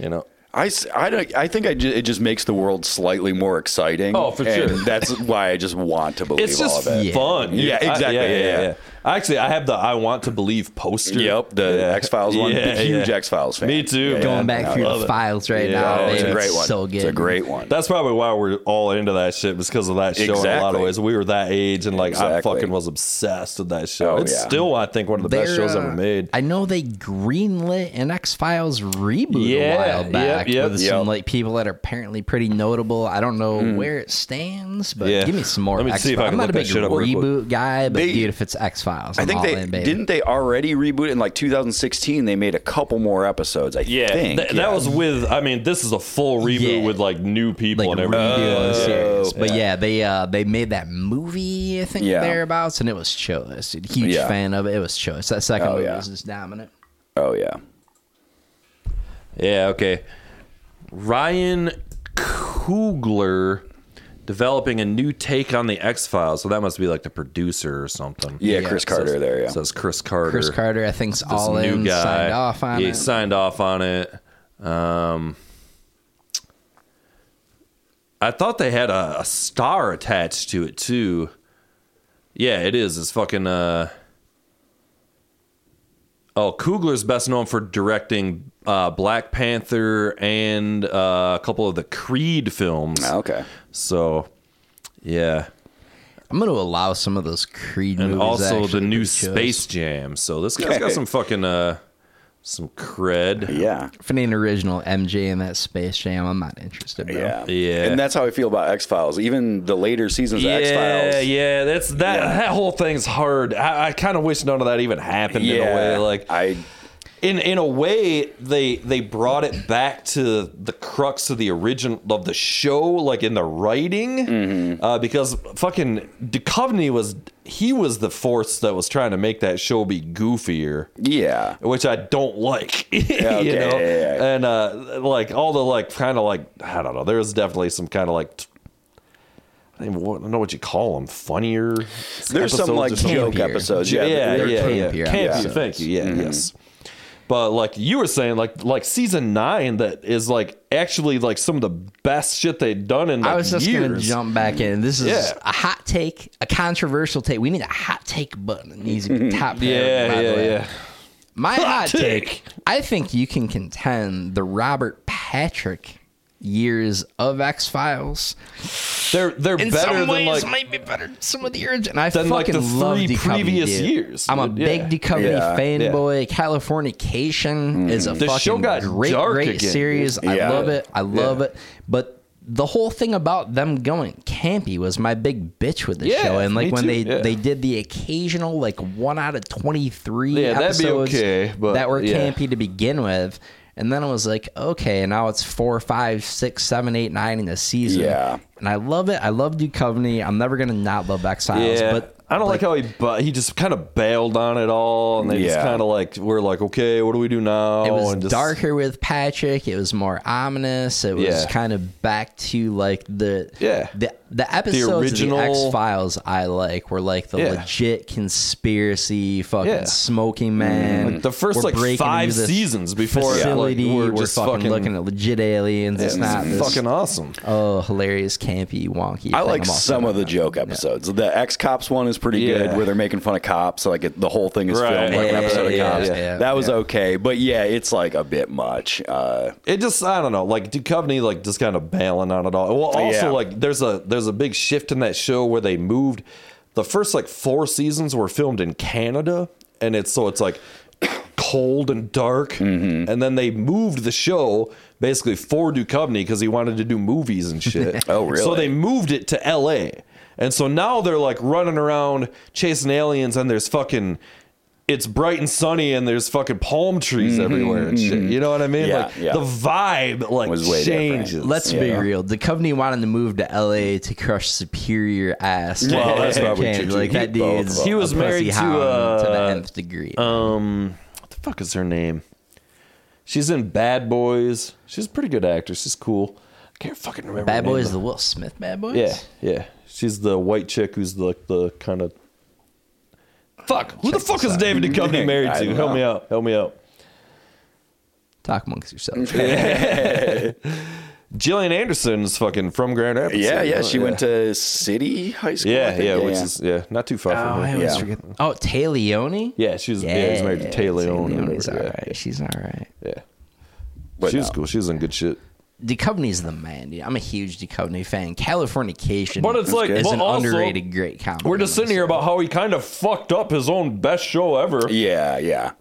you know, I, I, don't- I think I ju- it just makes the world slightly more exciting. Oh, for and sure. That's why I just want to believe it's all just of it. Yeah. fun. Yeah, I- exactly. Yeah, yeah. Actually, I have the "I Want to Believe" poster. Yep, the Yeah. X Files one. Yeah, huge yeah. X Files fan. Me too. Yeah. Going back I through love the it. files right Yeah. now, Oh, it's a it's great one. So good. It's a great one. That's probably why we're all into that shit, is because of that show in a lot of ways. We were that age, and like I fucking was obsessed with that show. Oh, it's yeah. still, I think, one of the best They're, shows uh, ever made. I know they greenlit an X Files reboot Yeah, a while back yep, with yep. some like people that are apparently pretty notable. I don't know where it stands, but Yeah. give me some more. Let me X see if I Files. can I'm not look a big shit up real quick. reboot guy, but dude, if it's X Files, I think all they in, baby. didn't they already reboot it in like 2016. They made a couple more episodes. I Yeah, think. th- that yeah. was with. I mean, this is a full reboot Yeah. with like new people like and everything. redoing series. Oh, But yeah. yeah, they uh they made that movie I think Yeah. thereabouts, and it was choice. Dude, huge Yeah. fan of it. It was choice. That second Oh, movie yeah. was just dominant. Oh yeah. Yeah, okay. Ryan Coogler developing a new take on the X Files. So that must be like the producer or something. Yeah, Yeah, Chris Carter says, there. Yeah. Says Chris Carter. Chris Carter, I think's This all new in, guy. signed off on yeah, it. he signed off on it. Um, I thought they had a, a star attached to it too. Yeah, it is. It's fucking. Uh, oh, Coogler's best known for directing uh, Black Panther and uh, a couple of the Creed films. Ah, okay. So, yeah, I'm going to allow some of those Creed and movies. also the new to. Space Jam. So this guy's got some fucking uh, some cred. Yeah. If it ain't original MJ in that Space Jam, I'm not interested. Bro. Yeah. Yeah. And that's how I feel about X Files. Even the later seasons of X Files. yeah, that's that. Yeah. That whole thing's hard. I, I kind of wish none of that even happened in a way. Like, I in in a way, they they brought it back to the crux of the original of the show, like in the writing, Mm-hmm. uh, because fucking Duchovny was he was the force that was trying to make that show be goofier yeah. which I don't like. you know, yeah, yeah. and uh, like all the like kind of like I don't know. There was definitely some kind of like. t- I don't even wa- I don't know what you call them. Funnier. There's some like joke episodes. Yeah, Yeah. yeah, they're- yeah, yeah. campier Campier, episodes. Thank you. Yeah, Mm-hmm. yes. But like you were saying, like like season nine, that is like actually like some of the best shit they've done in like I was just years. gonna jump back in. This is Yeah. a hot take, a controversial take. We need a hot take button. It needs to be mm-hmm. top. priority, Yeah, by the yeah, way. yeah. My Hot hot, take. take. I think you can contend the Robert Patrick years of X Files. They're they're In better some than like might be better than some of the original. I like, fucking the love three Duchovny, previous dude. years. I'm a Yeah. big Duchovny Yeah. fanboy. Californication mm. is a The fucking great, great again, series. I love it. I love Yeah. it. But the whole thing about them going campy was my big bitch with the Yeah, show. And like when too, they yeah. they did the occasional like one out of twenty three Yeah, episodes okay, but, that were yeah. campy to begin with. And then I was like, okay, and now it's four, five, six, seven, eight, nine in the season. Yeah. And I love it. I love Duchovny. I'm never gonna not love X Files. Yeah, But I don't like, how he but he just kind of bailed on it all, and they just kind of like we're like, okay, what do we do now? It was and just, darker with Patrick. It was more ominous. It was Yeah. kind of back to like the Yeah. the the episodes original- of the X Files I like were like the Yeah. legit conspiracy fucking Yeah. smoking man. Like the 1st We're like breaking five seasons before it, like, we're we're just fucking, fucking looking at legit aliens. it's it's not this fucking awesome. oh hilarious campy wonky. I thing. like some of the joke episodes. The X Cops one is pretty Yeah. good, where they're making fun of cops. So like it, the whole thing is Right. filmed like an episode yeah, of Cops. yeah, that was okay, but yeah, it's like a bit much. Uh, It just I don't know, like Duchovny like just kind of bailing on it all. Well, also like there's a there's a big shift in that show where they moved the first like four seasons were filmed in Canada, and it's so it's like cold and dark. Mm-hmm. And then they moved the show basically for Duchovny because he wanted to do movies and shit. Oh, really? So they moved it to L.A. And so now they're like running around chasing aliens, and there's fucking. It's bright and sunny, and there's fucking palm trees everywhere and shit. You know what I mean? Mm-hmm, Yeah, like yeah. the vibe like Was way different. changes. Let's be real. The company wanted to move to LA to crush superior ass. Well, that's probably probably true, Like that Both dude's. He was a married to, hound to the uh, nth degree. Um, what the fuck is her name? She's in Bad Boys. She's a pretty good actress. She's cool. I can't fucking remember. Bad her name, Boys, though. the Will Smith Bad Boys. Yeah, yeah. She's the white chick who's the the kind of. Fuck. Who the fuck this is out. David Duchovny married to? Help me out. Help me out. Talk amongst yourselves. Gillian Anderson's fucking from Grand Rapids. Yeah, yeah. She yeah. went to City High School. I Yeah, think. yeah, which is yeah, not too far Oh, from I her. always Yeah. forget. Oh, Téa Leoni. Yeah, she was. Yeah, he's married to Téa Leoni. or Leoni's all whatever, right. She's all right. Yeah, yeah. But she was no. cool. She was in good shit. Duchovny's the man, dude. I'm a huge Duchovny fan. Californication, But it's like, is but an also, underrated great comedy. We're just sitting here about how he kind of fucked up his own best show ever. Yeah, yeah.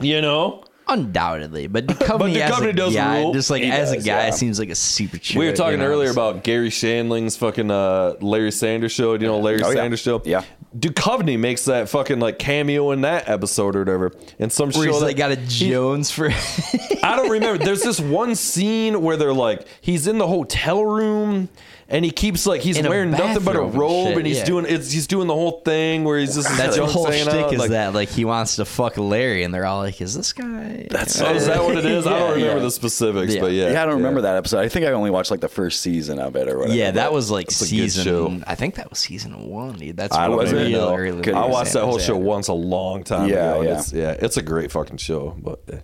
You know, undoubtedly, but Duchovny, as a does guy, rule. just like He as a guy, yeah. seems like a super. Chill, we were talking you know? earlier about Garry Shandling's fucking uh, Larry Sanders show. Do you know Larry Oh, yeah. Sanders show? Yeah. Duchovny makes that fucking like cameo in that episode or whatever. In some Where show he's that like got a he- Jones for. I don't remember. There's this one scene where they're like, he's in the hotel room and he keeps like he's In a wearing nothing but a bathrobe and robe shit, and he's yeah. doing it's he's doing the whole thing where he's just That's the whole hanging shtick out, is like, that like he wants to fuck Larry, and they're all like, "Is this guy?" That's Oh, is that what it is? I don't remember yeah. the specifics, Yeah. but yeah. Yeah, I don't remember that episode. I think I only watched like the first season of it or whatever. Yeah, that but- was like It's a good show. season. I think that was season one. Dude. That's I don't Was it? even real know. early. I watched that whole show once a long time Yeah, ago. and yeah. It's, yeah, it's a great fucking show. But yeah.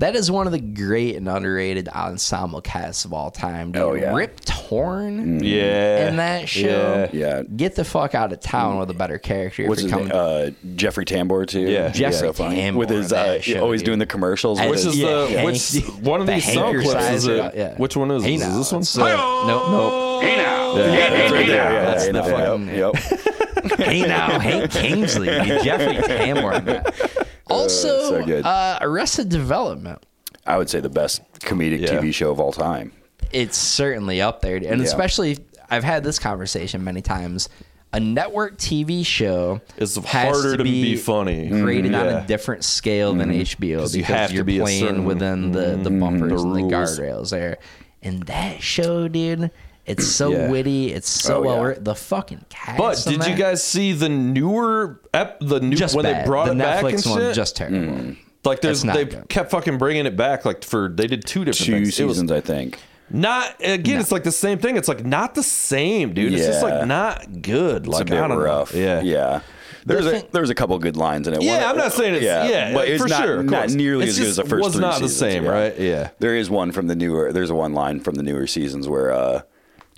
That is one of the great and underrated ensemble casts of all time. Dude. Oh, yeah. Rip Torn yeah, in that show. Yeah. Get the fuck out of town with a better character. What's if his name? Uh, Jeffrey Tambor too. Yeah. Jeffrey So funny. Tambor with his uh, show, always dude. doing the commercials. As- with Which is Yeah, the Hank- which one of the these sound Hanker clips is it? yeah. Which one is, Hey it? is now, this one? it's, uh, nope, nope. yeah, that's right there. Yeah, That's yeah, the yeah, fucking- Yep. yep. hey now, Hank Kingsley, dude, Jeffrey Tambor. Also, so good. Uh, Arrested Development. I would say the best comedic Yeah. TV show of all time. It's certainly up there, and Yeah. especially I've had this conversation many times. A network TV show It's has harder to be funny. graded on Yeah. a different scale than mm-hmm. HBO because you have you're be a playing certain- within the the mm-hmm. bumpers the and the guardrails there. And that show, dude, it's so Yeah. witty, it's so Oh, well yeah. The fucking cast. But on did you guys see the newer ep, the new just when bad. they brought the it back Netflix and one shit? just terrible. like there's they good. kept fucking bringing it back like for they did two different Two things. It was seasons, I think. not again. It's like the same thing. It's like not the same, dude. It's just like not good. It's like a bit I don't rough. know. Yeah, yeah. There's a thing- there's a couple good lines in it. Yeah, One- I'm not saying it's yeah, but it's for not, sure, not nearly It's as good as the first was three not the same, yeah. right? Yeah. There is one from the newer. There's a one line from the newer seasons where uh,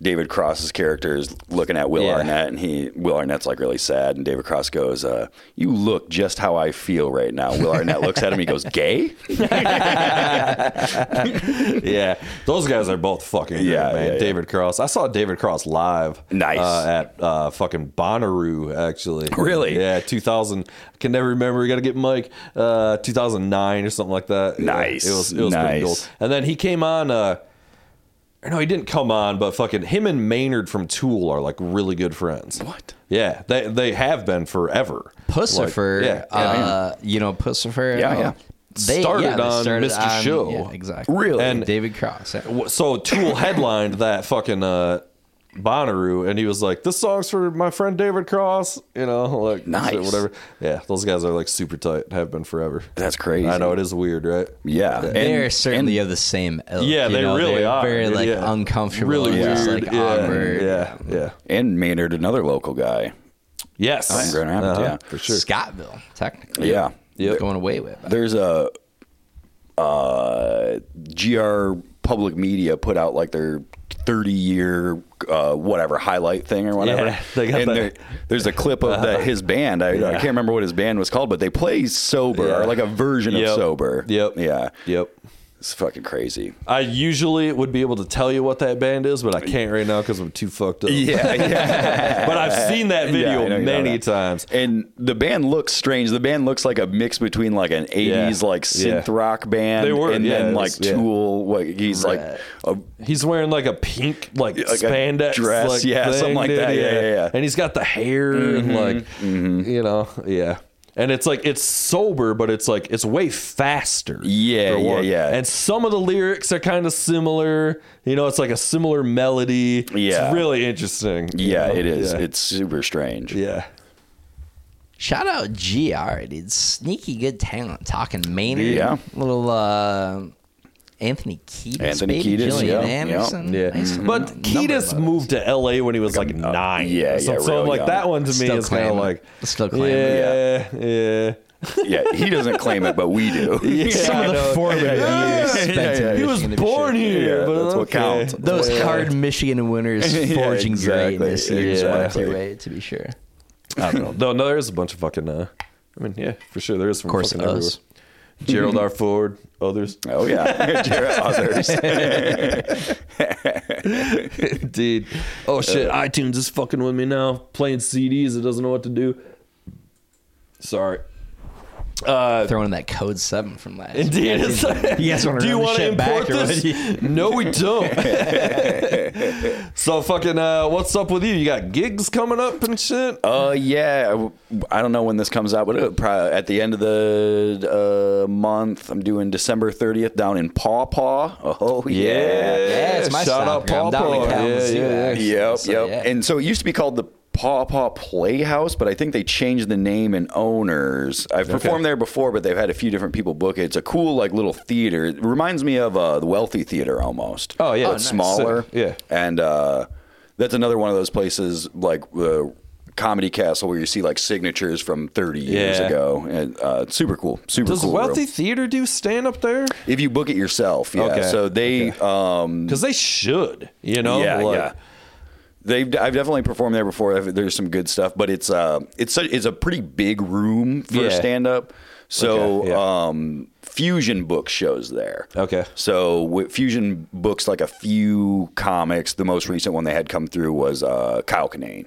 David Cross's character is looking at Will Yeah. Arnett, and he Will Arnett's like really sad, and David Cross goes, uh, "You look just how I feel right now." Will Arnett looks at him, he goes, "Gay." yeah, those guys are both fucking good, Yeah, man. yeah. David Cross. I saw David Cross live. Nice. uh, at uh, fucking Bonnaroo, actually. Really? Yeah, 2000. I can never remember. We got to get Mike. Uh, 2009 or something like that. Nice. it was it was pretty Nice. cool. And then he came on. Or no, he didn't come on, but fucking him and Maynard from Tool are like really good friends. What? Yeah, they they have been forever. Puscifer, Like, yeah, uh, you know Puscifer. Yeah, uh, yeah. They Started yeah, they on started Mr. on- Show. yeah, exactly. Really? And- David Cross. yeah. So Tool headlined that fucking uh, Bonnaroo, and he was like, "This song's for my friend David Cross," you know, like Nice. shit, whatever. Yeah, those guys are like super tight, have been forever. That's crazy. I know it is weird, right? Yeah, They're certainly and- of the same ilk. Yeah, they know, really they're are. Very like yeah. uncomfortable, really and just weird. like yeah, awkward. yeah, yeah. and Maynard, another local guy. Yes, in Grand Rapids, Uh-huh, yeah. for sure. Scottville, technically. Yeah. yeah. going away with. There's a uh, GR Public Media put out like their 30 year uh, whatever highlight thing or whatever. Yeah, and there, there's a clip of the, his band. I, I can't remember what his band was called, but they play sober Yeah. or like a version Yep. of sober. Yep. Yeah. Yep. It's fucking crazy. I usually would be able to tell you what that band is, but I can't right now because I'm too fucked up. Yeah, yeah. But I've seen that video I know you know many that. times. And the band looks strange. The band looks like a mix between like an '80s Yeah. like synth Yeah. rock band, They were, and yeah, then like was- yeah. Tool. What he's like, a, He's wearing like a pink like, Like a spandex dress, like, yeah, thing, something like that. Yeah, yeah, yeah. And he's got the hair and mm-hmm, like mm-hmm. you know, yeah. And it's like it's sober, but it's like it's way faster. Yeah, yeah, yeah. And some of the lyrics are kind of similar. You know, it's like a similar melody. Yeah. It's really interesting. yeah, know? it is. Yeah. It's super strange. yeah. Shout out GR, dude. Sneaky good talent. Talking Maynard. Yeah. Little uh, Anthony Kiedis. Anthony baby. Kiedis, Gillian yeah, Anderson. Yeah, Nice but number Kiedis moved to L.A. when he was like, nine. yeah, so, yeah, so real like young. that one to me Still is kind of like Still claiming. yeah, yeah. Yeah, yeah, he doesn't claim it, but we do. Some of the know. formative Yeah. years spent Yeah, yeah, He was Michigan, to be born here, Yeah, but that's what okay. counts. Those Yeah. hard Michigan winners Yeah, forging exactly. greatness years Yeah. went your way, to be sure. I don't know. No, no, there's a bunch of fucking. Uh, I mean, yeah, for sure, there is from Of course, fucking us. everywhere. Gerald R. Ford, others. Oh yeah, Jared others. Indeed. Oh shit, uh, iTunes is fucking with me now, playing CDs. It doesn't know what to do. Sorry. Uh, Throwing in that code seven from last. Indeed. It's You guys wanna Do you want to shit back import or this? no, we don't. so fucking, uh, what's up with you? You got gigs coming up and shit? Uh, yeah. I I don't know when this comes out, but probably at the end of the uh, month, I'm doing December 30th down in Paw Paw. Oh yeah. Yeah, it's my Shout out stop. I'm down in Pawpaw. Kalamazoo, Yeah, yeah. Yep, So, yep. yeah. And so it used to be called the Paw Paw Playhouse, but I think they changed the name and owners. I've performed there before, but they've had a few different people book it. It's a cool, like, little theater. It reminds me of uh, the Wealthy Theater almost. Oh, yeah. But Oh, nice. smaller. Sick. Yeah. And uh, that's another one of those places like the Comedy Castle where you see like signatures from 30 years Yeah. ago. And uh, super cool. Super cool. Does cool. Wealthy room. Theater do stand up there? If you book it yourself, yeah. Okay, So they. Um, Because they should, you know? yeah, Like- yeah. They've I've definitely performed there before. There's some good stuff, but it's uh it's a, it's a pretty big room for Yeah. stand up. So Okay, yeah. um Fusion Books shows there. Okay. So Fusion books like a few comics. The most recent one they had come through was uh Kyle Kinane.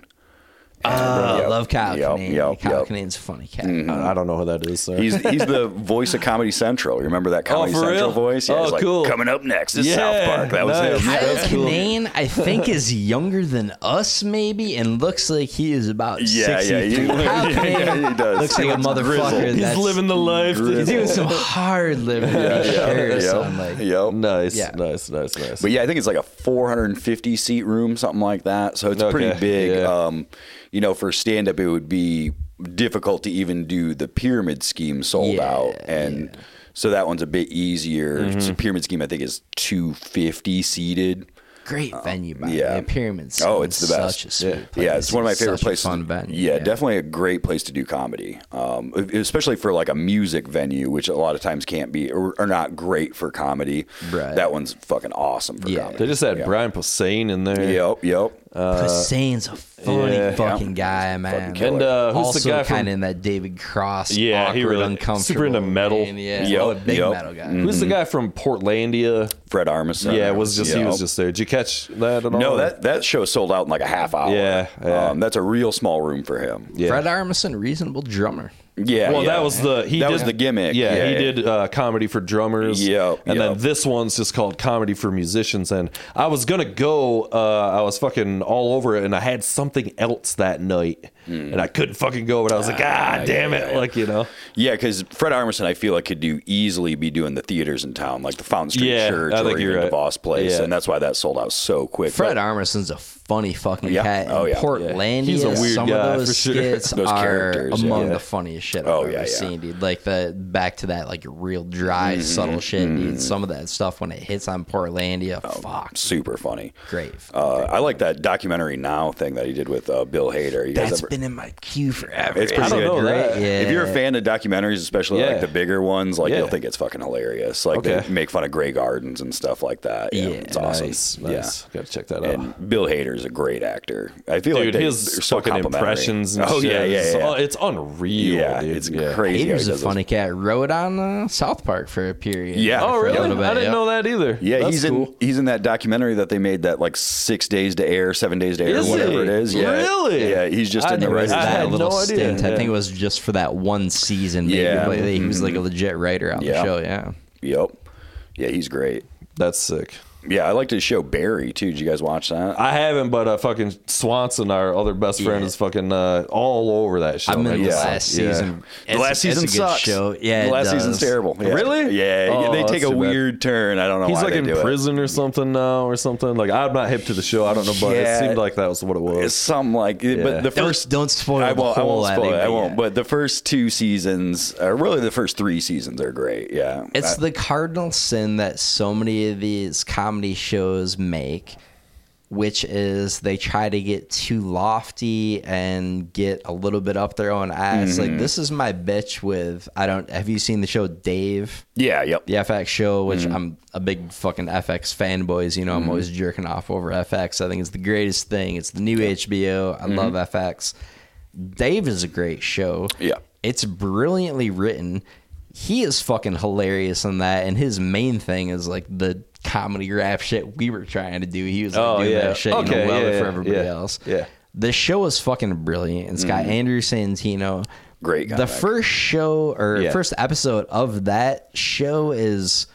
I Yep, love Kyle yep, Kinane. yep, Kyle yep. Kinane's a funny cat. I I don't know who that is. Sorry. He's he's the voice of Comedy Central. You remember that Comedy for Central real? voice? Yeah, Oh, he's like, cool. Coming up next is Yeah, South Park. That was nice. him. Kyle cool. Kinane, I think, is younger than us, maybe, and looks like he is about Yeah, yeah, 63. he- Kyle yeah, Kinane he does. looks like He a motherfucker. He's that's- living the life. He's doing some hard living. Yeah, Yeah, yeah, sure, yep, son, like, yep. Nice, Yeah. nice, nice, nice. But yeah, I think it's like a 450 seat room, something like that. So it's Okay, pretty big. Um, you know, for stand up, it would be difficult to even do the pyramid scheme sold Yeah, out. And so that one's a bit easier. Mm-hmm. So pyramid scheme, I think, is 250 seated. great venue, by yeah. yeah. Pyramids. Oh, it's the best. Such a sweet Yeah. place. Yeah, it's one of my favorite Such a places. fun venue. Yeah, definitely a great place to do comedy, um, especially for like a music venue, which a lot of times can't be or are not great for comedy. Right. That one's fucking awesome for Yeah. comedy. they just had yeah. Brian Posehn in there. Yep, yep. Hussein's a funny yeah. fucking guy, man. killer. And uh, who's also the guy from kind of in that David Cross, Yeah, he awkward, really- uncomfortable, super into metal. vein. Yeah, Yep, oh, a big yep. metal guy. Who's the guy from Portlandia? Fred Armisen. Yeah, it was just he was just there. Did you catch that at all? No, that that show sold out in like a half hour. Yeah, yeah. Um, that's a real small room for him. Yeah. Fred Armisen, reasonable drummer. Yeah, Well, yeah. that was the he that did, was the gimmick. Yeah, he yeah. did uh, comedy for drummers. Yep, and then this one's just called comedy for musicians. And I was gonna go. Uh, I was fucking all over it, and I had something else that night, and I couldn't fucking go. But I was like, ah, damn yeah, it, yeah. like you know. Yeah, because Fred Armisen, I feel like could do easily be doing the theaters in town, like the Fountain Street Yeah, Church I or think even you're right. DeVos Place, Yeah. and that's why that sold out so quick. Fred But- Armisen's a funny fucking Yeah. cat. Oh, In yeah. Portlandia, He's a weird some guy, of those for sure. skits Those are characters, among yeah. the funniest shit I've Oh, ever yeah, yeah. seen, dude. Like the back to that like real dry, subtle shit, dude. Some of that stuff when it hits on Portlandia, fuck, super funny. great. Uh, I like that documentary now thing that he did with uh, Bill Hader. You guys ever- been in my queue forever. It's pretty I don't good. know that. Yeah. If you're a fan of documentaries, especially Yeah. like the bigger ones, like Yeah. you'll think it's fucking hilarious. Like Okay. they make fun of Grey Gardens and stuff like that. Yeah, Yeah. it's awesome. Nice, Yeah. nice. Gotta check that out. And Bill Hader is a great actor. I feel like Dude, they, his so fucking impressions and oh shit. yeah, yeah, yeah. it's unreal. yeah, dude. it's Yeah. crazy. Hader's a funny those. cat. Wrote on uh, South Park for a period. Yeah. Oh, really? bit, I didn't yep. know that either. Yeah, That's he's cool. in he's in that documentary that they made that like six days to air, seven days to air, Is whatever it is. Yeah, Really? Yeah, he's just in the didn't. I that had little no idea. I think it was just for that one season. Maybe. Yeah. Like, he was like a mm-hmm. legit writer on Yeah. the show. Yeah. Yep. Yeah, he's great. That's sick. Yeah, I liked his show Barry too. Did you guys watch that? I haven't, but uh, fucking Swanson, our other best friend, Yeah. is fucking uh, all over that show. I'm man. in the Yeah. last Yeah. season. the It's- last season a good sucks. show. Yeah, the it last season's does. terrible. Yeah. Really? Yeah, Oh, they that's take a too bad. weird turn. I don't know. He's why like they in do it. prison or something now, or something. Like I'm not hip to the show. I don't know, but Yeah. it seemed like that was what it It's was. something like, but the Don't- first don't spoil I the won't. I whole won't spoil it. I but won't. yeah. But the first two seasons, uh, really the first three seasons, are great. Yeah, It's I- the cardinal sin that so many of these comedy shows make, which is they try to get too lofty and get a little bit up their own ass. Mm-hmm. Like this is my bitch with I don't have you seen the show Dave? yeah. Yep. The FX show, which Mm-hmm. I'm a big fucking FX fanboys. You know, I'm always jerking off over FX. I think it's the greatest thing. It's the new HBO. I love FX. Dave is a great show. Mm-hmm. Yeah. It's brilliantly written. He is fucking hilarious in that, and his main thing is like the comedy rap shit we were trying to do. He was like Oh, doing yeah. that shit, you Okay, know, well yeah, for everybody yeah, else. yeah. The show is fucking brilliant. It's got mm-hmm. Andrew Santino. Great guy, The guy. first show or first episode of that show is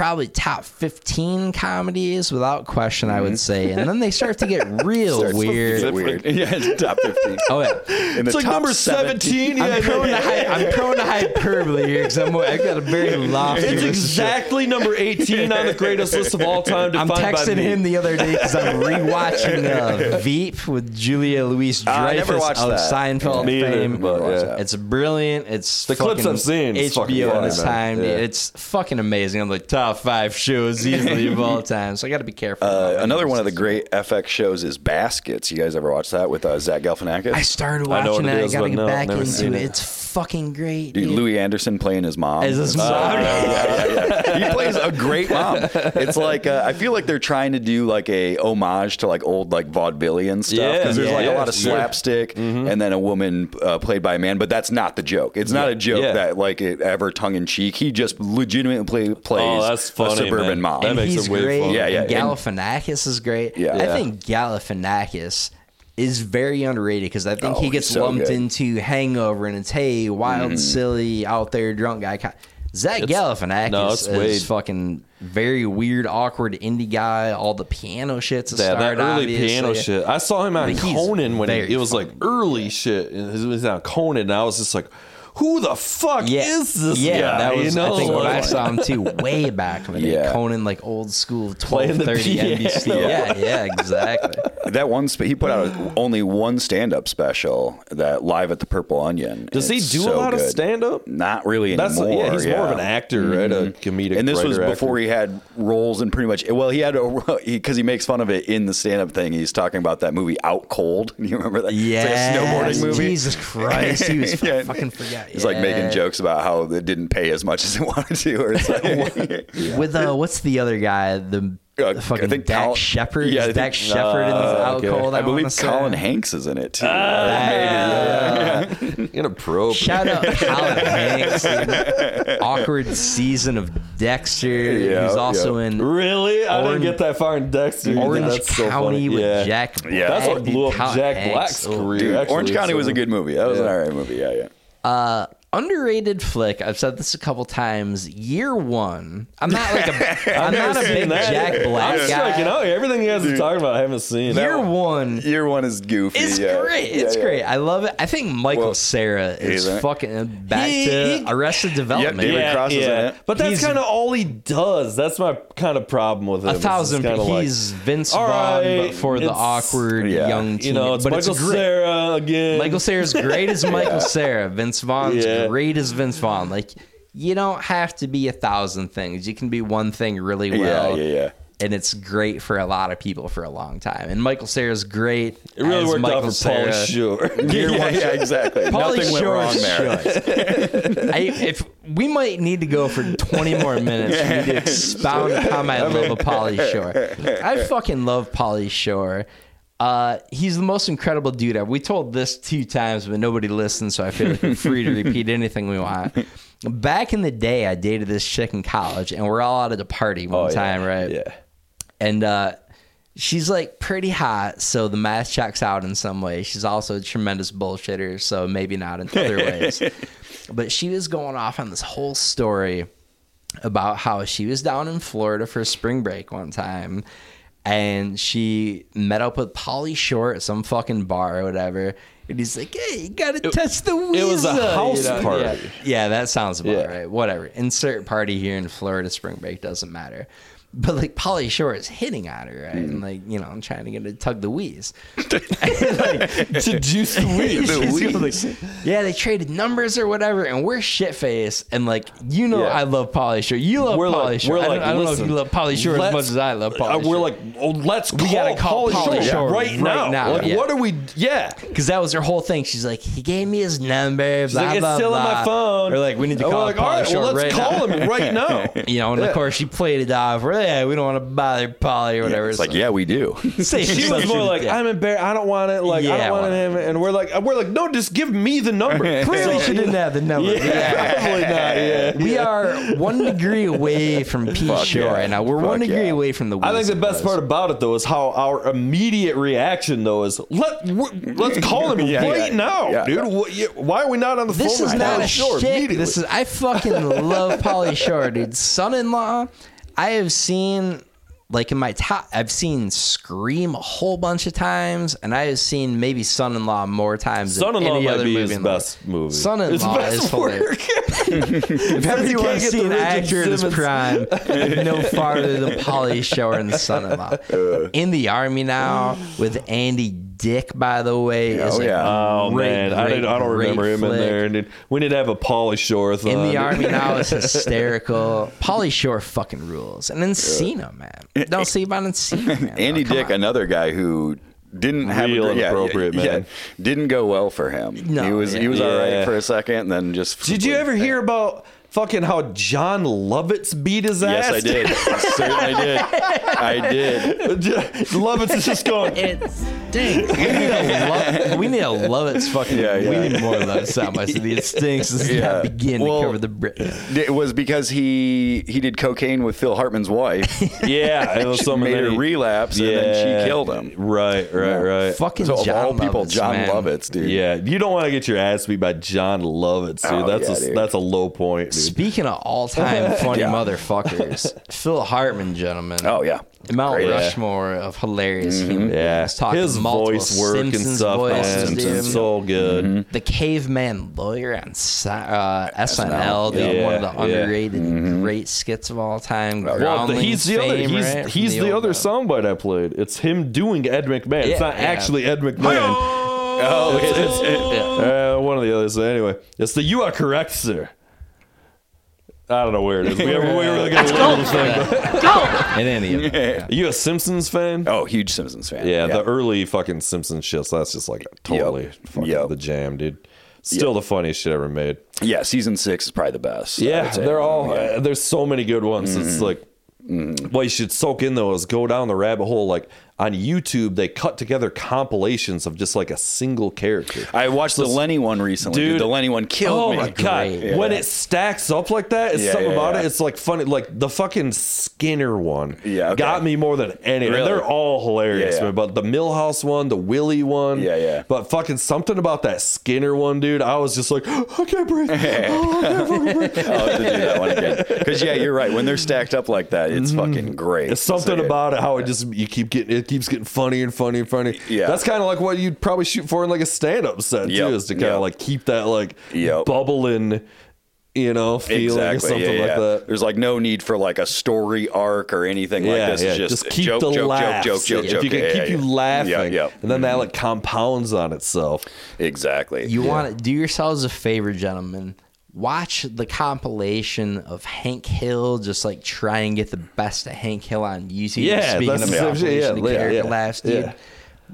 probably top 15 comedies without question i would say and then they start to get real weird weird. Yeah, it's top fifteen. oh yeah In It's like number 17. Yeah, I'm prone, to yeah. hy- I'm prone to hyperbole here because I'm I've got a very lofty. It's exactly number 18 on the greatest list of all time. I'm Defined by texting him the other day because I'm rewatching uh, Veep with Julia Louise Ah, I Dreyfus never watched of that. Seinfeld Me either, fame. but, yeah. It's brilliant. It's The clips fucking I've seen, HBO fucking in its time. It's fucking amazing. I'm like top five shows easily of all time. So I got to be careful. Uh, another one of the great FX shows is Baskets. You guys ever watch that with uh, Zach Galifianakis? I started I know watching what it that. I got to get no, back into it. it. It's fucking great. Dude, dude. Louie Anderson playing his mom. As his mom. yeah, yeah, yeah. He plays a great mom. It's like uh, I feel like they're trying to do like a homage to like old like vaudevillian stuff Yeah, because there's like a lot of sure. slapstick and then a woman uh, played by a man. But that's not the joke. It's not a joke Yeah. that like it ever tongue in cheek. He just legitimately play, plays Oh, that's funny, a suburban man. mom. That and makes he's it way great. fun. Yeah, yeah. And Galifianakis is great. Yeah. I Yeah. think Galifianakis is very underrated because I think Oh, he gets so lumped good. into Hangover and it's hey wild, mm-hmm. silly, out there drunk guy. ki- Zach It's- Galifianakis no, it's is Wade. fucking very weird, awkward indie guy. All the piano shit's a That, early obviously. piano shit. I saw him on But Conan when very it, it was like early shit. It was on Conan, and I was just like, "Who the fuck Yeah, is this yeah, guy?" that was. you know? I think when I saw him too, way back when they Yeah. Conan like old school twelve thirty twelve NBC. Yeah, yeah, exactly. That one, sp- he put out only one stand-up special that live at the Purple Onion. Does he do so a lot of good. stand up? Not really That's anymore. yeah. He's more of an actor, right? A mm-hmm. comedic. and this was before actor. he had roles in pretty much well he had a because he, makes fun of it in the stand-up thing he's talking about that movie out cold you remember that Yeah, like snowboarding movie Jesus Christ, he was Yeah. fucking forgot. He's like making jokes about how it didn't pay as much as it wanted to or it's like, with uh, what's the other guy? The, Uh, the fucking I think Dax Col- Shepard. Yeah, Is Dax think- Shepard in Uh, Out okay. Cold. I believe wanna say? Colin Hanks is in it too inappropriate. Shout out Colin Hanks. Awkward season of Dexter. Yeah, He's also yeah. in Really? I Orange- didn't get that far in Dexter. Orange That's so County funny. with yeah. Jack. Black. Yeah. That's what blew up Colin Jack Hanks. Black's Oh. career. Dude, actually, Orange County so- was a good movie that was an alright movie yeah yeah Uh, underrated flick. I've said this a couple times. Year one. I'm not like a. I'm not a big that. Jack Black I'm guy. striking out. Everything you guys are talking about, I haven't seen. Year That- one year one is goofy It's yeah. great. It's yeah. great. I love it. I think Michael Well, Cera is he's in it. fucking back He- to he- Arrested Development. David Cross is. But that's kind of all he does. That's my kind of problem with him. a thousand. kinda like, He's Vince Vaughn, right, but for the awkward yeah. young teen. you know, it's but Michael it's great. Cera again. Michael Cera's great as Michael Cera. Vince Vaughn's Yeah. great as Vince Vaughn. Like you don't have to be a thousand things. You can be one thing really well. yeah yeah and it's great for a lot of people for a long time. And Michael Cera's great. It really as worked Michael out for Cera. Pauly Shore. yeah, yeah, exactly. Pauly Nothing went Shore wrong there. I, if we might need to go for 20 more minutes for me to expound upon my love of Pauly Shore. I fucking love Pauly Shore. Uh, he's the most incredible dude ever. We told this two times, but nobody listened, so I feel like we're free to repeat anything we want. Back in the day, I dated this chick in college, and we're all out at a party one Oh, yeah. time, right? Yeah. and uh, she's like pretty hot, so the math checks out in some way. She's also a tremendous bullshitter, so maybe not in other ways. But she was going off on this whole story about how she was down in Florida for spring break one time. And she met up with Pauly Short at some fucking bar or whatever. And he's like, hey, you gotta touch the weasel." it was a Weezer," house Yeah. party. Yeah, that sounds about Yeah. right. Whatever. Insert party here in Florida spring break doesn't matter. But like Pauly Shore is hitting on her, right? Mm. And like, you know, I'm trying to get her to tug the wheeze. To juice the weed. she's going like, yeah, they traded numbers or whatever, and we're shit faced. And like, you know, Yeah. I love Pauly Shore. You love We're Pauly like, Shore. we're I don't, like, I don't know if listen, you love Pauly Shore as let's- much as I love Uh, Pauly we're like, oh, let's call gotta call Pauly Pauly Shore Shore right, right now. now, Like, yeah. what are we? Yeah. Because that was her whole thing. She's like, he gave me his number. Blah, like, it's blah, still on blah. my phone. Or like, we need to And call we're like, Pauly all right, Shore well, let's right call now. him right now. You know, and of course she played it off. Where yeah, we don't want to bother Pauly or whatever. It's like, yeah, we do. Say She was more like, yeah. I'm embarrassed. I don't want it. Like, I Yeah, don't want whatever. him. And we're like, we're like, no, just give me the number. Clearly, So- she didn't have the number. Yeah, probably not. Yeah. We are one degree away from P Fuck Shore yeah. right now. We're Fuck one degree yeah. away from the. I think the Weezer best Bros. part about it though is how our immediate reaction though is let we're- let's call him Yeah, right yeah. now, Yeah. dude. Wh- you- Why are we not on the phone? This phone? is with not Pauly a Shore shtick. immediately? This is I fucking love Pauly Shore, dude. Son-in-law. I have seen like in my top. I've seen Scream a whole bunch of times, and I have seen maybe Son-in-law more times. Son-in-law than any might other be movie his in the best movie. Son-in-law is hilarious. If ever you can't want to get see the an actor in his prime, no farther than Pauly Shore and the son-in-law. Uh. In the army now with Andy Dick, by the way. is Oh, yeah. Oh great, man, I, didn't, I don't great remember him in there. And we need to have a Pauly Shore thon. In the army now is hysterical. Pauly Shore fucking rules. And then Encino, man. Don't sleep on Encino, man. Andy Oh, come Dick, on. another guy who didn't have Real a, yeah, inappropriate, yeah, man. Yeah, didn't go well for him. No, he was yeah. he was all Yeah. right for a second, and then just. Did you ever hear about fucking how Jon Lovitz beat his Yes, ass? Yes, I did. I certainly did. I did. Lovitz is just going. It's dang. We need a love. We need a love it's fucking. Yeah, yeah. We yeah. need more of that sound bites. It stinks. Does Yeah. not begin Well, to cover the Brit. It was because he he did cocaine with Phil Hartman's wife. Yeah, it was some made of her the- relapse, and then she killed him. Right, right, right. Fucking So of Jon all people, Lovitz, Jon man. Lovitz, dude. Yeah, you don't want to get your ass beat by Jon Lovitz, dude. Oh, that's yeah, a dude. that's a low point, dude. Speaking of all-time funny Yeah. motherfuckers, Phil Hartman, gentlemen. Oh yeah. Mount Great. Rushmore of hilarious humor. Yeah, Let's talk his voice work and Simpsons stuff, voices, man, dude. is so good. The caveman lawyer on Si- uh, SNL, dude, Yeah, one of the yeah. underrated great skits of all time. Well, Well, the- he's Groundlings the other. fame, He's right, he's the, old, other soundbite I played. It's him doing Ed McMahon. it's not yeah. actually Ed McMahon. Oh, It's, it's uh, one of the others. So anyway, it's the "You Are Correct, Sir." I don't know where it is. We, ever, we really got to look this thing. but- In any of them. Are you a Simpsons fan? oh, huge Simpsons fan. Yeah, the early fucking Simpsons shits. That's just like totally Yep. fucking Yep. the jam, dude. Still Yep. the funniest shit ever made. yeah. Season six is probably the best. Yeah, they're all. Yeah. Uh, there's so many good ones. It's like. What you should soak in though is go down the rabbit hole. Like on YouTube, they cut together compilations of just like a single character. I watched So the Lenny one recently. Dude. Dude, the Lenny one killed oh me. my god! Great. When it stacks up like that, it's Yeah, something yeah, about yeah. it. It's like funny. Like the fucking Skinner one, Yeah, okay. got me more than any. Really? They're all hilarious, Yeah, yeah. man. But the Milhouse one, the Willie one, Yeah, yeah. But fucking something about that Skinner one, dude. I was just like, I can't breathe. Oh, I can't fucking breathe. I'll have to do that one again. Because yeah, you're right. When they're stacked up like that, it's fucking great. Mm-hmm. It's something So, about it how it just you keep getting it keeps getting funnier and funnier and funnier. Yeah. that's kind of like what you'd probably shoot for in like a stand up set Yep. too, is to kind of Yep. like keep that like Yep. bubbling, you know, feeling or Exactly. something yeah, like that. There's like no need for like a story arc or anything like this. yeah. It's just, keep joke, the joke, laughs. joke, joke, joke, if you can Yeah, keep yeah, you yeah. laughing, Yeah, yeah. and then that mm-hmm. like compounds on itself. Exactly. You want to do yourselves a favor, gentlemen. Watch the compilation of Hank Hill, just like try and get the best of Hank Hill on YouTube. Yeah, speaking of the compilation Yeah, character yeah. laughs, dude. Yeah.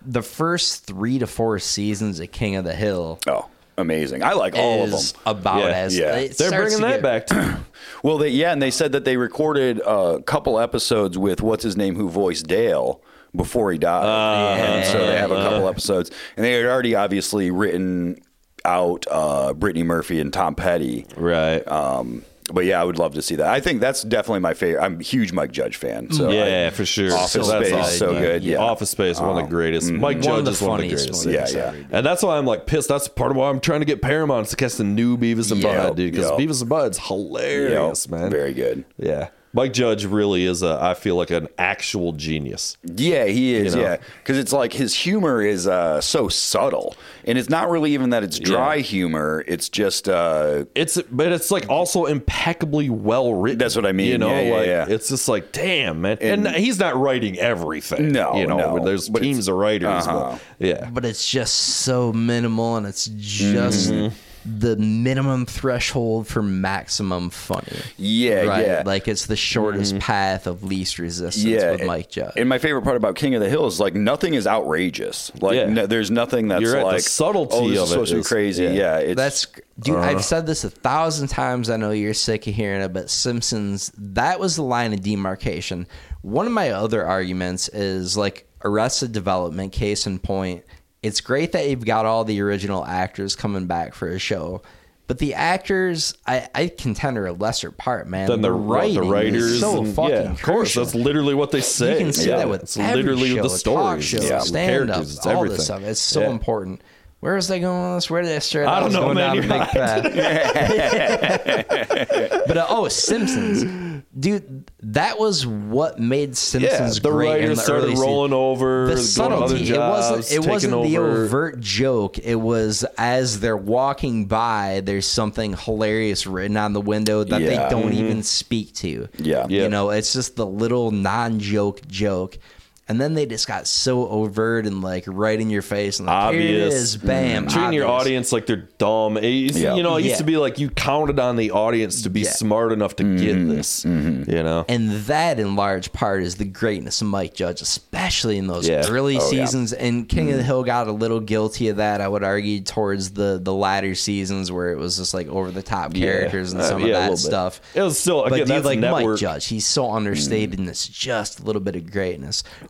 The first three to four seasons of King of the Hill Oh, amazing! I like all of them. about Yeah, as yeah. They're bringing that get- back. Too. Well, they, yeah, and they said that they recorded a couple episodes with what's his name who voiced Dale before he died. Ah. and so they have a couple episodes, and they had already obviously written out uh, Brittany Murphy and Tom Petty. right. Um, but yeah, I would love to see that. I think that's definitely my favorite. I'm a huge Mike Judge fan. So yeah, I- for sure. Office So that's Space, awesome, so man. good. Yeah, Office Space, is one of the greatest. Mike Judge is one of the greatest. Yeah, yeah. And that's why I'm like pissed. That's part of why I'm trying to get Paramount to cast the new Beavis and Yep, Butthead, dude. Because yep. Beavis and Butthead's hilarious, Yep, man. Very good. Yeah. Mike Judge really is a. I feel like an actual genius. Yeah, he is. You know? Yeah, because it's like his humor is uh, so subtle, and it's not really even that it's dry Yeah. humor. It's just uh, It's but it's like also impeccably well written. That's what I mean. You know, Yeah, yeah, like yeah. it's just like damn man. And, And- he's not writing everything. No, you know, no. there's But teams of writers. Uh-huh. But yeah, but it's just so minimal and it's just Mm-hmm. The minimum threshold for maximum funny. yeah, right? yeah. Like it's the shortest Mm-hmm. path of least resistance yeah, with Mike Judge. And my favorite part about King of the Hill is like nothing is outrageous. Like Yeah. no, there's nothing that's You're right, the like subtlety oh, this of is supposed it to be is- crazy. yeah. Yeah, it's, That's dude. Uh-huh. I've said this a thousand times. I know you're sick of hearing it, but Simpsons. That was the line of demarcation. One of my other arguments is like Arrested Development. Case in point, it's great that you've got all the original actors coming back for a show. But the actors, I, I contend, are a lesser part, man. then the, writing the writers, so and, fucking yeah, of course, crucial. that's literally what they say. You can see Yeah. that with it's every literally show, the talk show, yeah, stand up, all everything. this stuff. It's so Yeah. important. Where is they going with this? Where did they start? I don't know, man. You're path. but uh, oh, Simpsons, dude, that was what made Yeah, Simpsons the great. in writers the started early rolling over, the going to other subtlety. It wasn't. It wasn't the overt joke. It was as they're walking by, there's something hilarious written on the window that Yeah. they don't even speak to. Yeah. Mm-hmm. Yeah. you know, it's just the little non-joke joke. And then they just got so overt and like right in your face and like here it Obvious. is, bam. Mm-hmm. treating your audience like they're dumb. It used, Yeah. You know, it used Yeah. to be like you counted on the audience to be Yeah. smart enough to get mm-hmm. this. Mm-hmm. You know, And that, in large part, is the greatness of Mike Judge, especially in those Yeah. Oh, early Oh, yeah. seasons. And King of the Hill got a little guilty of that, I would argue, towards the the latter seasons where it was just like over the top characters and Uh, some yeah, of little that bit. stuff. It was still But again dude, that's like Mike. Judge, he's so understated, and it's just a little bit of greatness.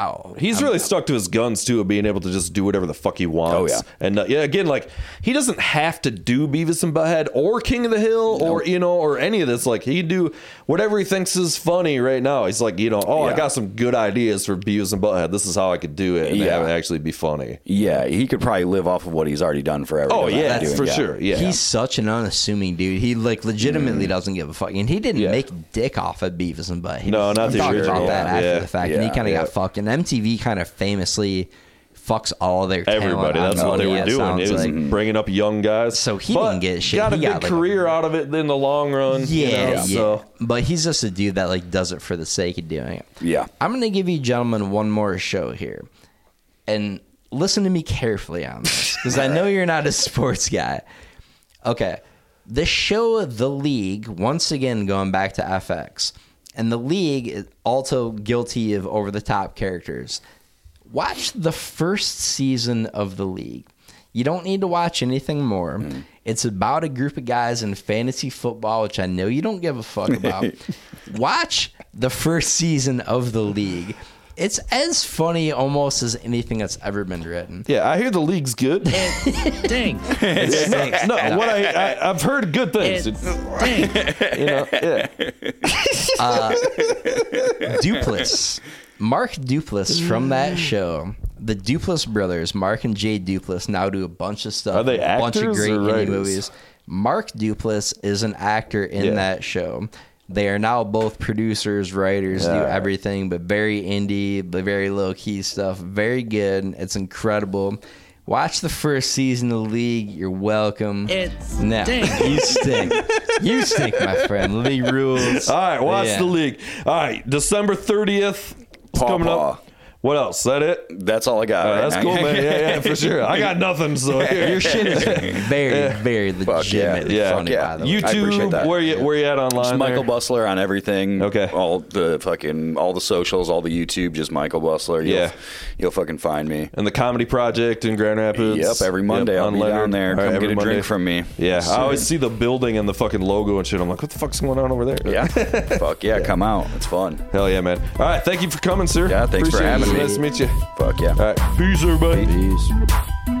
Oh, He's I'm- really stuck to his guns too, of being able to just do whatever the fuck he wants. Oh, yeah. and uh, yeah, again, like he doesn't have to do Beavis and Butthead or King of the Hill or you know or any of this. Like he do whatever he thinks is funny right now. He's like, you know, oh, I got some good ideas for Beavis and Butthead. This is how I could do it and Yeah. have it actually be funny. yeah, he could probably live off of what he's already done forever. Oh yeah, that, doing- for sure. Yeah, He's such an unassuming dude. He like legitimately doesn't give a fuck, and he didn't Mm. Yeah. make dick off of Beavis and Butthead. No, not I'm the talking original about that after Yeah. the fact, and he kind of yeah. got fucked. And MTV kind of famously fucks all their Everybody, that's what they were doing. It was like. bringing up young guys. So he But didn't get shit. Got a He good got, like, career out of it in the long run. you Yeah, know, yeah. So But he's just a dude that like does it for the sake of doing it. Yeah. I'm gonna give you gentlemen one more show here, and listen to me carefully on this because I know you're not a sports guy. Okay, the show The League once again going back to FX, and The League is also guilty of over the top characters. Watch the first season of The League. You don't need to watch anything more. Mm-hmm. It's about a group of guys in fantasy football, which I know you don't give a fuck about. Watch the first season of The League. It's as funny almost as anything that's ever been written. yeah, I hear the league's good. Ding. no, what I, I I've heard good things. It stinks. you know, yeah. Uh, Duplass. Mark Duplass from that show. The Duplass brothers, Mark and Jay Duplass, now do a bunch of stuff. Are they a bunch of great indie movies. Mark Duplass is an actor in Yeah. that show. They are now both producers, writers, do everything, but very indie, but very low key stuff. Very good. It's incredible. Watch the first season of the League. You're welcome. It's no, stinks. you stink. You stink, my friend. League rules. All right, watch Yeah. the league. All right, December thirtieth. Paw coming Paw. up. What else? Is that it? That's all I got. Uh, right that's now. cool, man. Yeah, yeah, for sure. I got nothing. So Your shit is very, very Fuck legitimate. yeah. Yeah. funny, Yeah. by the way. I appreciate YouTube. that. Where you where you at online? Just Michael there? Bussler on everything. Okay. All the fucking all the socials, all the YouTube, just Michael Bussler. You'll, Yeah. You'll fucking find me. and the comedy project in Grand Rapids. Yep, every Monday I'll be down there. All Come every get a Monday. drink from me. Yeah, Soon. I always see the building and the fucking logo and shit. I'm like, what the fuck's going on over there? Yeah. Fuck yeah, come out. It's fun. Hell yeah, man. All right, thank you for coming, sir. Yeah, thanks for Appreciate it. having me. Nice to meet you. Fuck yeah. All right, peace, everybody. Peace.